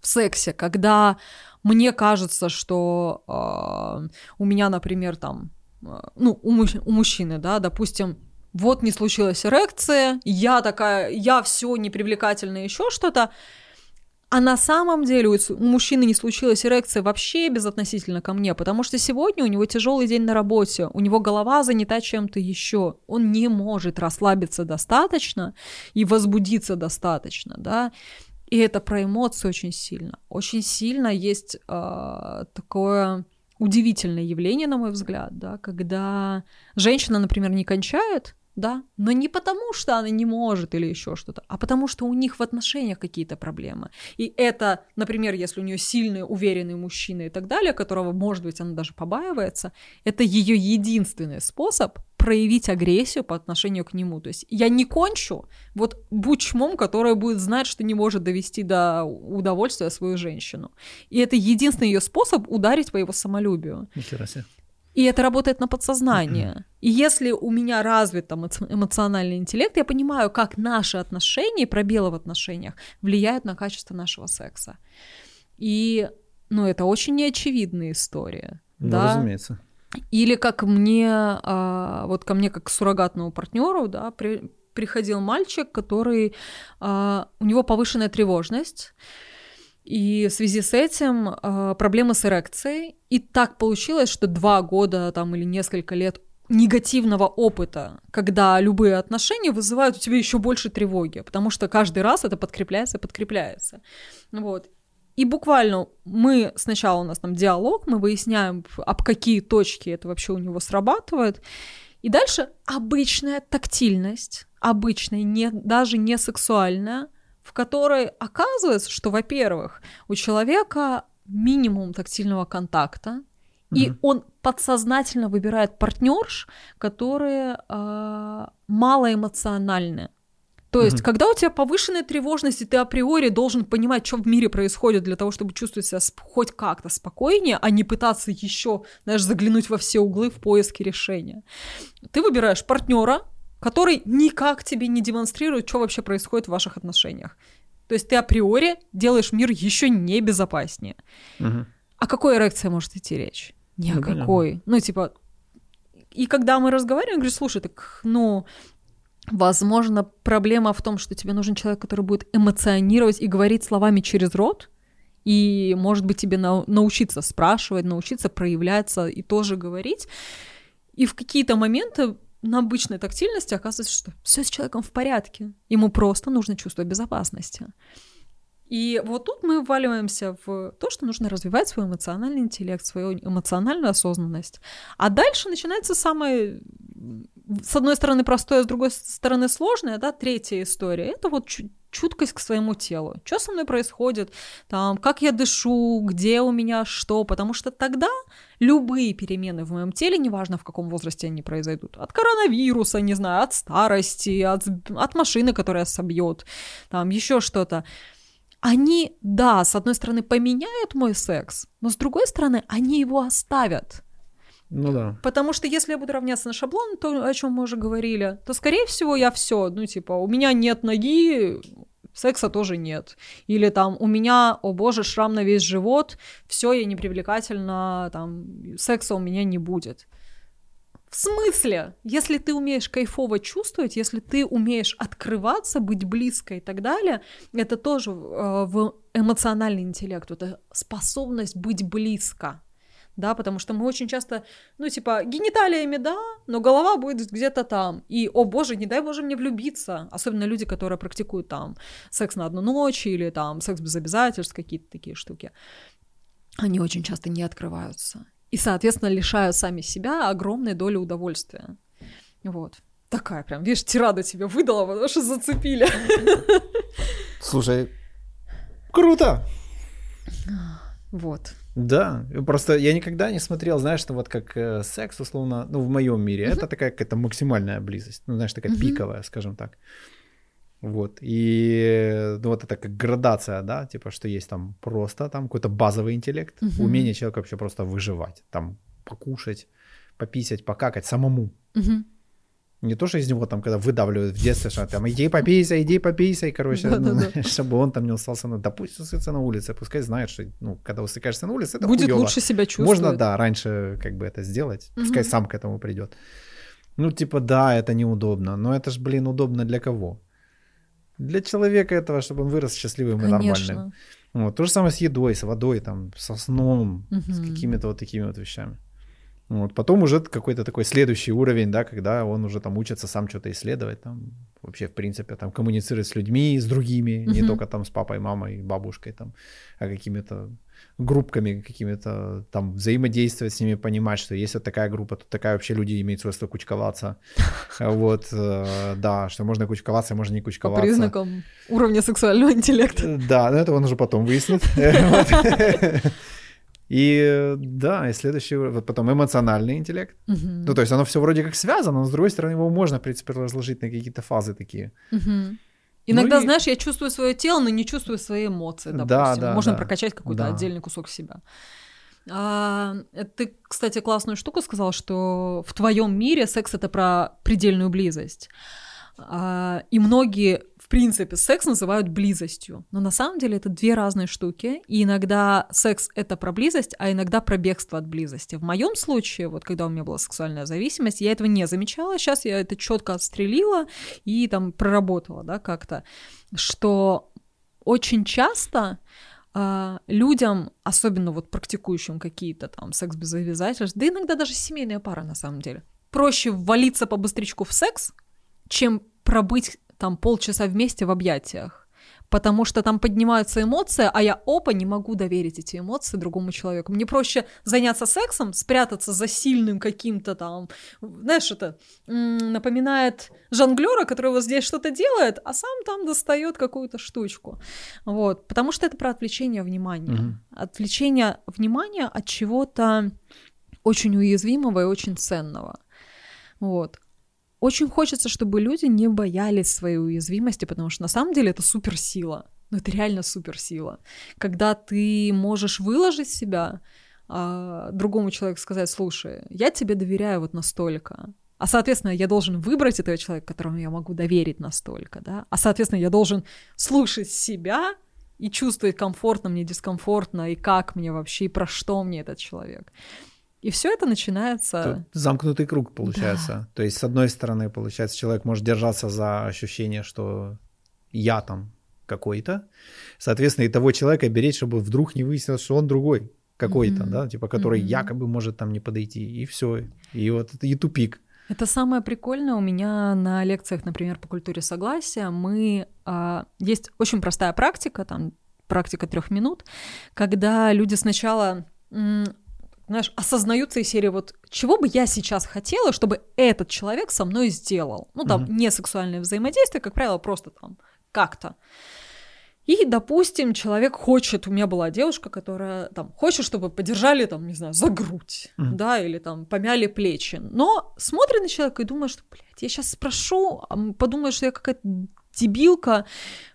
в сексе, когда мне кажется, что э, у меня, например, там, э, ну, у, муж, у мужчины, да, допустим, вот не случилась эрекция, я такая, я все непривлекательно, еще что-то, а на самом деле у мужчины не случилась эрекция вообще безотносительно ко мне, потому что сегодня у него тяжелый день на работе, у него голова занята чем-то еще, он не может расслабиться достаточно и возбудиться достаточно, да. И это про эмоции очень сильно. Очень сильно есть э, такое удивительное явление, на мой взгляд, да, когда женщина, например, не кончает, да, но не потому, что она не может или еще что-то, а потому что у них в отношениях какие-то проблемы. И это, например, если у нее сильный, уверенный мужчина и так далее, которого, может быть, она даже побаивается, это ее единственный способ проявить агрессию по отношению к нему. То есть я не кончу, вот будь чмом, которая будет знать, что не может довести до удовольствия свою женщину. И это единственный ее способ ударить по его самолюбию. Нихера себе. И это работает на подсознание. И если у меня развит там эмоциональный интеллект, я понимаю, как наши отношения, пробелы в отношениях влияют на качество нашего секса. И, ну, это очень неочевидная история. Ну, да? разумеется. Или как мне, а, вот ко мне как к суррогатному партнеру, да, при, приходил мальчик, который, а, у него повышенная тревожность, и в связи с этим э, проблемы с эрекцией. И так получилось, что два года там или несколько лет негативного опыта, когда любые отношения вызывают у тебя еще больше тревоги, потому что каждый раз это подкрепляется, подкрепляется. Вот. И буквально мы сначала у нас там диалог, мы выясняем, об какие точки это вообще у него срабатывает. И дальше обычная тактильность, обычная, не, даже не сексуальная, в которой оказывается, что, во-первых, у человека минимум тактильного контакта, и он подсознательно выбирает партнерш, которые э, малоэмоциональны. То есть, mm-hmm. когда у тебя повышенная тревожность, и ты априори должен понимать, что в мире происходит для того, чтобы чувствовать себя хоть как-то спокойнее, а не пытаться еще, знаешь, заглянуть во все углы в поиске решения. Ты выбираешь партнера, который никак тебе не демонстрирует, что вообще происходит в ваших отношениях. То есть ты априори делаешь мир еще не безопаснее. Угу. О какой эрекции может идти речь? Ни о ну, какой. Понятно. Ну, типа, и когда мы разговариваем, говорю, слушай, так, ну, возможно, проблема в том, что тебе нужен человек, который будет эмоционировать и говорить словами через рот, и, может быть, тебе на, научиться спрашивать, научиться проявляться и тоже говорить. И в какие-то моменты на обычной тактильности оказывается, что все с человеком в порядке. Ему просто нужно чувство безопасности. И вот тут мы вваливаемся в то, что нужно развивать свой эмоциональный интеллект, свою эмоциональную осознанность. А дальше начинается самое, с одной стороны, простое, с другой стороны, сложное, да, третья история. Это вот чуткость к своему телу. Что со мной происходит, там, как я дышу, где у меня что, потому что тогда любые перемены в моем теле, неважно в каком возрасте они произойдут, от коронавируса, не знаю, от старости, от, от машины, которая собьет, там, еще что-то, они, да, с одной стороны, поменяют мой секс, но с другой стороны, они его оставят. Ну да. Потому что если я буду равняться на шаблон, то, о чем мы уже говорили, то, скорее всего, я все, ну, типа, у меня нет ноги, секса тоже нет. Или там, у меня, о боже, шрам на весь живот, все, я непривлекательна, там, секса у меня не будет. В смысле? Если ты умеешь кайфово чувствовать, если ты умеешь открываться, быть близко и так далее, это тоже э, в эмоциональный интеллект, это способность быть близко. Да, потому что мы очень часто, ну, типа, гениталиями, да, но голова будет где-то там. И, о боже, не дай боже мне влюбиться. Особенно люди, которые практикуют там секс на одну ночь или там секс без обязательств, какие-то такие штуки. Они очень часто не открываются и, соответственно, лишают сами себя огромной доли удовольствия. Вот. Такая прям, видишь, тирада тебе выдала, потому что зацепили. Слушай, круто! Вот. Да, просто я никогда не смотрел, знаешь, что вот как э, секс, условно, ну, в моем мире, uh-huh. это такая какая-то максимальная близость, ну, знаешь, такая uh-huh. пиковая, скажем так. Вот, и ну, вот это как градация, да, типа, что есть там просто там какой-то базовый интеллект, угу. умение человека вообще просто выживать, там покушать, пописать, покакать самому. Угу. Не то, что из него там, когда выдавливают в детстве, что там иди попейся, иди попейся, короче, да, ну, да, да. чтобы он там не устался, ну, да пусть усыться на улице, пускай знает, что, ну, когда усыкаешься на улице, это Будет хуёво. лучше себя чувствовать. Можно, да, раньше как бы это сделать, угу. пускай сам к этому придет. Ну, типа, да, это неудобно, но это ж, блин, удобно для кого? Для человека этого, чтобы он вырос счастливым Конечно. и нормальным. Вот. То же самое с едой, с водой, там, со сном, угу. с какими-то вот такими вот вещами. Вот. Потом уже какой-то такой следующий уровень, да, когда он уже там учится сам что-то исследовать, там, вообще, в принципе, там, коммуницировать с людьми, с другими, угу. не только там с папой, мамой, бабушкой, там, а какими-то группками какими-то, там, взаимодействовать с ними, понимать, что есть вот такая группа, тут такая вообще люди имеют свойство кучковаться. Вот, э, да, что можно кучковаться, можно не кучковаться. По признакам уровня сексуального интеллекта. Э, да, но это он уже потом выяснит. И да, и следующий, вот потом эмоциональный интеллект. Ну, то есть оно все вроде как связано, но с другой стороны его можно, в принципе, разложить на какие-то фазы такие. Иногда, ну и... знаешь, я чувствую свое тело, но не чувствую свои эмоции, допустим. Да, да, Можно да. прокачать какой-то да. отдельный кусок себя. А, ты, кстати, классную штуку сказал, что в твоем мире секс это про предельную близость. А, и многие принципе, секс называют близостью, но на самом деле это две разные штуки, и иногда секс — это про близость, а иногда про бегство от близости. В моем случае, вот когда у меня была сексуальная зависимость, я этого не замечала, сейчас я это четко отстрелила и там проработала, да, как-то, что очень часто Uh, людям, особенно вот практикующим какие-то там секс без обязательств, да иногда даже семейные пары на самом деле, проще ввалиться по быстричку в секс, чем пробыть там полчаса вместе в объятиях. потому что там поднимаются эмоции, а я, опа, не могу доверить эти эмоции другому человеку. Мне проще заняться сексом, спрятаться за сильным каким-то там, знаешь, это напоминает жонглера, который вот здесь что-то делает, а сам там достает какую-то штучку. Вот, потому что это про отвлечение внимания. Mm-hmm. Отвлечение внимания от чего-то очень уязвимого и очень ценного. Вот. Очень хочется, чтобы люди не боялись своей уязвимости, потому что на самом деле это суперсила. Ну, это реально суперсила. Когда ты можешь выложить себя, а, другому человеку сказать, слушай, я тебе доверяю вот настолько, а, соответственно, я должен выбрать этого человека, которому я могу доверить настолько, да, а, соответственно, я должен слушать себя и чувствовать, комфортно мне, дискомфортно, и как мне вообще, и про что мне этот человек. И все это начинается... Тут замкнутый круг получается. Да. То есть, с одной стороны, получается, человек может держаться за ощущение, что я там какой-то. Соответственно, и того человека беречь, чтобы вдруг не выяснилось, что он другой какой-то, mm-hmm. да, типа, который mm-hmm. якобы может там не подойти. И все. И вот это и тупик. Это самое прикольное у меня на лекциях, например, по культуре согласия. Мы а, есть очень простая практика, там практика трех минут, когда люди сначала знаешь, осознаются из серии вот чего бы я сейчас хотела, чтобы этот человек со мной сделал. Ну, там, mm-hmm. не сексуальное взаимодействие, как правило, просто там как-то. И, допустим, человек хочет, у меня была девушка, которая там хочет, чтобы подержали, там, не знаю, за грудь, mm-hmm. да, или там помяли плечи, но смотрит на человека и думает, что, блядь, я сейчас спрошу, подумает, что я какая-то дебилка,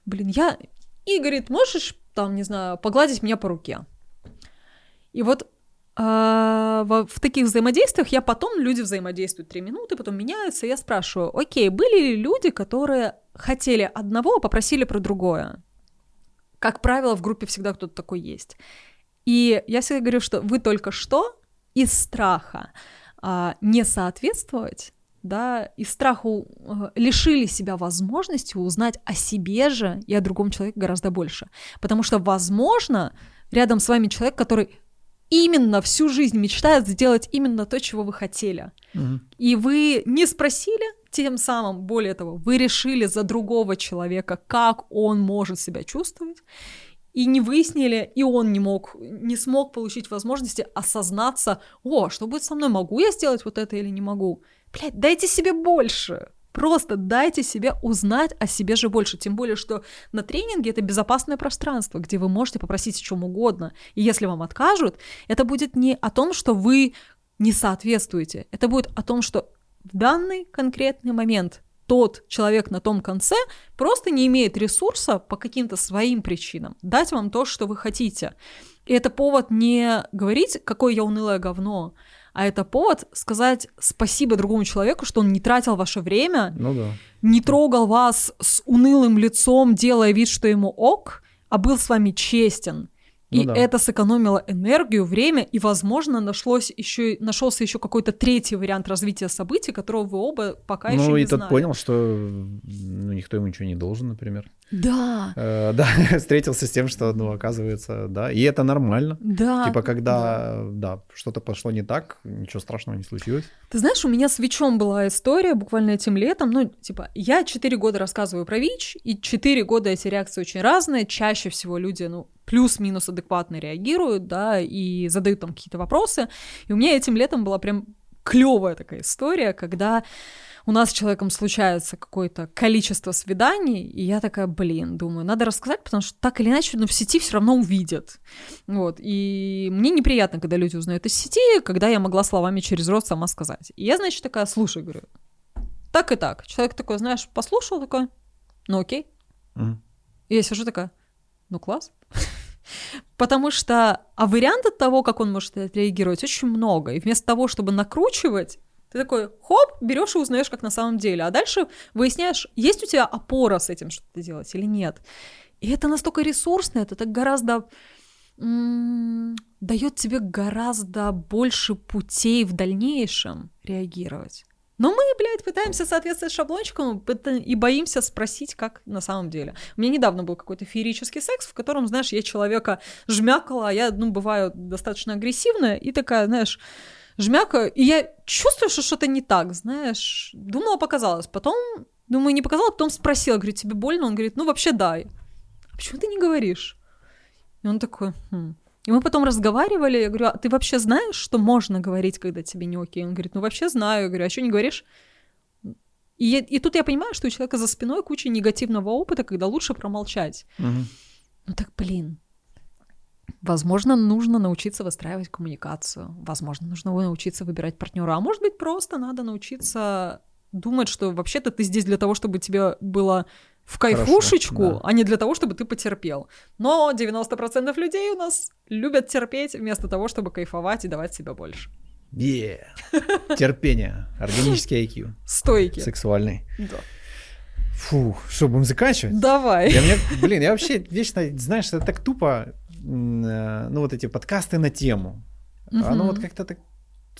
блин, я... И говорит, можешь, там, не знаю, погладить меня по руке? И вот а, в таких взаимодействиях я потом, люди взаимодействуют три минуты, потом меняются, я спрашиваю, окей, были ли люди, которые хотели одного, а попросили про другое? Как правило, в группе всегда кто-то такой есть. И я всегда говорю, что вы только что из страха а, не соответствовать, да, из страха а, лишили себя возможности узнать о себе же и о другом человеке гораздо больше. Потому что, возможно, рядом с вами человек, который именно всю жизнь мечтает сделать именно то, чего вы хотели. Угу. И вы не спросили, тем самым, более того, вы решили за другого человека, как он может себя чувствовать, и не выяснили, и он не мог, не смог получить возможности осознаться, о, что будет со мной, могу я сделать вот это или не могу. Блядь, дайте себе больше. Просто дайте себе узнать о себе же больше. Тем более, что на тренинге это безопасное пространство, где вы можете попросить о чем угодно. И если вам откажут, это будет не о том, что вы не соответствуете. Это будет о том, что в данный конкретный момент тот человек на том конце просто не имеет ресурса по каким-то своим причинам дать вам то, что вы хотите. И это повод не говорить, какое я унылое говно, а это повод сказать спасибо другому человеку, что он не тратил ваше время, ну да. не трогал вас с унылым лицом, делая вид, что ему ок, а был с вами честен. И ну, да. это сэкономило энергию, время, и, возможно, нашлось еще, нашелся еще какой-то третий вариант развития событий, которого вы оба пока ну, еще не и тот понял, что ну, никто ему ничего не должен, например. Да. Э, да, встретился с тем, что, ну, оказывается, да, и это нормально. Да. Типа, когда, да, да что-то пошло не так, ничего страшного не случилось. Ты знаешь, у меня с ВИЧом была история буквально этим летом, ну, типа, я четыре года рассказываю про ВИЧ, и четыре года эти реакции очень разные, чаще всего люди, ну, плюс-минус адекватно реагируют, да, и задают там какие-то вопросы. И у меня этим летом была прям клевая такая история, когда у нас с человеком случается какое-то количество свиданий, и я такая, блин, думаю, надо рассказать, потому что так или иначе, ну, в сети все равно увидят. Вот, и мне неприятно, когда люди узнают из сети, когда я могла словами через рот сама сказать. И я, значит, такая, слушай, говорю, так и так. Человек такой, знаешь, послушал такой, ну окей. Mm. И я сижу такая, ну класс. Потому что, а вариантов того, как он может отреагировать, очень много. И вместо того, чтобы накручивать, ты такой, хоп, берешь и узнаешь, как на самом деле. А дальше выясняешь, есть у тебя опора с этим что-то делать или нет. И это настолько ресурсно, это так гораздо дает тебе гораздо больше путей в дальнейшем реагировать. Но мы, блядь, пытаемся соответствовать шаблончикам и боимся спросить, как на самом деле. У меня недавно был какой-то феерический секс, в котором, знаешь, я человека жмякала, а я, ну, бываю достаточно агрессивная, и такая, знаешь, жмякаю, и я чувствую, что что-то не так, знаешь. Думала, показалось. Потом, думаю, не показала, потом спросила, говорю, тебе больно? Он говорит, ну, вообще да. а почему ты не говоришь? И он такой, хм. И мы потом разговаривали, я говорю, а ты вообще знаешь, что можно говорить, когда тебе не окей? Он говорит, ну вообще знаю. Я говорю, а что не говоришь? И, я- и тут я понимаю, что у человека за спиной куча негативного опыта, когда лучше промолчать. Мгм. Ну так, блин. Возможно, нужно научиться выстраивать коммуникацию. Возможно, нужно научиться выбирать партнера. А может быть, просто надо научиться думать, что вообще-то ты здесь для того, чтобы тебе было в кайфушечку, да. а не для того, чтобы ты потерпел. Но 90% людей у нас любят терпеть вместо того, чтобы кайфовать и давать себе больше. Е. Терпение. Органический IQ. Стойки. Сексуальный. Да. Фу, что, будем заканчивать? Давай. Я, мне, блин, я вообще вечно, знаешь, это так тупо, э, ну вот эти подкасты на тему. Оно Мгм. вот как-то так...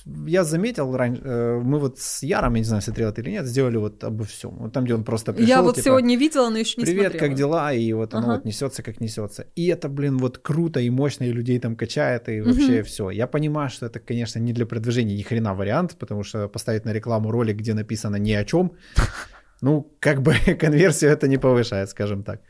Я заметил раньше, мы вот с Яром, я не знаю, смотрел ты или нет, сделали вот обо всем. Вот там, где он просто пришел, Я вот типа, сегодня видела, но еще не Привет, смотрела. как дела? И вот оно Ага. вот несется, как несется. И это, блин, вот круто и мощно, и людей там качает, и вообще Мгм. все. Я понимаю, что это, конечно, не для продвижения ни хрена вариант, потому что поставить на рекламу ролик, где написано ни о чем, ну, как бы конверсию это не повышает, скажем так.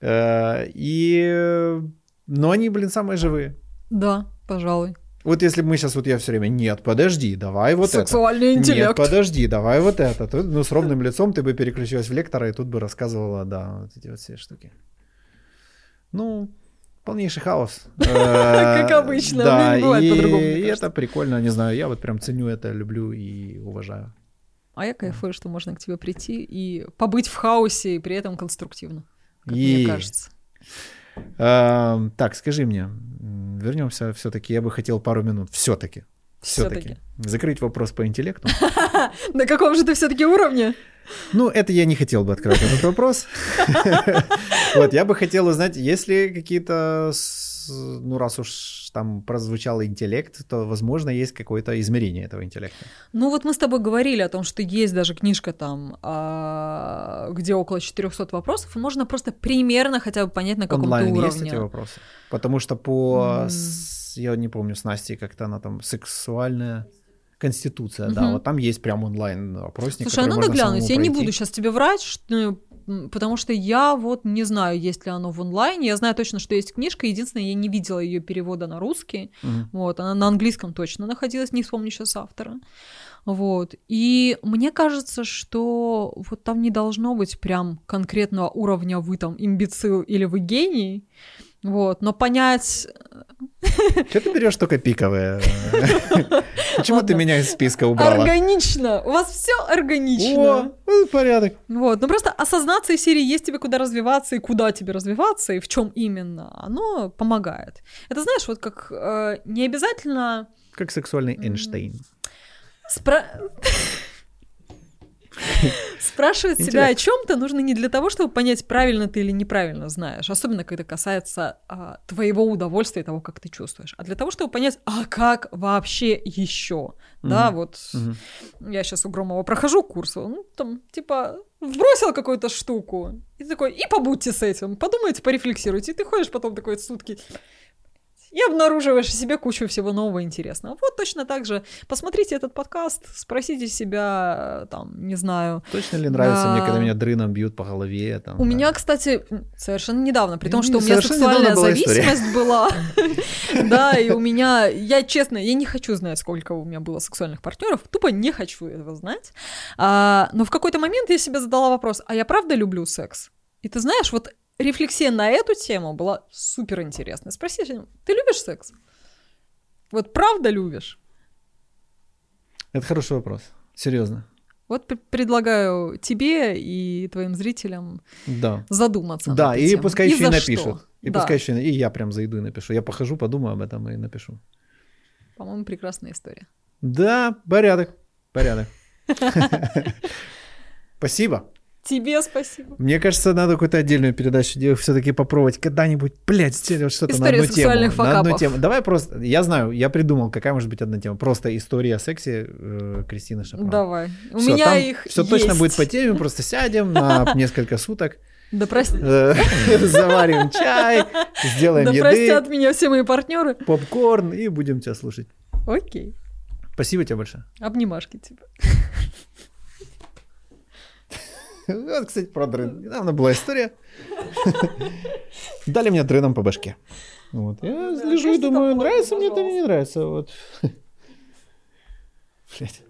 Э, И... Но они, блин, самые живые. Да, пожалуй. Вот если бы мы сейчас, вот я все время, нет, подожди, давай вот это. Сексуальный интеллект. Нет, подожди, давай вот это. То, ну, с ровным лицом ты бы переключилась в лектора и тут бы рассказывала, да, вот эти вот все штуки. Ну, полнейший хаос. Как Э, обычно, Да, ну, не бывает и по-другому, это прикольно, не знаю, я вот прям ценю это, люблю и уважаю. А я кайфую, что можно к тебе прийти и побыть в хаосе и при этом конструктивно, как мне кажется. Эм, Так, скажи мне, вернемся все-таки, я бы хотел пару минут, все-таки. Все-таки. Закрыть вопрос по интеллекту. На каком же ты все-таки уровне? Ну, это я не хотел бы открывать этот вопрос. Вот, я бы хотел узнать, есть ли какие-то, ну, раз уж там прозвучал интеллект, то, возможно, есть какое-то измерение этого интеллекта. Ну вот мы с тобой говорили о том, что есть даже книжка там, а, где около 400 вопросов, и можно просто примерно хотя бы понять, на каком Онлайн ты есть эти уровне. вопросы? Потому что по, я не помню, с Настей как-то она там сексуальная конституция, да, Мгм. вот там есть прям онлайн опросник. Слушай, а который надо глянуть. Я не буду сейчас тебе врать, что- потому что я вот не знаю, есть ли оно в онлайне. Я знаю точно, что есть книжка. Единственное, я не видела ее перевода на русский. Мгм. Вот, она на английском точно находилась, не вспомню сейчас автора. Вот. И мне кажется, что вот там не должно быть прям конкретного уровня вы там имбецил или вы гений. Вот, но понять... Чё ты берешь только пиковые? Почему ты меня из списка убрала? Органично! У вас все органично. О, ну, порядок. Вот, ну просто осознаться из серии есть тебе куда развиваться и куда тебе развиваться и в чем именно, оно помогает. Это знаешь, вот как э, не обязательно Как сексуальный. Эйнштейн. спра- спрашивать себя о чем-то нужно не для того, чтобы понять, правильно ты или неправильно знаешь, особенно когда касается а, твоего удовольствия и того, как ты чувствуешь, а для того, чтобы понять, а как вообще еще, да, Мгм. вот Мгм. я сейчас у Громова прохожу курс, ну, там, типа, вбросил какую-то штуку, и ты такой, и побудьте с этим, подумайте, порефлексируйте, и ты ходишь потом такой сутки, и обнаруживаешь в себе кучу всего нового и интересного. Вот точно так же посмотрите этот подкаст, спросите себя, там, не знаю. Точно ли нравится мне, Да. когда меня дрыном бьют по голове? Там, У да? меня, кстати, совершенно недавно, при том, что у меня сексуальная была история. зависимость была, да, и у меня, я честно, я не хочу знать, сколько у меня было сексуальных партнеров, тупо не хочу этого знать. А, но в какой-то момент я себе задала вопрос, а я правда люблю секс? И ты знаешь, вот рефлексия на эту тему была супер интересная. Спроси, ты любишь секс? Вот правда любишь? Это хороший вопрос. Серьезно. Вот пр- предлагаю тебе и твоим зрителям Да. задуматься. Да, и тему. пускай еще и за что. напишут. И Да. пускай еще и я прям зайду и напишу. Я похожу, подумаю об этом и напишу. По-моему, прекрасная история. Да, порядок. Порядок. Спасибо. Тебе спасибо. Мне кажется, надо какую-то отдельную передачу делать, все-таки попробовать когда-нибудь, блядь, сделать что-то на История одну тему. сексуальных На одну тему. Давай просто, я знаю, я придумал, какая может быть одна тема. Просто история о сексе э, Кристины Шафран. Давай. У Всё, меня их Все точно будет по теме, просто сядем на несколько суток, Да, прости- э, заварим чай, сделаем да еды, простят меня все мои партнеры. попкорн и будем тебя слушать. Окей. Спасибо тебе большое. Обнимашки тебе. Вот, кстати, про дрын. Недавно была история. Дали мне дреном по башке. Вот. Я лежу и думаю, нравится мне это или не нравится. Вот. Блять.